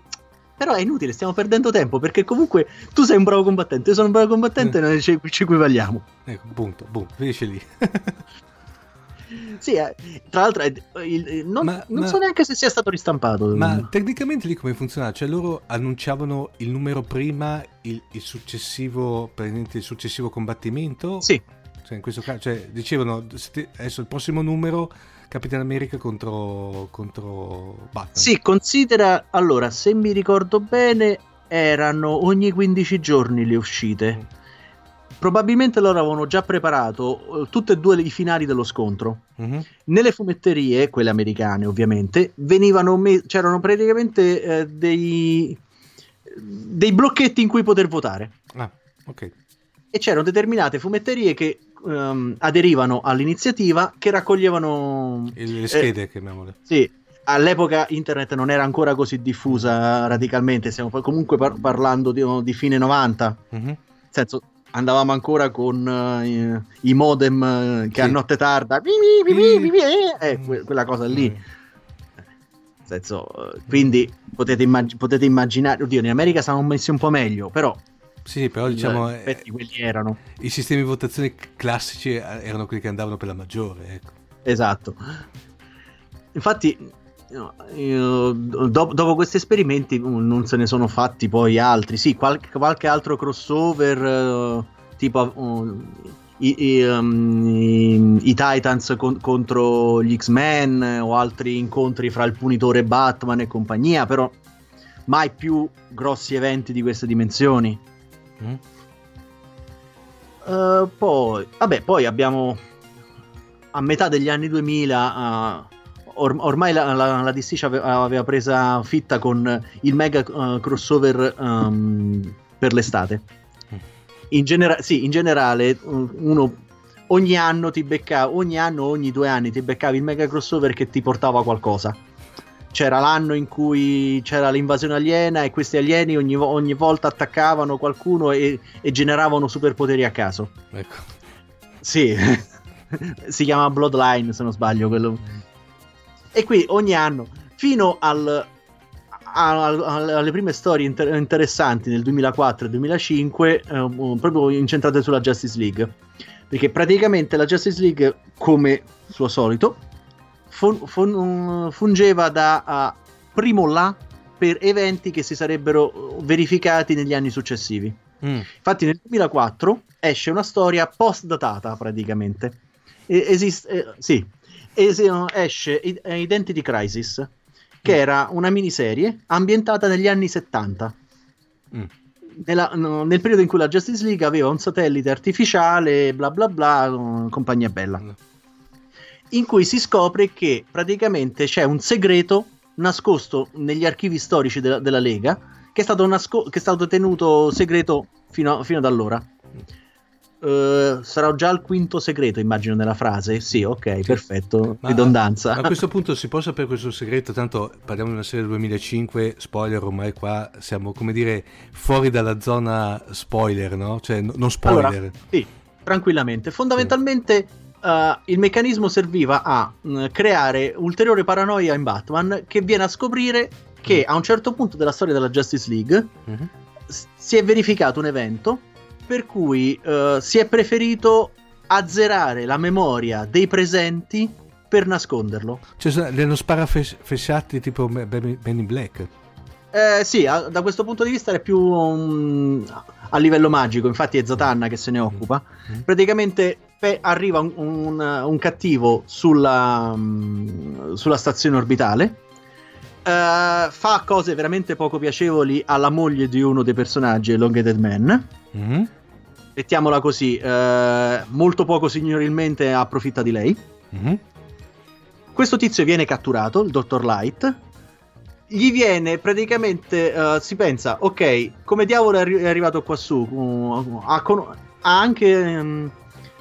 però è inutile stiamo perdendo tempo perché comunque tu sei un bravo combattente io sono un bravo combattente e noi ci, ci equivaliamo Ecco, punto, boom, finisce lì. *laughs* sì eh, tra l'altro il- non, Ma- non ma- so neanche se sia stato ristampato Ma tecnicamente lì come funziona? Cioè loro annunciavano il numero prima, il, il successivo, il successivo combattimento? sì Cioè in questo caso, cioè dicevano "Sete- adesso il prossimo numero Capitan America contro, contro Batman. Sì, considera allora, se mi ricordo bene, erano ogni 15 giorni le uscite. Probabilmente loro avevano già preparato eh, tutte e due i finali dello scontro. Mhm. Nelle fumetterie, quelle americane ovviamente, venivano me- c'erano praticamente eh, dei, dei blocchetti in cui poter votare. Ah, ok. E c'erano determinate fumetterie che ehm, aderivano all'iniziativa che raccoglievano Le schede, chiamiamole. sì, all'epoca internet non era ancora così diffusa radicalmente, stiamo comunque par- parlando di, di fine 90, Mhm. nel senso andavamo ancora con eh, i modem eh, che Sì. a notte tarda, mi, mi, mi, eh, eh, que- quella cosa lì. Mm. Senso, eh, quindi potete, immag- potete immaginare, oddio, in America stavano messi un po' meglio, però Sì, però diciamo eh, effetti quelli erano. i sistemi di votazione classici erano quelli che andavano per la maggiore. Ecco. Esatto. Infatti, io- do- dopo questi esperimenti mm, non se ne sono fatti poi altri. Sì, qualche, qualche altro crossover, eh, tipo uh, i, i, um, i- Titans con- contro gli X-Men o altri incontri fra il punitore Batman e compagnia, però mai più grossi eventi di queste dimensioni. Mm. Eh, poi, vabbè, poi abbiamo a metà degli anni 2000. eh, or- ormai la, la, la DC ci ave- aveva presa fitta con il mega eh, crossover ehm, per l'estate. In, genera- sì, in generale, uh, uno ogni anno ti beccava, ogni anno, ogni due anni ti beccavi il mega crossover che ti portava qualcosa. C'era l'anno in cui c'era l'invasione aliena e questi alieni ogni, ogni volta attaccavano qualcuno e, e generavano superpoteri a caso. Ecco. Sì, *laughs* si chiama Bloodline se non sbaglio quello. E qui ogni anno, fino al, al- al- alle prime storie inter- interessanti nel 2004 e 2005, eh, proprio incentrate sulla Justice League. Perché praticamente la Justice League, come suo solito, fun- fun- fungeva da ah, primo là per eventi che si sarebbero verificati negli anni successivi. Mm. Infatti nel 2004 esce una storia post-datata praticamente. E- esiste, eh, sì, Es- esce eh, Identity Crisis, che era una miniserie ambientata negli anni 70. Mm. Nella- no, nel periodo in cui la Justice League aveva un satellite artificiale, bla bla bla, eh, compagnia bella. In cui si scopre che praticamente c'è un segreto nascosto negli archivi storici della, della Lega che è stato, nasco- che è stato tenuto segreto fino, a- fino ad allora. Eh, sarà già il quinto segreto, immagino, nella frase. Sì, ok, perfetto. Ma- Ridondanza. ma a questo punto si può sapere questo segreto? Tanto parliamo di una serie del 2005, spoiler, ormai qua siamo, come dire, fuori dalla zona spoiler, no? Cioè, no- non spoiler. Allora, sì, tranquillamente. Fondamentalmente eh, il meccanismo serviva a mh, creare ulteriore paranoia in Batman che viene a scoprire che a un certo punto della storia della Justice League Mhm. s- si è verificato un evento per cui eh, si è preferito azzerare la memoria dei presenti per nasconderlo. Cioè, li hanno sparafessati tipo Ben Ben in Black. Eh, sì, a- da questo punto di vista è più um, a livello magico, infatti è Zatanna che se ne occupa. Mm. Praticamente pe- arriva un, un- un cattivo sulla, mm, sulla stazione orbitale, eh, fa cose veramente poco piacevoli alla moglie di uno dei personaggi, Elongated Man. Mhm. Mettiamola così, eh, molto poco signorilmente approfitta di lei. Mhm. Questo tizio viene catturato, il dottor Light. Gli viene praticamente, eh, si pensa, ok, come diavolo è, arri- è arrivato qua su? Uh, ha, con- ha anche ehm,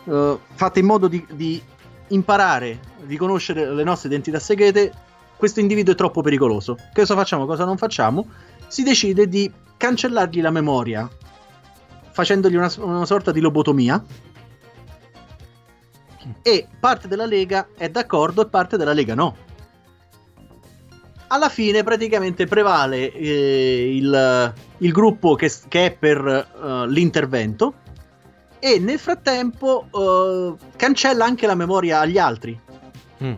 eh, fatto in modo di, di imparare, di conoscere le nostre identità segrete. Questo individuo è troppo pericoloso. Che cosa facciamo? Cosa non facciamo? Si decide di cancellargli la memoria, facendogli una, una sorta di lobotomia. E parte della Lega è d'accordo e parte della Lega no. Alla fine praticamente prevale eh, il, il gruppo che, che è per eh, l'intervento e nel frattempo eh, cancella anche la memoria agli altri, Mm.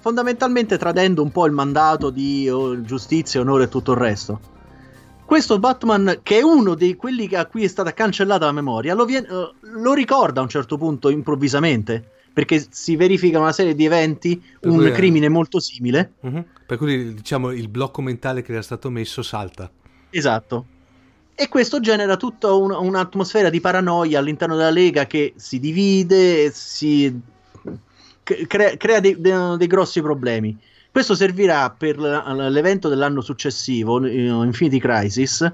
fondamentalmente tradendo un po' il mandato di oh, giustizia, onore e tutto il resto. Questo Batman, che è uno di quelli a cui è stata cancellata la memoria, lo, vien- eh, lo ricorda a un certo punto improvvisamente, perché si verifica una serie di eventi, Per un cui è- crimine molto simile. Mhm. Per cui diciamo il blocco mentale che era stato messo salta. Esatto. E questo genera tutta un- un'atmosfera di paranoia all'interno della Lega che si divide, si crea, crea dei, dei- dei grossi problemi. Questo servirà per l'evento dell'anno successivo, Infinity Crisis,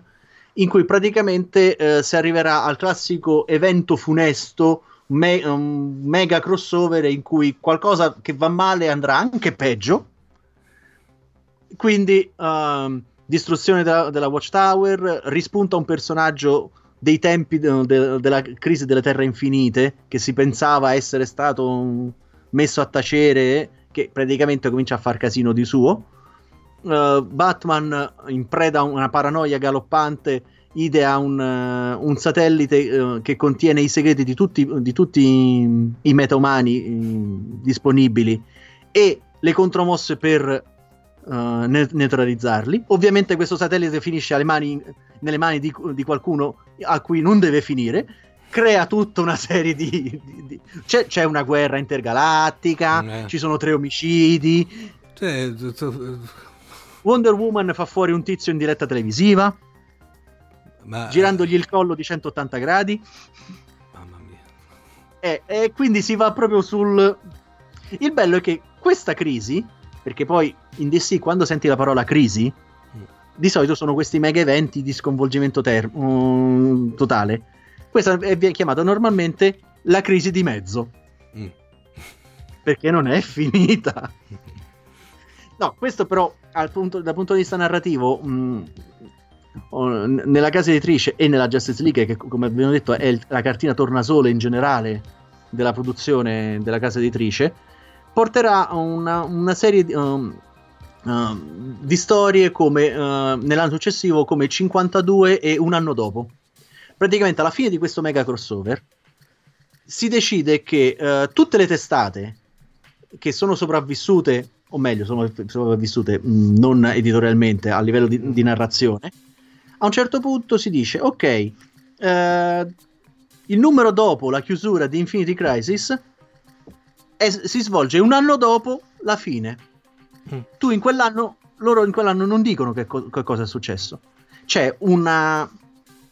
in cui praticamente eh, si arriverà al classico evento funesto, me- un mega crossover in cui qualcosa che va male andrà anche peggio. Quindi ehm, distruzione della, della Watchtower, rispunta un personaggio dei tempi de- de- della crisi delle terre infinite che si pensava essere stato messo a tacere, che praticamente comincia a far casino di suo. Uh, Batman, in preda a una paranoia galoppante, idea un, uh, un satellite uh, che contiene i segreti di tutti, di tutti i, i metaumani disponibili e le contromosse per uh, ne- neutralizzarli. Ovviamente questo satellite finisce mani, nelle mani di, di qualcuno a cui non deve finire. Crea tutta una serie di. di- di- C'è, c'è una guerra intergalattica, Eh. ci sono tre omicidi. Cioè, Wonder Woman fa fuori un tizio in diretta televisiva, ma, girandogli il collo di 180 gradi. Mamma mia. E, e quindi si va proprio sul. Il bello è che questa crisi, perché poi in DC quando senti la parola crisi, di solito sono questi mega eventi di sconvolgimento ter- mm, totale. Questa è viene chiamata normalmente la crisi di mezzo, Mm. perché non è finita. *laughs* No, questo però punto- dal punto di vista narrativo, mh, n- nella casa editrice e nella Justice League, che come abbiamo detto è il- la cartina tornasole in generale della produzione della casa editrice, porterà una, una serie di, um, um, di storie come uh, nell'anno successivo, come 52 e un anno dopo. Praticamente alla fine di questo mega crossover si decide che uh, tutte le testate che sono sopravvissute, o meglio, sono sopravvissute mh, non editorialmente a livello di, di narrazione, a un certo punto si dice: Ok, eh, il numero dopo la chiusura di Infinity Crisis è- si svolge un anno dopo la fine. Mm. Tu in quell'anno, loro in quell'anno non dicono che, co- che cosa è successo. C'è una,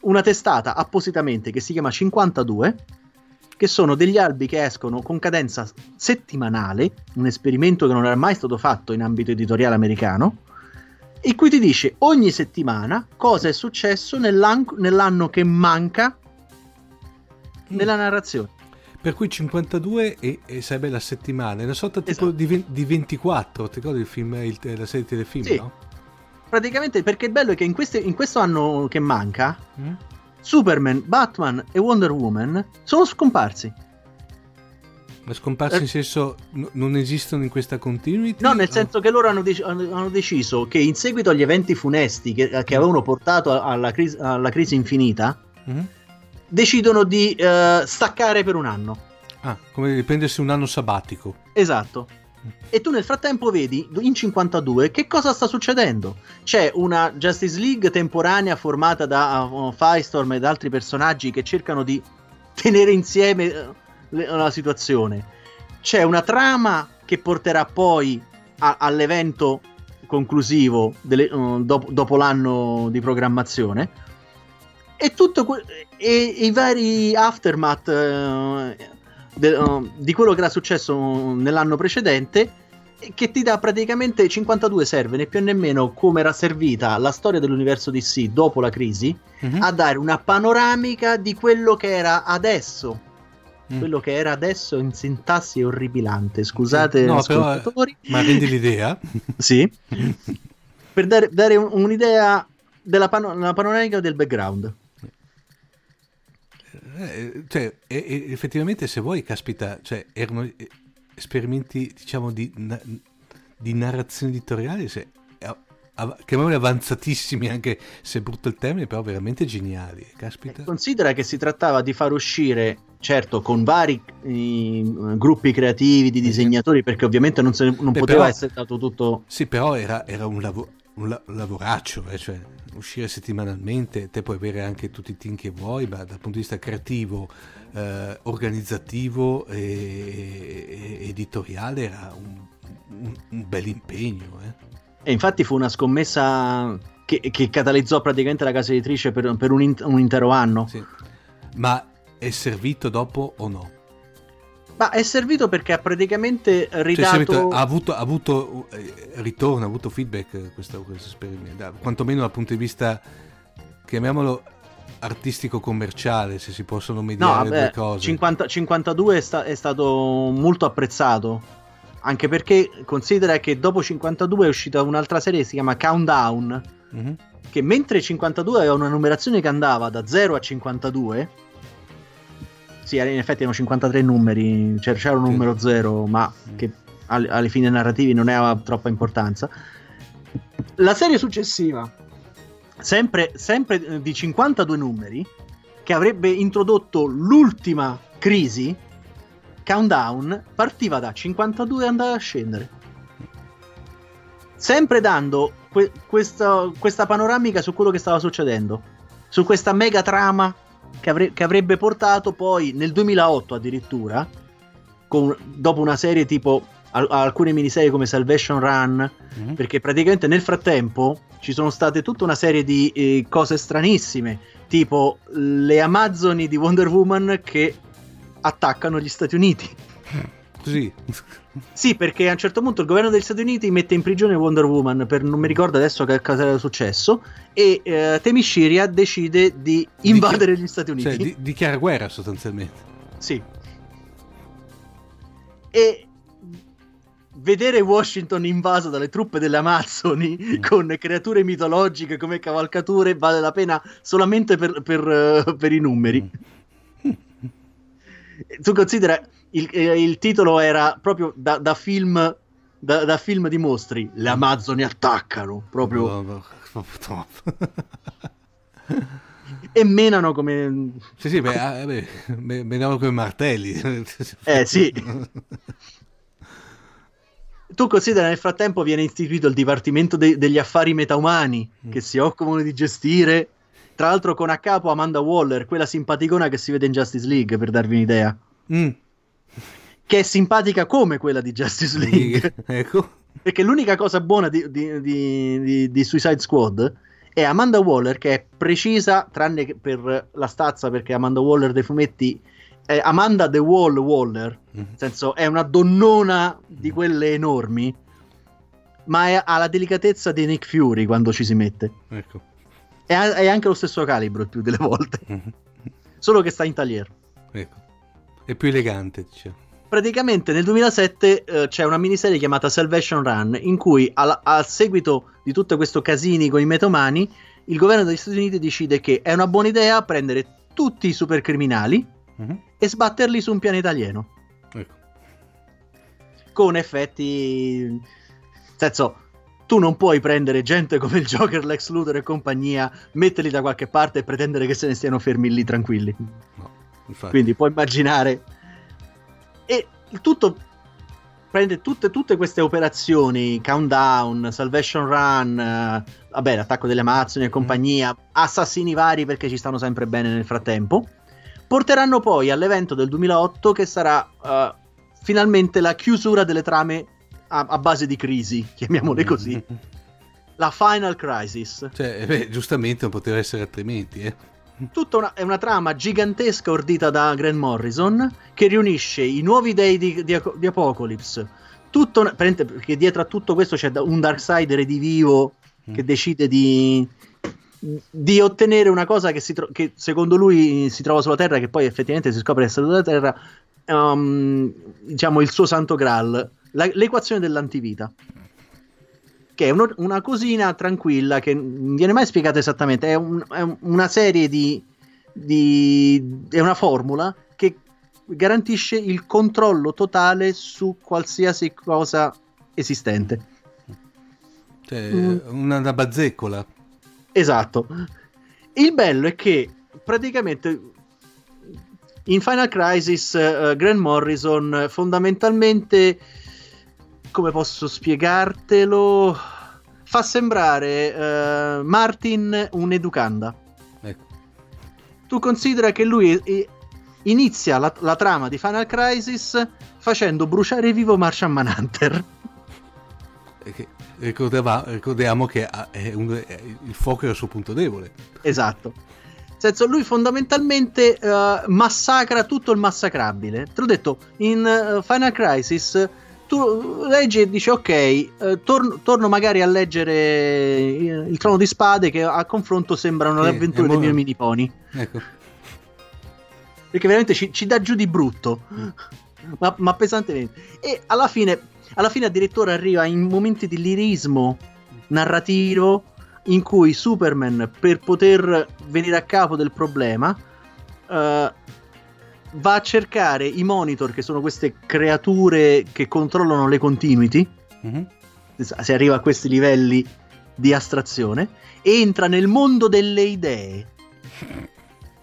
una testata appositamente che si chiama 52 che sono degli albi che escono con cadenza settimanale, un esperimento che non era mai stato fatto in ambito editoriale americano, in cui ti dice ogni settimana cosa è successo nell'an- nell'anno che manca nella narrazione. Per cui 52 e, e sarebbe la settimana, è una sorta tipo Esatto. di, di 24, ti ricordi il film, il- la serie telefilm, Sì. no? Praticamente perché il bello è che in, queste- in questo anno che manca, Mm? Superman, Batman e Wonder Woman sono scomparsi. Ma scomparsi Eh. in senso n- non esistono in questa continuity? No, nel O- senso che loro hanno, dec- hanno- deciso che in seguito agli eventi funesti che, che avevano portato alla crisi, alla crisi infinita, Mhm. Decidono di eh, staccare per un anno. Ah, come riprendersi un anno sabbatico. Esatto. E tu nel frattempo vedi in 52 che cosa sta succedendo. C'è una Justice League temporanea formata da uh, Firestorm ed altri personaggi che cercano di tenere insieme uh, le- la situazione. C'è una trama che porterà poi a- all'evento conclusivo delle- uh, dopo, dopo l'anno di programmazione. E, tutto que- e, e i vari aftermath uh, de- uh, di quello che era successo nell'anno precedente che ti dà praticamente 52 serve né più né meno come era servita la storia dell'universo DC dopo la crisi Mhm. a dare una panoramica di quello che era adesso Mm. quello che era adesso in sintassi orribilante scusate No, però, ascoltatori Ma rendi l'idea? *laughs* sì per dare, dare un- un'idea della pano- panoramica del background Eh, cioè, e- e- effettivamente se vuoi, caspita, cioè, erano eh, esperimenti, diciamo, di, na- di narrazione editoriale, se, eh, av- chiamiamoli avanzatissimi, anche se è brutto il termine, però veramente geniali, caspita. Considera che si trattava di far uscire, certo, con vari eh, gruppi creativi di disegnatori, perché ovviamente non, se non Beh, poteva però- essere stato tutto. Sì, però era, era un, lavo- un la- lavoraccio, eh, cioè uscire settimanalmente, te puoi avere anche tutti i team che vuoi, ma dal punto di vista creativo, eh, organizzativo e, e- editoriale era un, un- un bel impegno. eh. E infatti fu una scommessa che, che catalizzò praticamente la casa editrice per, per un, in- un intero anno. Sì. Ma è servito dopo o no? Ma è servito perché ha praticamente Cioè, ridato... servito- ha avuto, ha avuto eh, ritorno, ha avuto feedback eh, questo, questo esperimento, quantomeno dal punto di vista, chiamiamolo artistico-commerciale, se si possono No, mediare vabbè, due cose. 50 52 è, sta- è stato molto apprezzato. Anche perché considera che dopo 52 è uscita un'altra serie che si chiama Countdown. Mhm. Che mentre 52 aveva una numerazione che andava da 0 a 52, sì, in effetti erano 53 numeri, cioè c'era un Sì. numero 0, ma Mm. che alle, alle fine narrativi non aveva troppa importanza. La serie successiva, sempre, sempre eh, di 52 numeri, che avrebbe introdotto l'ultima crisi, Countdown, partiva da 52 e andava a scendere. Sempre dando que- questa, questa panoramica su quello che stava succedendo, su questa mega trama che, avre- che avrebbe portato poi nel 2008 addirittura, con- dopo una serie tipo al- alcune miniserie come Salvation Run, Mhm. perché praticamente nel frattempo ci sono state tutta una serie di eh, cose stranissime, tipo le Amazzoni di Wonder Woman che attaccano gli Stati Uniti. Così. Sì, perché a un certo punto il governo degli Stati Uniti mette in prigione Wonder Woman per non mi ricordo adesso che cosa era successo e eh, Temishiria decide di invadere gli Stati Uniti. Cioè, di- dichiara guerra sostanzialmente. Sì. E vedere Washington invaso dalle truppe delle Amazzoni Mm. *laughs* con creature mitologiche come cavalcature vale la pena solamente per, per, eh, per i numeri. Mm. Tu considera il, eh, il titolo era proprio da, da film da, da film di mostri. Le Amazzoni attaccano proprio No, no, no. e menano come Sì, sì, beh, ah, beh, me- menavo come martelli. *laughs* Eh, sì. Tu considera nel frattempo viene istituito il Dipartimento de- degli Affari Metaumani Mm. che si occupano di gestire, tra l'altro con a capo Amanda Waller, quella simpaticona che si vede in Justice League, per darvi un'idea, Mm. Che è simpatica come quella di Justice League, *laughs* ecco. perché l'unica cosa buona di, di- di- di- Suicide Squad è Amanda Waller che è precisa, tranne che per la stazza, perché Amanda Waller dei fumetti è Amanda The Wall Waller, Mm. nel senso è una donnona di quelle enormi, ma è- ha la delicatezza di Nick Fury quando ci si mette. Ecco. È, è anche lo stesso calibro il più delle volte, Mhm. solo che sta in tagliere. Ecco. È più elegante, diciamo. Praticamente nel 2007 eh, c'è una miniserie chiamata Salvation Run in cui al, al seguito di tutto questo casini con i metomani il governo degli Stati Uniti decide che è una buona idea prendere tutti i supercriminali Mhm. e sbatterli su un pianeta alieno Ecco. con effetti nel senso tu non puoi prendere gente come il Joker, Lex Luthor e compagnia metterli da qualche parte e pretendere che se ne stiano fermi lì tranquilli No, infatti. quindi puoi immaginare e il tutto prende tutte, tutte queste operazioni countdown salvation run eh, vabbè l'attacco delle Amazzoni e compagnia assassini vari perché ci stanno sempre bene nel frattempo porteranno poi all'evento del 2008 che sarà eh, finalmente la chiusura delle trame a, a base di crisi *laughs* chiamiamole così. *laughs* La final crisis. Cioè, eh, beh, giustamente non poteva essere altrimenti, eh. Tutta una, è una trama gigantesca ordita da Grant Morrison che riunisce i nuovi dei di, di, di Apocalypse. Tutto una- perché dietro a tutto questo c'è un Darksider redivivo che Mm. decide di, di ottenere una cosa che, tro- che secondo lui si trova sulla Terra, che poi effettivamente si scopre essere sulla Terra, um, diciamo il suo santo graal, la- l'equazione dell'antivita che è uno- una cosina tranquilla che non viene mai spiegata esattamente. È, un- è un- una serie di, di- è una formula che garantisce il controllo totale su qualsiasi cosa esistente. Cioè, Mm. una, una bazzecola. Esatto. Il bello è che praticamente in Final Crisis eh, Grant Morrison fondamentalmente come posso spiegartelo fa sembrare eh, Martin un'educanda. Ecco. Tu considera che lui inizia la, la trama di Final Crisis facendo bruciare vivo Martian Manhunter. Ricordiamo che ah, è un- è- il fuoco era il suo punto debole. Esatto. Senso, lui fondamentalmente eh, massacra tutto il massacrabile. Te l'ho detto, in eh, Final Crisis tu leggi e dici ok, eh, torno, torno magari a leggere il, Trono di Spade che a confronto sembrano Sì, le avventure dei miei mini pony. Ecco. Perché veramente ci, ci dà giù di brutto, ma, ma pesantemente. E alla fine, alla fine addirittura arriva in momenti di lirismo narrativo in cui Superman, per poter venire a capo del problema, eh, va a cercare i monitor, che sono queste creature che controllano le continuity. Mhm. Si arriva a questi livelli di astrazione. Entra nel mondo delle idee.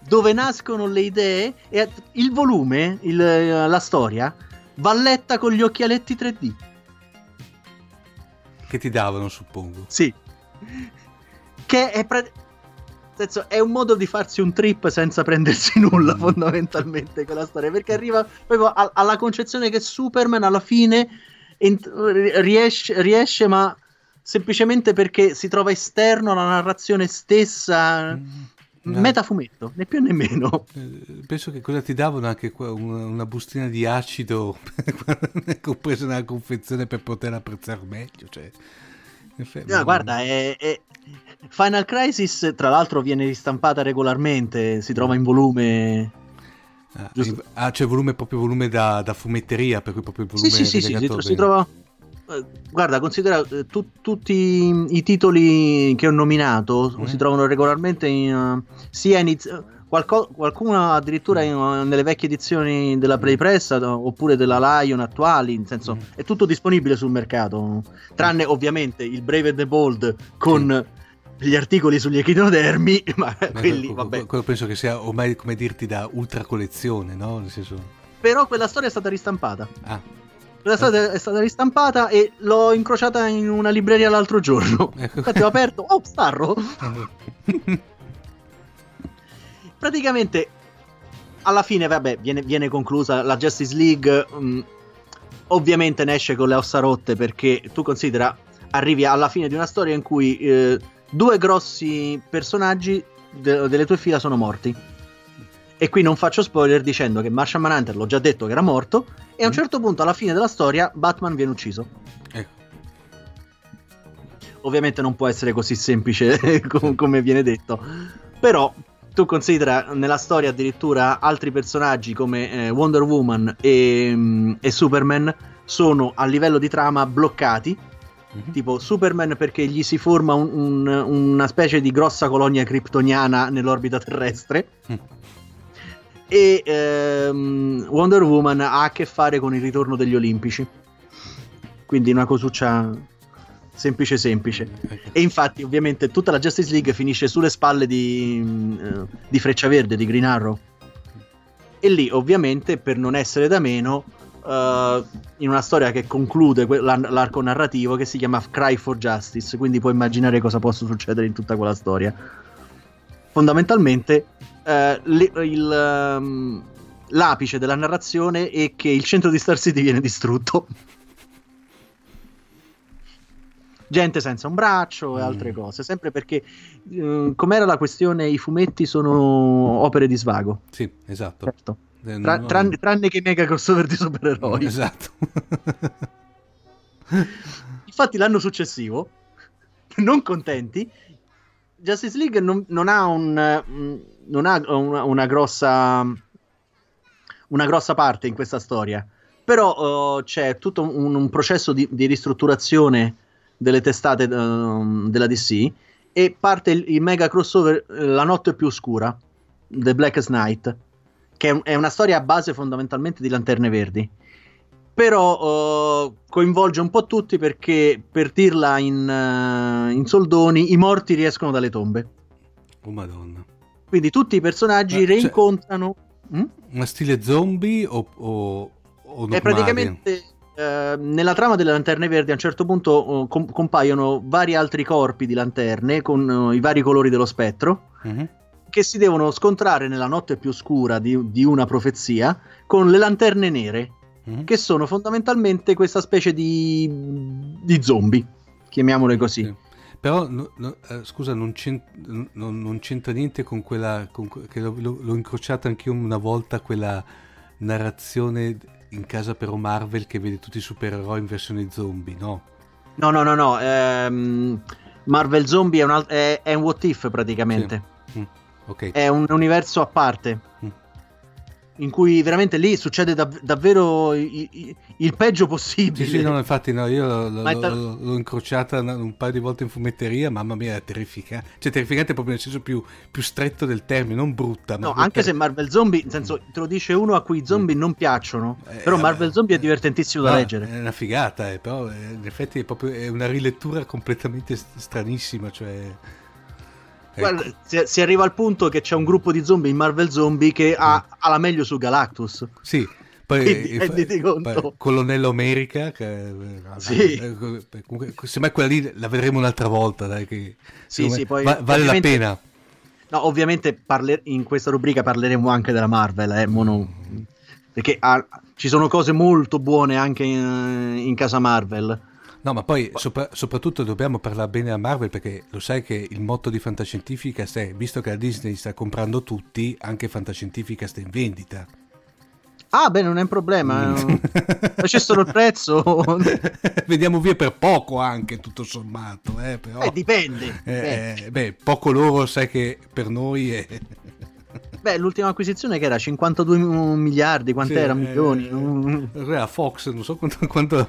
Dove nascono le idee e il volume, il- la storia, va letta con gli occhialetti 3D. Che ti davano, suppongo. Sì. Che è, nel senso, è un modo di farsi un trip senza prendersi nulla, fondamentalmente, quella storia. Perché arriva proprio a- alla concezione che Superman alla fine ent- riesce, riesce, ma semplicemente perché si trova esterno alla narrazione stessa. Mm, Metafumetto, né più né meno. eh, Penso che cosa ti davano anche qua, una, una bustina di acido compresa nella confezione per poter apprezzare meglio. Cioè, No, guarda, è, è- Final Crisis, tra l'altro, viene ristampata regolarmente, si trova in volume. Ah, ah, c'è volume proprio volume da, da fumetteria, per cui proprio il volume sì, sì, sì, si, tro- si trova. eh, Guarda, considera eh, tu- tutti i titoli che ho nominato Mm. si trovano regolarmente in, eh, sia in qualco- qualcuno addirittura in, eh, nelle vecchie edizioni della Playpress eh, oppure della Lion attuali, nel senso Mm. è tutto disponibile sul mercato, tranne ovviamente il Brave and the Bold con gli articoli sugli echinodermi, *laughs* ma Eh, quelli, que- vabbè. que- quello penso che sia ormai come dirti da ultra collezione, no? Senso, Però quella storia è stata ristampata. ah, Quella storia è stata ristampata e l'ho incrociata in una libreria l'altro giorno. Ecco. Infatti ho aperto, oh, Starro! *laughs* Praticamente, alla fine, vabbè, viene, viene conclusa la Justice League. mh, ovviamente ne esce con le ossa rotte perché tu considera, arrivi alla fine di una storia in cui eh, due grossi personaggi de- delle tue fila sono morti. E qui non faccio spoiler dicendo che Martian Manhunter l'ho già detto che era morto. E a un Mm. certo punto, alla fine della storia, Batman viene ucciso. ecco. Ovviamente non può essere così semplice *laughs* com- come viene detto. Però tu considera nella storia addirittura altri personaggi come eh, Wonder Woman e, mm, e Superman sono a livello di trama bloccati. Mhm. Tipo Superman perché gli si forma un- un- una specie di grossa colonia kryptoniana nell'orbita terrestre. Mm. *laughs* E ehm, Wonder Woman ha a che fare con il ritorno degli Olimpici. Quindi una cosuccia semplice semplice. Ecco. E infatti, ovviamente, tutta la Justice League finisce sulle spalle di, eh, di Freccia Verde, di Green Arrow. E lì, ovviamente, per non essere da meno, eh, in una storia che conclude que- l'ar- l'arco narrativo che si chiama Cry for Justice. Quindi puoi immaginare cosa possa succedere in tutta quella storia. Fondamentalmente, eh, le- il, ehm, l'apice della narrazione è che il centro di Star City viene distrutto. Gente senza un braccio e Mm. altre cose, sempre perché eh, com'era la questione i fumetti sono opere di svago. Sì, esatto. Certo. Eh, Tra- no- tranne, tranne che mega crossover di supereroi. Esatto. *laughs* Infatti l'anno successivo, *laughs* non contenti, Justice League non, non ha, un, mm, non ha una, una grossa una grossa parte in questa storia. Però eh, c'è tutto un, un processo di, di ristrutturazione delle testate ehm, della DC e parte il, il mega crossover eh, La notte più oscura, The Blackest Night, che è, un- è una storia a base fondamentalmente di lanterne verdi. Però eh, coinvolge un po' tutti perché, per dirla in, eh, in soldoni, i morti riescono dalle tombe. Oh madonna. Quindi tutti i personaggi Ma, cioè- reincontrano. Mm? Una stile zombie o, o, o? E praticamente eh, nella trama delle lanterne verdi a un certo punto eh, com- compaiono vari altri corpi di lanterne con eh, i vari colori dello spettro Mhm. che si devono scontrare nella notte più scura di, di una profezia con le lanterne nere Mhm. che sono fondamentalmente questa specie di, di zombie. chiamiamole così. Sì. Però, no, no, eh, scusa, non, c'entra, non, non c'entra niente con quella, con, che l'ho, l'ho incrociata anch'io una volta, quella narrazione in casa però Marvel che vede tutti i supereroi in versione zombie, no? No, no, no, no. Ehm, Marvel Zombie è un, al- è, è un what if praticamente. Sì. Mm, ok. È un universo a parte. Mm. In cui veramente lì succede dav- davvero i- i- il peggio possibile. Sì, sì, no, infatti no, io l'ho, l'ho- Ma è ta- l'ho- incrociata un paio di volte in fumetteria, mamma mia, è terrificante. Cioè, terrificante proprio nel senso più, più stretto del termine, non brutta. No, brutta- anche se Marvel Zombie, nel senso, te lo dice uno a cui i zombie non piacciono. Eh, però Marvel eh, Zombie è divertentissimo da no, leggere. È una figata, eh, però eh, in effetti è proprio è una rilettura completamente st- stranissima, cioè... ecco. Guarda, si, si arriva al punto che c'è un gruppo di zombie in Marvel Zombie che ha, ha la meglio su Galactus. Sì, poi Quindi eh, conto. poi Colonnello America, che, eh, Sì. eh, comunque, semmai quella lì la vedremo un'altra volta, dai, che Sì, sì, poi va- vale la pena. No, ovviamente parle- in questa rubrica parleremo anche della Marvel, eh, mono- perché ha- ci sono cose molto buone anche in, in casa Marvel. No, ma poi sopra- soprattutto dobbiamo parlare bene a Marvel perché lo sai che il motto di Fantascientifica è, visto che la Disney sta comprando tutti, anche Fantascientifica sta in vendita. Ah, beh, non è un problema. Mm. *laughs* Facessero il prezzo. *laughs* Vediamo via per poco anche, tutto sommato. Eh, però, Eh, dipende. Eh, Beh, eh, beh, poco loro sai che per noi è... beh, l'ultima acquisizione che era 52 miliardi, quant'era? Sì, milioni? eh, Mm. a Fox, non so quanto... quanto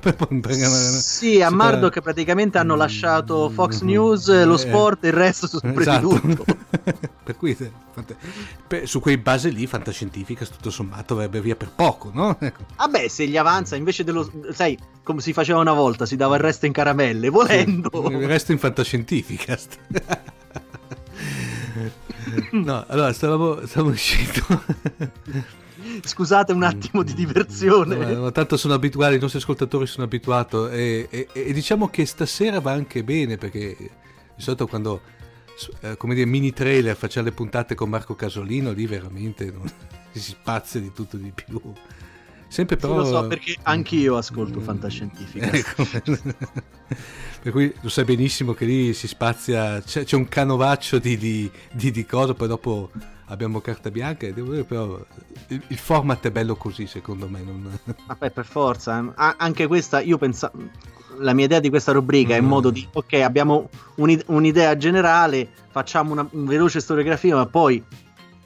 Sì, a Murdoch praticamente hanno lasciato Fox News, lo Eh, sport e il resto sono presi Esatto. tutto. *laughs* per cui eh, su quei base lì fantascientifica tutto sommato verrebbe via per poco, no? *laughs* Ecco. Vabbè, se gli avanza invece dello. Sai, come si faceva una volta, si dava il resto in caramelle, volendo. Il resto in fantascientifica. *laughs* *laughs* no, allora stavamo, stavamo uscendo. *laughs* Scusate un attimo di diversione. No, ma tanto sono abituati, i nostri ascoltatori sono abituati e, e- e diciamo che stasera va anche bene perché di solito quando eh, come dire mini trailer facciamo le puntate con Marco Casolino lì veramente non- *laughs* si spazia di tutto di più. Sempre Sì, però lo so perché anch'io ascolto Fantascientifica. *laughs* Ecco. per cui lo sai benissimo che lì si spazia, c'è, c'è un canovaccio di, di, di, di cose, poi dopo abbiamo carta bianca, e devo dire però il, il format è bello così secondo me. Non... Vabbè, per forza. A- anche questa, io pensavo. La mia idea di questa rubrica è in Mm. modo di, ok, abbiamo un'i- un'idea generale, facciamo una, una veloce storiografia, ma poi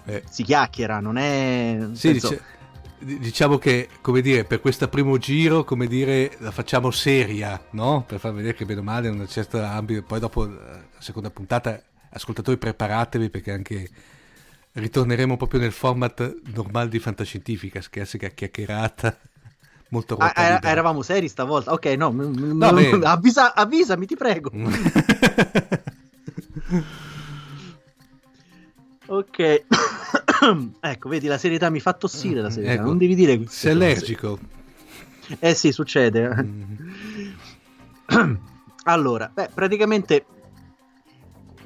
Eh, si chiacchiera, non è... sì, senso- dice- di- diciamo che come dire, per questo primo giro, come dire, la facciamo seria, no? Per far vedere che bene o male una certa ambito, poi dopo eh, la seconda puntata, ascoltatori preparatevi perché anche ritorneremo proprio nel format normale di fantascientifica, classica chiacchierata, *laughs* molto Ah, era- libera. eravamo seri stavolta. Ok, no, m- m- No, beh. *laughs* avvisa- avvisami, ti prego. *laughs* Ok. Ecco, vedi, la serietà mi fa tossire la serietà. Ecco. Non devi dire queste Sei allergico. Eh sì, succede. Mm. allora, beh, praticamente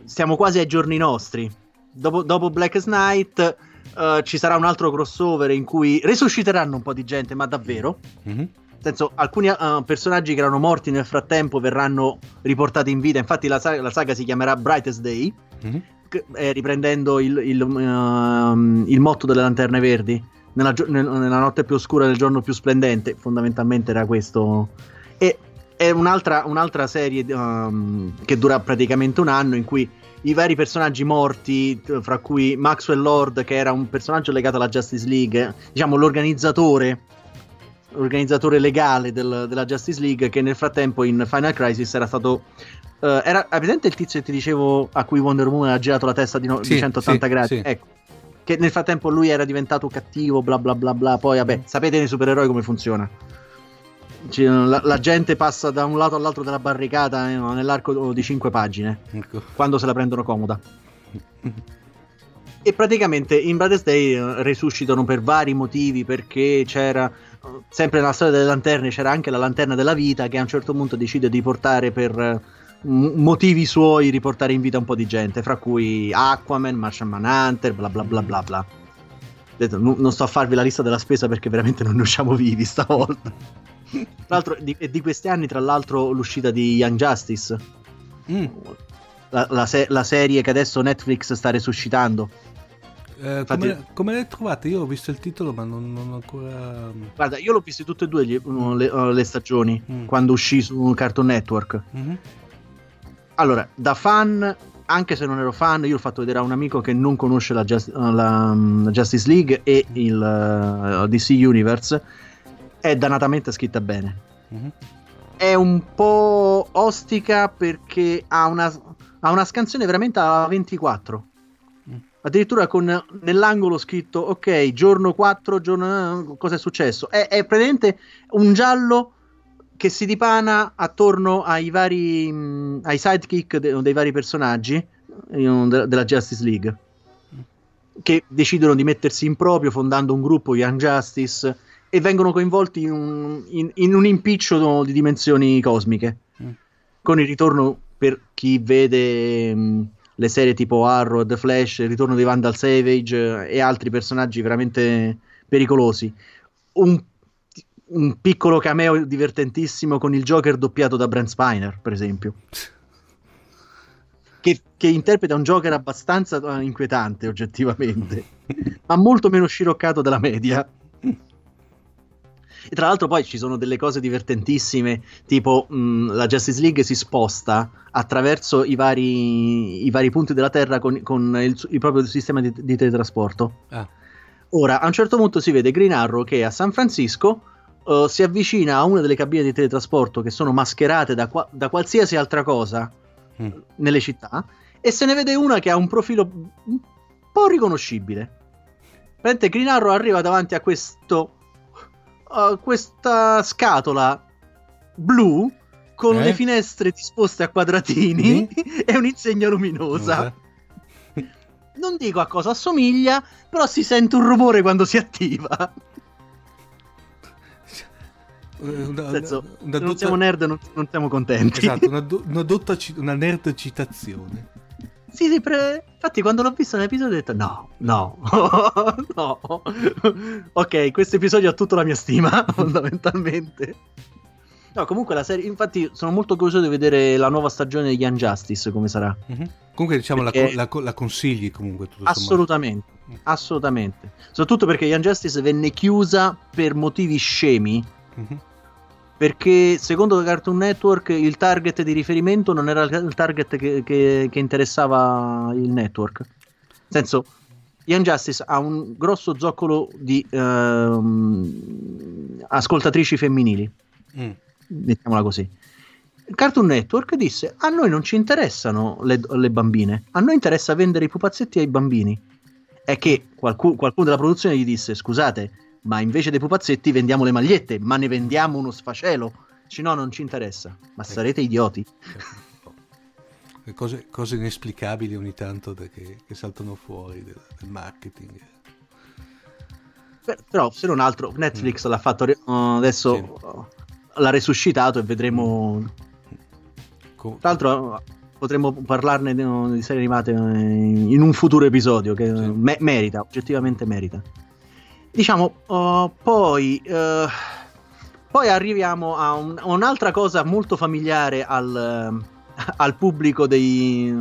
siamo quasi ai giorni nostri. Dopo, dopo Black Knight eh, ci sarà un altro crossover in cui resusciteranno un po' di gente, ma davvero. Mhm. Nel senso, alcuni eh, personaggi che erano morti nel frattempo verranno riportati in vita. Infatti, la, sa- la saga si chiamerà Brightest Day, Mhm. Eh, riprendendo il, il, ehm, il motto delle lanterne verdi. Nella, gio- nel- nella notte più oscura del giorno più splendente, fondamentalmente era questo. E è un'altra, un'altra serie ehm, che dura praticamente un anno in cui i vari personaggi morti, fra cui Maxwell Lord, che era un personaggio legato alla Justice League, diciamo l'organizzatore organizzatore legale del- della Justice League che nel frattempo in Final Crisis era stato eh, era presente il tizio che ti dicevo a cui Wonder Woman ha girato la testa di, no- di Sì, 180 sì, gradi? sì. ecco. Che nel frattempo lui era diventato cattivo bla bla bla bla. Poi vabbè sapete nei supereroi come funziona. Ci- la, la gente passa da un lato all'altro della barricata eh, nell'arco di 5 pagine Ecco. quando se la prendono comoda. *laughs* E praticamente in Brothers Day eh, resuscitano per vari motivi perché c'era sempre nella storia delle lanterne c'era anche la lanterna della vita che a un certo punto decide di portare per eh, motivi suoi riportare in vita un po' di gente fra cui Aquaman, Martian Manhunter bla bla bla bla bla Detto, non non sto a farvi la lista della spesa perché veramente non ne usciamo vivi stavolta Tra l'altro, di, di questi anni, tra l'altro, l'uscita di Young Justice, Mm. la, la se- la serie che adesso Netflix sta resuscitando. Eh, Infatti- come, come l'hai trovata? Io ho visto il titolo, ma non, non ho ancora. Guarda, io l'ho viste tutte e due gli- uh, le, uh, le stagioni Mm. quando uscì su Cartoon Network. Mhm. Allora, da fan, anche se non ero fan, io l'ho fatto vedere a un amico che non conosce la, Just- uh, la, la Justice League e il uh, DC Universe. È dannatamente scritta bene. Mhm. È un po' ostica perché ha una, ha una scansione veramente a 24. Mm. Addirittura con nell'angolo scritto ok, giorno 4, giorno cosa è successo? È, è praticamente un giallo che si dipana attorno ai vari mh, ai sidekick de- dei vari personaggi eh, de- della Justice League che decidono di mettersi in proprio fondando un gruppo Young Justice e vengono coinvolti in un, in- in un impiccio di dimensioni cosmiche Mm. con il ritorno per chi vede mh, le serie tipo Arrow, The Flash, il ritorno di Vandal Savage eh, e altri personaggi veramente pericolosi. Un, un piccolo cameo divertentissimo con il Joker doppiato da Brent Spiner, per esempio. Che, che interpreta un Joker abbastanza eh, inquietante, oggettivamente, *laughs* ma molto meno sciroccato della media. E tra l'altro poi ci sono delle cose divertentissime, tipo mh, la Justice League si sposta attraverso i vari, i vari punti della Terra con, con il, il proprio sistema di, di teletrasporto. Ah. Ora, a un certo punto si vede Green Arrow che a San Francisco eh, si avvicina a una delle cabine di teletrasporto che sono mascherate da, qua- da qualsiasi altra cosa Mm. nelle città e se ne vede una che ha un profilo un po' riconoscibile. Praticamente Green Arrow arriva davanti a questo a questa scatola blu con Eh? le finestre disposte a quadratini *laughs* e un'insegna luminosa. Non dico a cosa assomiglia, però si sente un rumore quando si attiva. Eh, Una, senso, una se non dotta- siamo nerd non, non siamo contenti. Esatto, una, do- *laughs* una dotta una nerd citazione. Sì, sì, pre- infatti quando l'ho visto nell'episodio ho detto no, no, *laughs* no. ok, questo episodio ha tutta la mia stima, *laughs* fondamentalmente. No, comunque la serie, infatti sono molto curioso di vedere la nuova stagione di Young Justice come sarà. Mhm. Comunque diciamo la, Perché- la, la consigli comunque tutto sommato. Assolutamente, assolutamente. Soprattutto perché Young Justice venne chiusa per motivi scemi. Mhm. Perché secondo Cartoon Network il target di riferimento non era il target che, che- che interessava il network. Nel senso, Young Justice ha un grosso zoccolo di ehm, ascoltatrici femminili, Mm. mettiamola così. Cartoon Network disse: A noi non ci interessano le, le bambine, a noi interessa vendere i pupazzetti ai bambini. È che qualcu- qualcuno della produzione gli disse: Scusate, ma invece dei pupazzetti vendiamo le magliette, ma ne vendiamo uno sfacelo. Dice, no, non ci interessa, ma sarete idioti. Le Cose, cose inesplicabili ogni tanto che, che saltano fuori del, del marketing. Per- però, se non altro, Netflix l'ha fatto uh, adesso Sì. l'ha resuscitato e vedremo. Co- Tra l'altro, potremmo parlarne di, di serie animate in un futuro episodio che Sì. me- merita, oggettivamente merita. Diciamo, uh, poi. uh, poi arriviamo a, un- un'altra cosa molto familiare al, uh, al pubblico dei,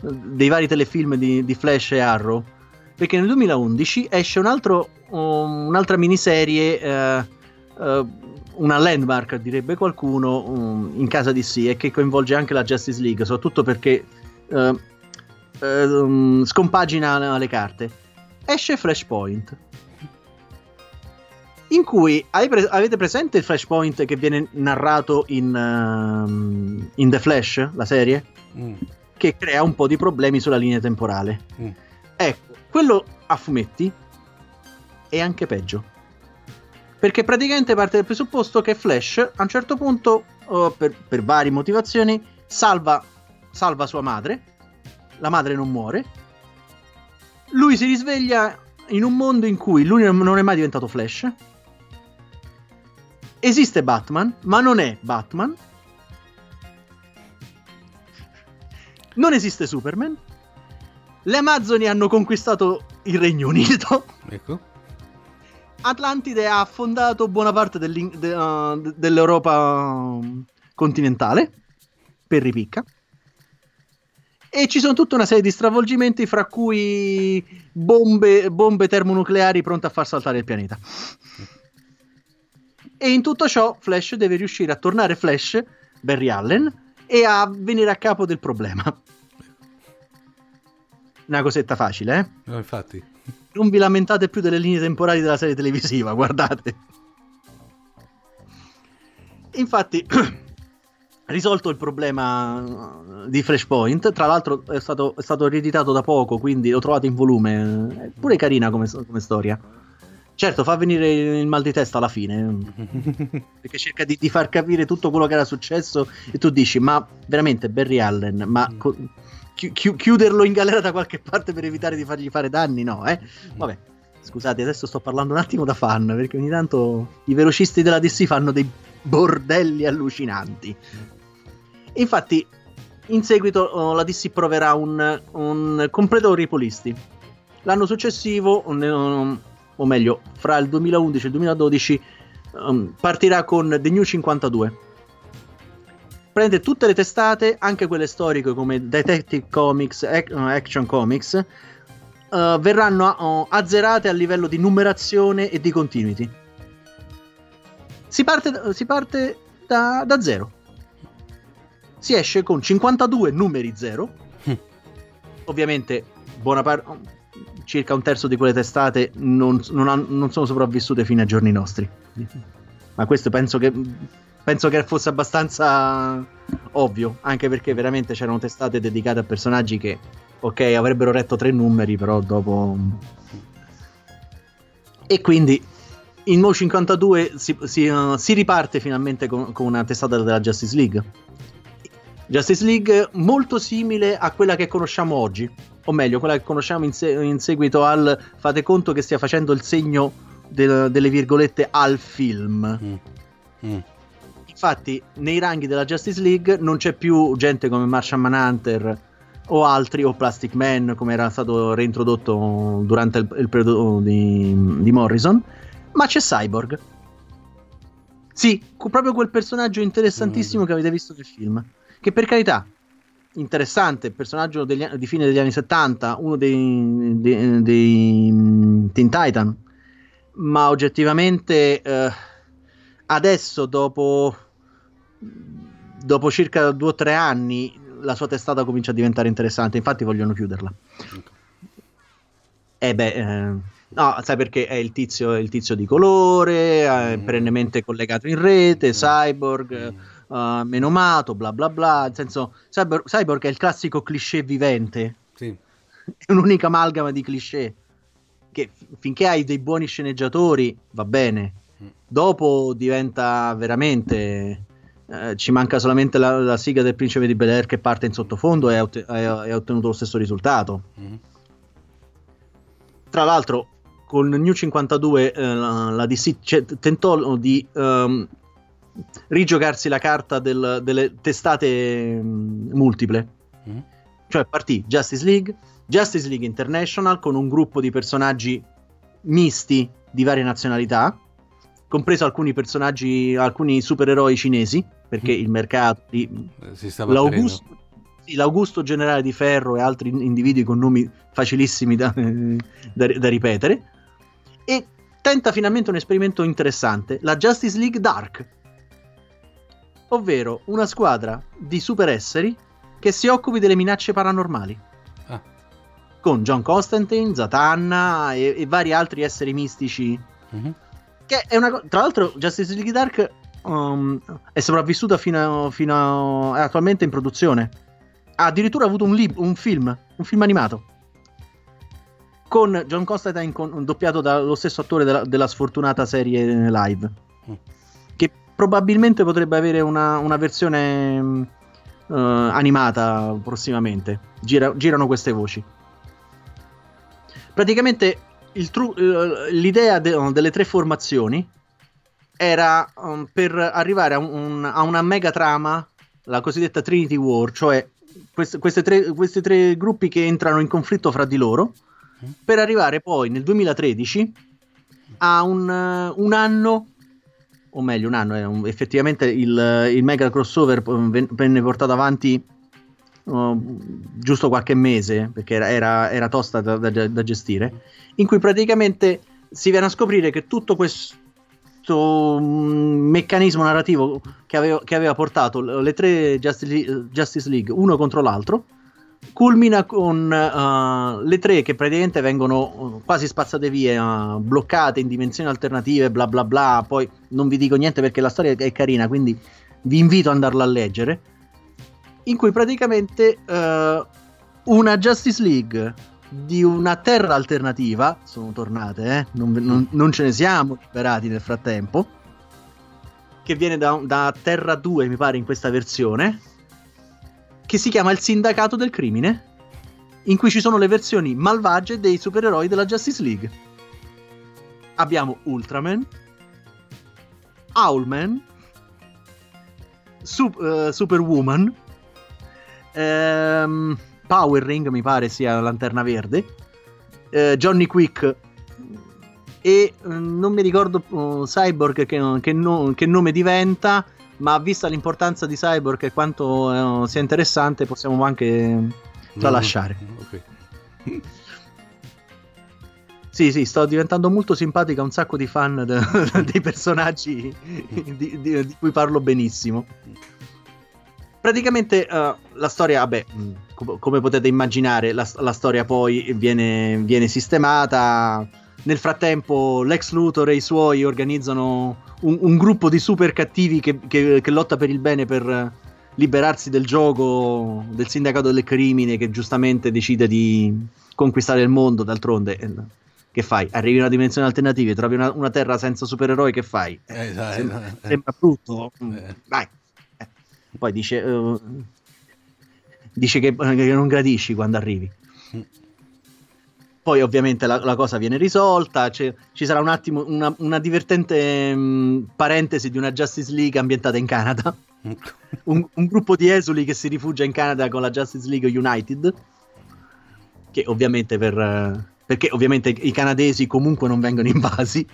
dei vari telefilm di, di Flash e Arrow. Perché nel 2011 esce un altro, um, un'altra miniserie, eh, eh, una landmark direbbe qualcuno, um, in casa di sì, e che coinvolge anche la Justice League, soprattutto perché eh, eh, um, scompagina le carte. Esce Flashpoint. In cui pre- avete presente il Flashpoint che viene narrato in, ehm, in The Flash, la serie? Mm. Che crea un po' di problemi sulla linea temporale. Mm. Ecco, quello a fumetti è anche peggio. Perché praticamente parte dal presupposto che Flash a un certo punto, eh, per, per varie motivazioni, salva, salva sua madre. La madre non muore. Lui si risveglia in un mondo in cui lui non è mai diventato Flash. Esiste Batman, ma non è Batman. Non esiste Superman. Le Amazzoni hanno conquistato il Regno Unito. Ecco. Atlantide ha affondato buona parte de- uh, dell'Europa um, continentale per ripicca. E ci sono tutta una serie di stravolgimenti, fra cui bombe, bombe termonucleari pronte a far saltare il pianeta. E in tutto ciò, Flash deve riuscire a tornare Flash, Barry Allen, e a venire a capo del problema. Una cosetta facile, eh? No, infatti. Non vi lamentate più delle linee temporali della serie televisiva, guardate. Infatti, *clears throat* risolto il problema di Flashpoint, tra l'altro è stato, è stato rieditato da poco, quindi l'ho trovato in volume, è pure carina come, come storia. Certo, fa venire il mal di testa alla fine, *laughs* perché cerca di, di, far capire tutto quello che era successo e tu dici, ma veramente Barry Allen, ma co- chi- chi- chiuderlo in galera da qualche parte per evitare di fargli fare danni, no, eh? Vabbè, scusate, adesso sto parlando un attimo da fan, perché ogni tanto i velocisti della DC fanno dei bordelli allucinanti. Infatti, in seguito oh, la DC proverà un, un completo ripolisti. L'anno successivo, um, o meglio, fra il 2011 e il 2012, um, partirà con The New 52. Prende tutte le testate, anche quelle storiche come Detective Comics, Ac- Action Comics, uh, verranno uh, azzerate a livello di numerazione e di continuity. Si parte, si parte da, da zero si esce con 52 numeri 0. Ovviamente, buona parte. Circa un terzo di quelle testate non, non, han, non, sono sopravvissute fino ai giorni nostri. Ma questo penso che, penso che fosse abbastanza ovvio, anche perché veramente c'erano testate dedicate a personaggi che, ok, avrebbero retto tre numeri, però dopo... E quindi in Mo 52 si, si, uh, si riparte finalmente con, con una testata della Justice League Justice League molto simile a quella che conosciamo oggi, o meglio, quella che conosciamo in, se- in seguito al fate conto che stia facendo il segno del, delle virgolette al film. Mm. Mm. Infatti, nei ranghi della Justice League non c'è più gente come Martian Manhunter o altri, o Plastic Man, come era stato reintrodotto durante il, il periodo di, di Morrison, ma c'è Cyborg. Sì, proprio quel personaggio interessantissimo mm. che avete visto nel film che per carità interessante, personaggio degli, di fine degli anni 70, uno dei, dei, dei Teen Titan, ma oggettivamente eh, adesso dopo, dopo circa due o tre anni la sua testata comincia a diventare interessante, infatti vogliono chiuderla. E eh beh, eh, no, sai perché è il tizio, il tizio di colore, è mm. perennemente collegato in rete, mm. cyborg. Mm uh, menomato, bla bla bla. Nel senso, Cyber, Cyborg è il classico cliché vivente. Sì. *laughs* È un'unica amalgama di cliché. Che finché hai dei buoni sceneggiatori va bene. Mm. Dopo diventa veramente. Eh, ci manca solamente la, la, sigla del principe di Bel Air che parte in sottofondo e ha, ottenuto lo stesso risultato. Mm. Tra l'altro, con New 52 eh, la, la DC c- tentò di um, rigiocarsi la carta del, delle testate mh, multiple. Mm. Cioè partì Justice League, Justice League International con un gruppo di personaggi misti di varie nazionalità, compreso alcuni personaggi, alcuni supereroi cinesi, perché mm. il mercato di eh, l'Augusto, sì, l'Augusto generale di Ferro e altri individui con nomi facilissimi da, da, da ripetere. E tenta finalmente un esperimento interessante, la Justice League Dark, ovvero una squadra di superesseri che si occupi delle minacce paranormali. Ah. Con John Constantine, Zatanna e, e vari altri esseri mistici. Mm-hmm. Che è una Tra l'altro, Justice League Dark um, è sopravvissuta fino, a, fino a, è attualmente in produzione. Ha addirittura avuto un, lib- un film, un film animato. Con John Constantine con, doppiato dallo stesso attore della, della sfortunata serie live. Mm probabilmente potrebbe avere una, una versione uh, animata prossimamente. Gira, girano queste voci. Praticamente tru- uh, l'idea de- delle tre formazioni era um, per arrivare a, un, a, una mega trama, la cosiddetta Trinity War, cioè quest- tre, questi tre gruppi che entrano in conflitto fra di loro, mm. per arrivare poi nel 2013 a un, uh, un anno, o meglio un anno, eh, un, effettivamente il, il, mega crossover venne portato avanti uh, giusto qualche mese, perché era, era, era tosta da, da, da, gestire, in cui praticamente si viene a scoprire che tutto questo meccanismo narrativo che aveva, che aveva portato le tre Justice League uno contro l'altro culmina con uh, le tre che praticamente vengono quasi spazzate via, uh, bloccate in dimensioni alternative, bla bla bla. Poi non vi dico niente perché la storia è carina, quindi vi invito ad andarla a leggere. In cui praticamente uh, una Justice League di una terra alternativa sono tornate, eh? non, non, non, ce ne siamo liberati nel frattempo. Che viene da, da Terra 2, mi pare, in questa versione che si chiama Il Sindacato del Crimine, in cui ci sono le versioni malvagie dei supereroi della Justice League. Abbiamo Ultraman, Owlman, Sup- uh, Superwoman, ehm, Power Ring mi pare sia Lanterna Verde, eh, Johnny Quick e eh, non mi ricordo uh, Cyborg che, che, no, che nome diventa ma vista l'importanza di Cyborg e quanto eh, sia interessante possiamo anche tralasciare. Okay. *laughs* Sì, sì, sto diventando molto simpatica a un sacco di fan de- *laughs* dei personaggi di, di, di, cui parlo benissimo. Praticamente uh, la storia, vabbè, com- come potete immaginare, la, la storia poi viene, viene sistemata. Nel frattempo, Lex Luthor e i suoi organizzano un, un gruppo di super cattivi che, che, che, lotta per il bene per liberarsi del gioco del sindacato del crimine che giustamente decide di conquistare il mondo d'altronde eh, che fai? Arrivi in una dimensione alternativa trovi una, una, terra senza supereroi che fai? Eh, esatto, sembra, eh. sembra brutto eh. dai eh. poi dice uh, dice che, che non gradisci quando arrivi mm. Poi ovviamente la, la cosa viene risolta, ci sarà un attimo una, una divertente mh, mm, parentesi di una Justice League ambientata in Canada. *laughs* un, un, gruppo di esuli che si rifugia in Canada con la Justice League United, che ovviamente per... perché ovviamente i canadesi comunque non vengono invasi.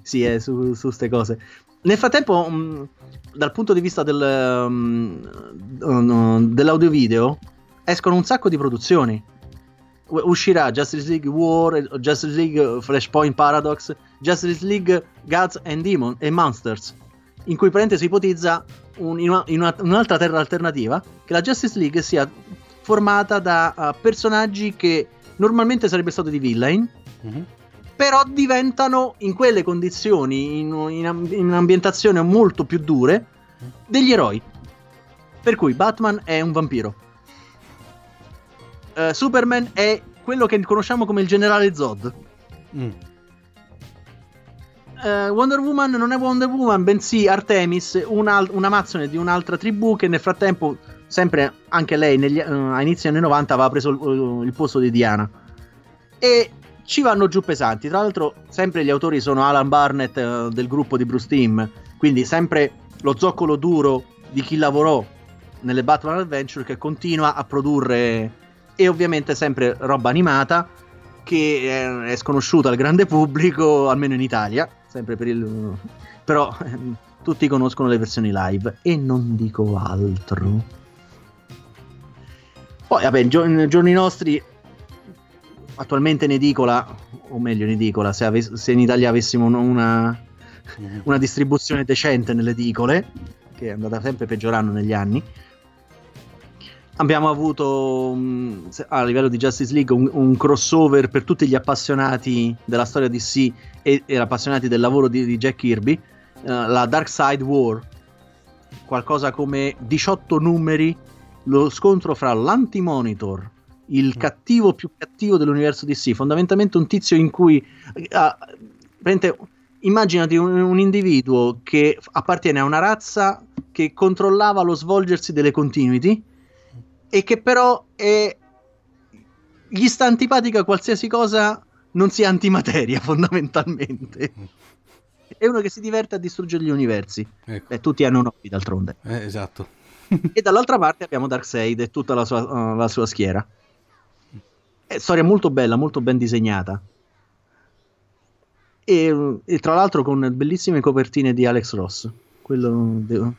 sì, è su queste cose. Nel frattempo, mh, mm, dal punto di vista del, um, dell'audio video, escono un sacco di produzioni uscirà Justice League War, Justice League Flashpoint Paradox, Justice League Gods and Demons e Monsters, in cui si ipotizza un, in, una, in una, un'altra terra alternativa che la Justice League sia formata da uh, personaggi che normalmente sarebbe stato di villain, mm-hmm. però diventano in quelle condizioni, in, in, in ambientazioni molto più dure, degli eroi. Per cui Batman è un vampiro uh, Superman è quello che conosciamo come il generale Zod. Mm. Uh, Wonder Woman non è Wonder Woman, bensì Artemis, una, un'amazzone di un'altra tribù che nel frattempo, sempre anche lei negli, uh, a inizio anni 90, aveva preso il, il posto di Diana. E ci vanno giù pesanti. Tra l'altro, sempre gli autori sono Alan Barnett uh, del gruppo di Bruce Team, quindi sempre lo zoccolo duro di chi lavorò nelle Batman Adventure che continua a produrre e ovviamente sempre roba animata che è, sconosciuta al grande pubblico, almeno in Italia, sempre per il... però *laughs* tutti conoscono le versioni live e non dico altro. Poi, vabbè, nei giorni nostri, attualmente in edicola, o meglio in edicola, se, ave- se in Italia avessimo una, una distribuzione decente nelle edicole, che è andata sempre peggiorando negli anni, abbiamo avuto um, a livello di Justice League un, un, crossover per tutti gli appassionati della storia DC e, e appassionati del lavoro di, di Jack Kirby, uh, la Dark Side War, qualcosa come 18 numeri, lo scontro fra l'Anti-Monitor, il mm. cattivo più cattivo dell'universo DC, fondamentalmente un tizio in cui... Uh, immaginati un, un individuo che appartiene a una razza che controllava lo svolgersi delle continuity e che però è... gli sta antipatica qualsiasi cosa non sia antimateria *laughs* fondamentalmente. È uno che si diverte a distruggere gli universi. Ecco. Beh, tutti hanno un hobby d'altronde. Eh, esatto. *laughs* e dall'altra parte abbiamo Darkseid e tutta la sua, uh, la sua schiera. È storia molto bella, molto ben disegnata. e, e tra l'altro con bellissime copertine di Alex Ross. Quello devo-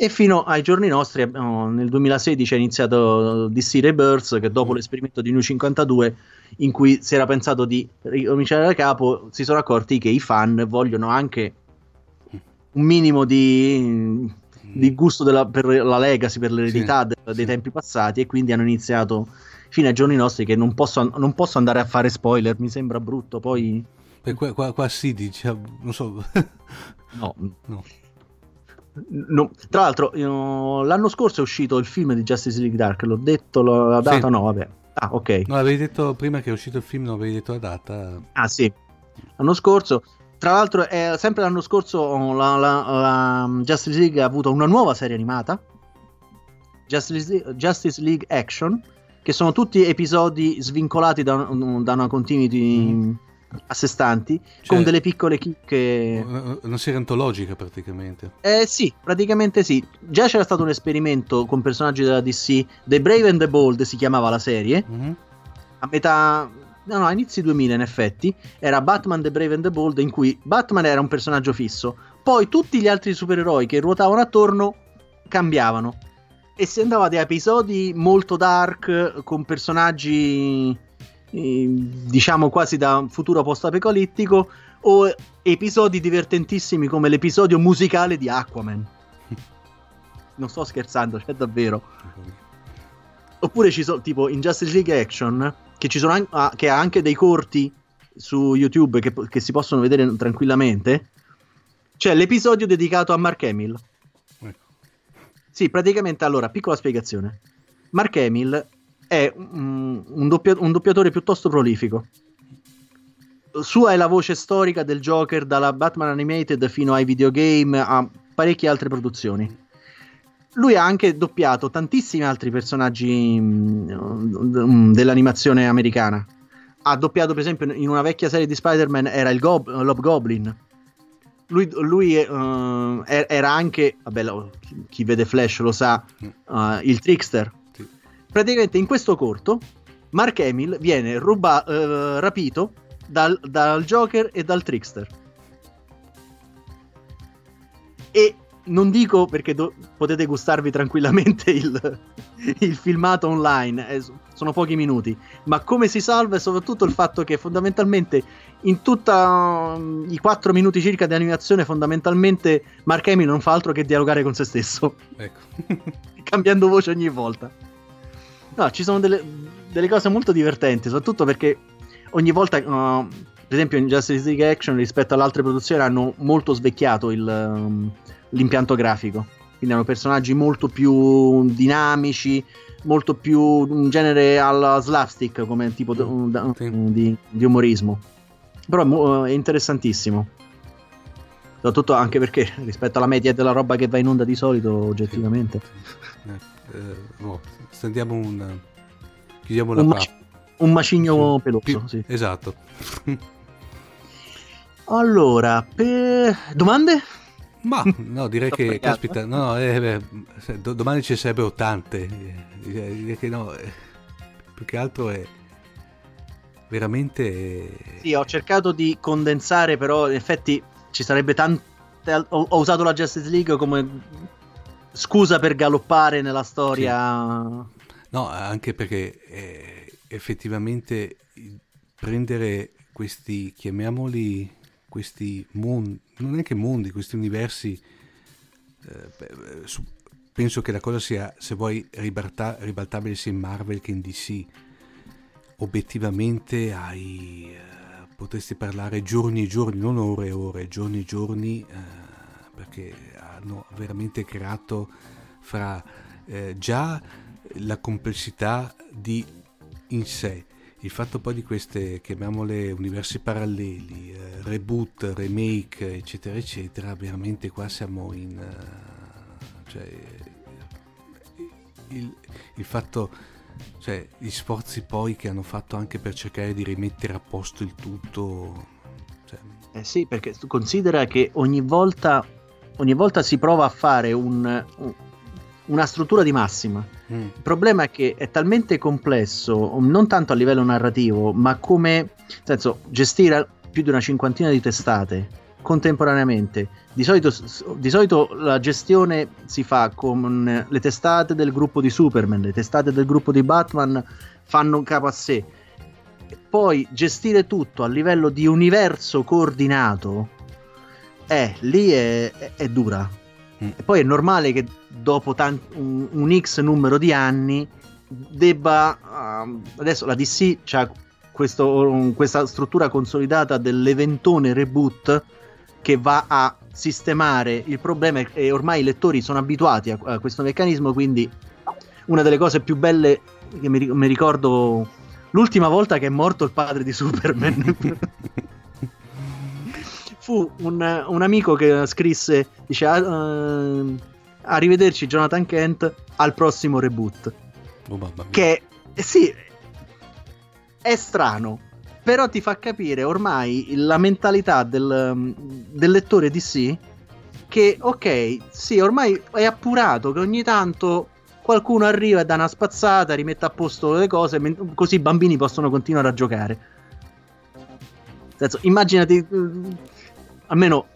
E fino ai giorni nostri, abbiamo- nel 2016 è iniziato DC Rebirth, che dopo l'esperimento di New 52, in cui si era pensato di ricominciare da capo, si sono accorti che i fan vogliono anche un minimo di, di gusto della- per la legacy, per l'eredità Sì, de- dei sì. tempi passati, e quindi hanno iniziato fino ai giorni nostri che non posso, non posso andare a fare spoiler, mi sembra brutto, poi... Qua, qua, qua sì, diciamo, non so. No, no. No, tra l'altro, io- l'anno scorso è uscito il film di Justice League Dark. L'ho detto la, la data? Sì. No, vabbè. Ah, ok. No, avevi detto prima che è uscito il film, non avevi detto la data. Ah, sì. L'anno scorso, tra l'altro, è sempre l'anno scorso la, la- la Justice League ha avuto una nuova serie animata. Justice League, Justice League Action, che sono tutti episodi svincolati da, da una continuity a sé stanti, con Cioè- delle piccole chicche. Una una serie antologica praticamente. Eh sì, praticamente sì. Già c'era stato un esperimento con personaggi della DC, The Brave and the Bold si chiamava la serie, Mhm. a metà... No, no, a inizi 2000 in effetti, era Batman The Brave and the Bold in cui Batman era un personaggio fisso, poi tutti gli altri supereroi che ruotavano attorno cambiavano e si andava da episodi molto dark con personaggi eh, diciamo quasi da un futuro post-apocalittico o episodi divertentissimi come l'episodio musicale di Aquaman. *laughs* Non sto scherzando, c'è davvero. Oppure ci sono tipo in Justice League Action che ci sono an- ah, che ha anche dei corti su YouTube che, che si possono vedere tranquillamente. C'è l'episodio dedicato a Mark Hamill. Ecco. Sì, praticamente allora, piccola spiegazione. Mark Hamill è un, un doppia- un doppiatore piuttosto prolifico. Sua è la voce storica del Joker dalla Batman Animated fino ai videogame a parecchie altre produzioni. Lui ha anche doppiato tantissimi altri personaggi mm, dell'animazione americana. Ha doppiato, per esempio, in una vecchia serie di Spider-Man era il Gob- Goblin. Lui, lui, er- era anche, vabbè, chi- vede Flash lo sa, eh, il Trickster. Praticamente in questo corto, Mark Hamill viene ruba- eh, rapito dal, dal Joker e dal Trickster. E non dico perché do- potete gustarvi tranquillamente il, il filmato online, eh, sono pochi minuti, ma come si salva e soprattutto il fatto che fondamentalmente in tutti i 4 minuti circa di animazione fondamentalmente Mark Hamill non fa altro che dialogare con se stesso, Ecco. *laughs* cambiando voce ogni volta. No, ci sono delle, delle cose molto divertenti, soprattutto perché ogni volta, uh, per esempio in Justice League Action rispetto alle altre produzioni hanno molto svecchiato il, um, l'impianto grafico, quindi hanno personaggi molto più dinamici, molto più un genere alla slapstick come tipo d- un- da- Sì. di, di umorismo. Però è, mo- è interessantissimo. Soprattutto anche perché rispetto alla media della roba che va in onda di solito, oggettivamente. Eh, eh, boh, stendiamo un... Chiudiamo la Un, maci- un macigno Sì. peloso, Pi- sì. Esatto. Allora, per... domande? Ma no, direi che, caspita, no, eh, beh, do- domani ci sarebbero tante. eh, Direi, direi che no, eh, più che altro è veramente... eh, Sì, ho cercato di condensare, però in effetti ci sarebbe tante. Ho, ho usato la Justice League come scusa per galoppare nella storia. No, anche perché eh, effettivamente prendere questi, chiamiamoli, questi mondi, non è che mondi, questi universi, eh, su- penso che la cosa sia, se vuoi, ribalta- ribaltabile sia in Marvel che in DC. Obiettivamente hai, eh, potresti parlare giorni e giorni, non ore e ore, giorni e giorni, eh, perché hanno veramente creato fra eh, già la complessità di in sé, il fatto poi di queste, chiamiamole universi paralleli, eh, reboot, remake, eccetera, eccetera, veramente qua siamo in... eh, cioè, il, il fatto, cioè, gli sforzi poi che hanno fatto anche per cercare di rimettere a posto il tutto, cioè, Eh sì, perché considera che ogni volta, ogni volta si prova a fare un- un- una struttura di massima. mm, Il problema è che è talmente complesso, non tanto a livello narrativo, ma come senso, gestire più di una cinquantina di testate contemporaneamente. Di solito, di solito, la gestione si fa con le testate del gruppo di Superman, le testate del gruppo di Batman fanno capo a sé. Poi gestire tutto a livello di universo coordinato, eh, lì è, è, è dura. Mm. E poi è normale che dopo tant- un, un, X numero di anni debba... Uh, adesso la DC ha questo, questa struttura consolidata dell'eventone reboot che va a sistemare il problema e ormai i lettori sono abituati a, a questo meccanismo, quindi una delle cose più belle che mi, mi ricordo l'ultima volta che è morto il padre di Superman. *laughs* fu un, un, amico che scrisse, dice, uh, arrivederci Jonathan Kent al prossimo reboot. Oh, che eh, sì, è strano, però ti fa capire ormai la mentalità del, del lettore DC che ok, sì, ormai è appurato che ogni tanto qualcuno arriva e dà una spazzata, rimette a posto le cose, così i bambini possono continuare a giocare. Senso, immaginati, mm, almeno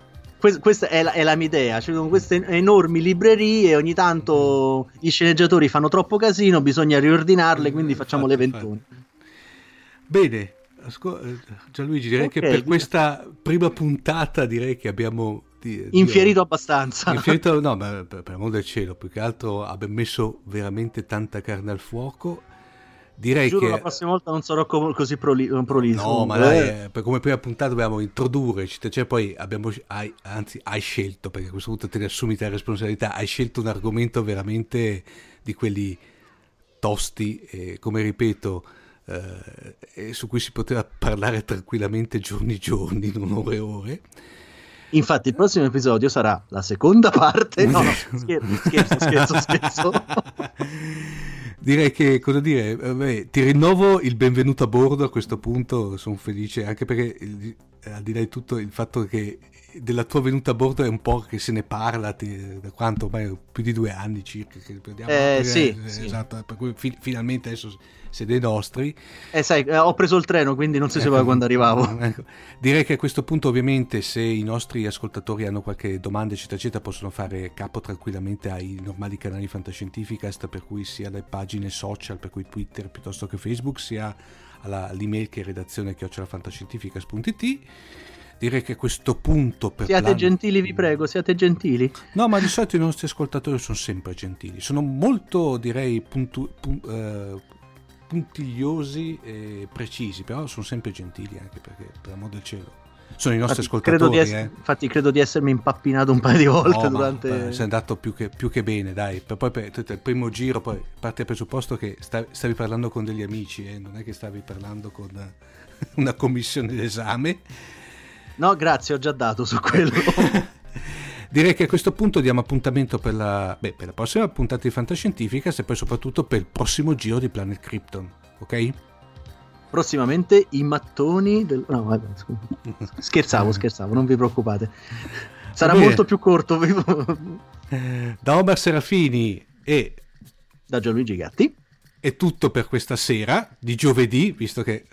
questa è la, è la, mia idea. Cioè, con queste enormi librerie, ogni tanto gli sceneggiatori fanno troppo casino, bisogna riordinarle, quindi facciamo le ventone. Bene, Ascol- Gianluigi, direi okay, che per questa prima puntata direi che abbiamo di, infierito io, abbastanza. Infierito, *laughs* no, ma per, per amor del cielo, più che altro abbiamo messo veramente tanta carne al fuoco. Direi Giuro, che la prossima volta non sarò co- così proli- prolisso. No, ma dai, eh. per come prima puntata dobbiamo introdurre, cioè poi abbiamo, hai, anzi hai scelto, perché a questo punto te ne assumi la responsabilità, hai scelto un argomento veramente di quelli tosti, e come ripeto, eh, su cui si poteva parlare tranquillamente giorni e giorni, non ore e ore. Infatti, il prossimo episodio sarà la seconda parte. No, no, *laughs* scherzo, scherzo, scherzo, scherzo. *laughs* Direi che, cosa dire, beh, ti rinnovo il benvenuto a bordo a questo punto, sono felice anche perché al di là di tutto il fatto che della tua venuta a bordo è un po' che se ne parla ti, da quanto ormai più di due anni circa che perdiamo eh, sì, eh, sì. esatto per cui fi- finalmente adesso sei dei nostri. Eh sai eh, ho preso il treno quindi non si ecco, sapeva quando arrivavo. *laughs* Ecco. direi che a questo punto ovviamente se i nostri ascoltatori hanno qualche domanda eccetera eccetera possono fare capo tranquillamente ai normali canali Fantascientificast per cui sia le pagine social per cui Twitter piuttosto che Facebook sia all'email che è redazione chiocciolafantascientificas.it direi che a questo punto per siate plan... gentili vi prego siate gentili. No ma di solito i nostri ascoltatori sono sempre gentili. Sono molto direi puntu... Pun... Uh, puntigliosi e precisi però sono sempre gentili anche perché per amor del cielo sono i nostri infatti, ascoltatori credo eh. infatti credo di essermi impappinato un paio di volte no, durante ma, sei andato più che, più che, bene dai per poi per, il primo giro poi parte il presupposto che stavi, stavi parlando con degli amici eh? non è che stavi parlando con *laughs* una commissione d'esame No, grazie, ho già dato su quello. *laughs* Direi che a questo punto diamo appuntamento per la, beh, per la prossima puntata di Fantascientificas e poi soprattutto per il prossimo giro di Planet Krypton, ok? Prossimamente i mattoni del... No, vabbè, *laughs* scherzavo, scherzavo, non vi preoccupate. Sarà molto più corto. *laughs* da Omar Serafini e da Gianluigi Gatti. È tutto per questa sera di giovedì, visto che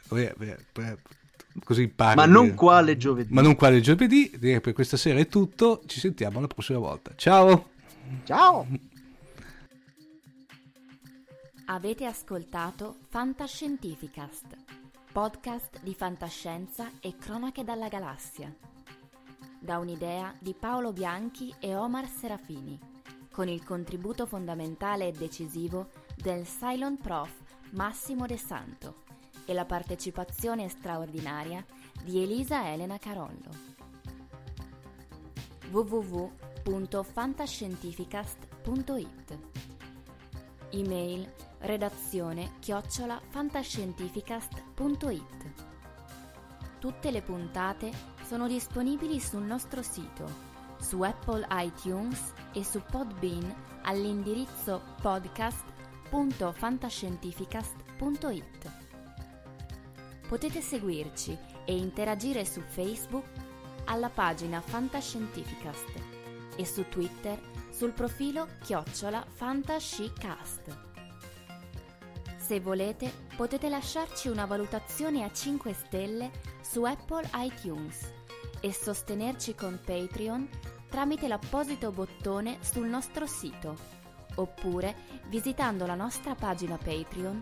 così impari. Ma non quale giovedì. Ma non quale giovedì. Direi per questa sera è tutto. Ci sentiamo la prossima volta. Ciao. Ciao. Avete ascoltato Fantascientificast, podcast di fantascienza e cronache dalla galassia. Da un'idea di Paolo Bianchi e Omar Serafini, con il contributo fondamentale e decisivo del Cylon Prof Massimo De Santo e la partecipazione straordinaria di Elisa Elena Carollo. www.fantascientificast.it Email redazione chiocciola fantascientificast.it Tutte le puntate sono disponibili sul nostro sito, su Apple iTunes e su Podbean all'indirizzo podcast.fantascientificast.it. Potete seguirci e interagire su Facebook alla pagina Fantascientificast e su Twitter sul profilo chiocciola Fantascicast. Se volete potete lasciarci una valutazione a 5 stelle su Apple iTunes e sostenerci con Patreon tramite l'apposito bottone sul nostro sito oppure visitando la nostra pagina Patreon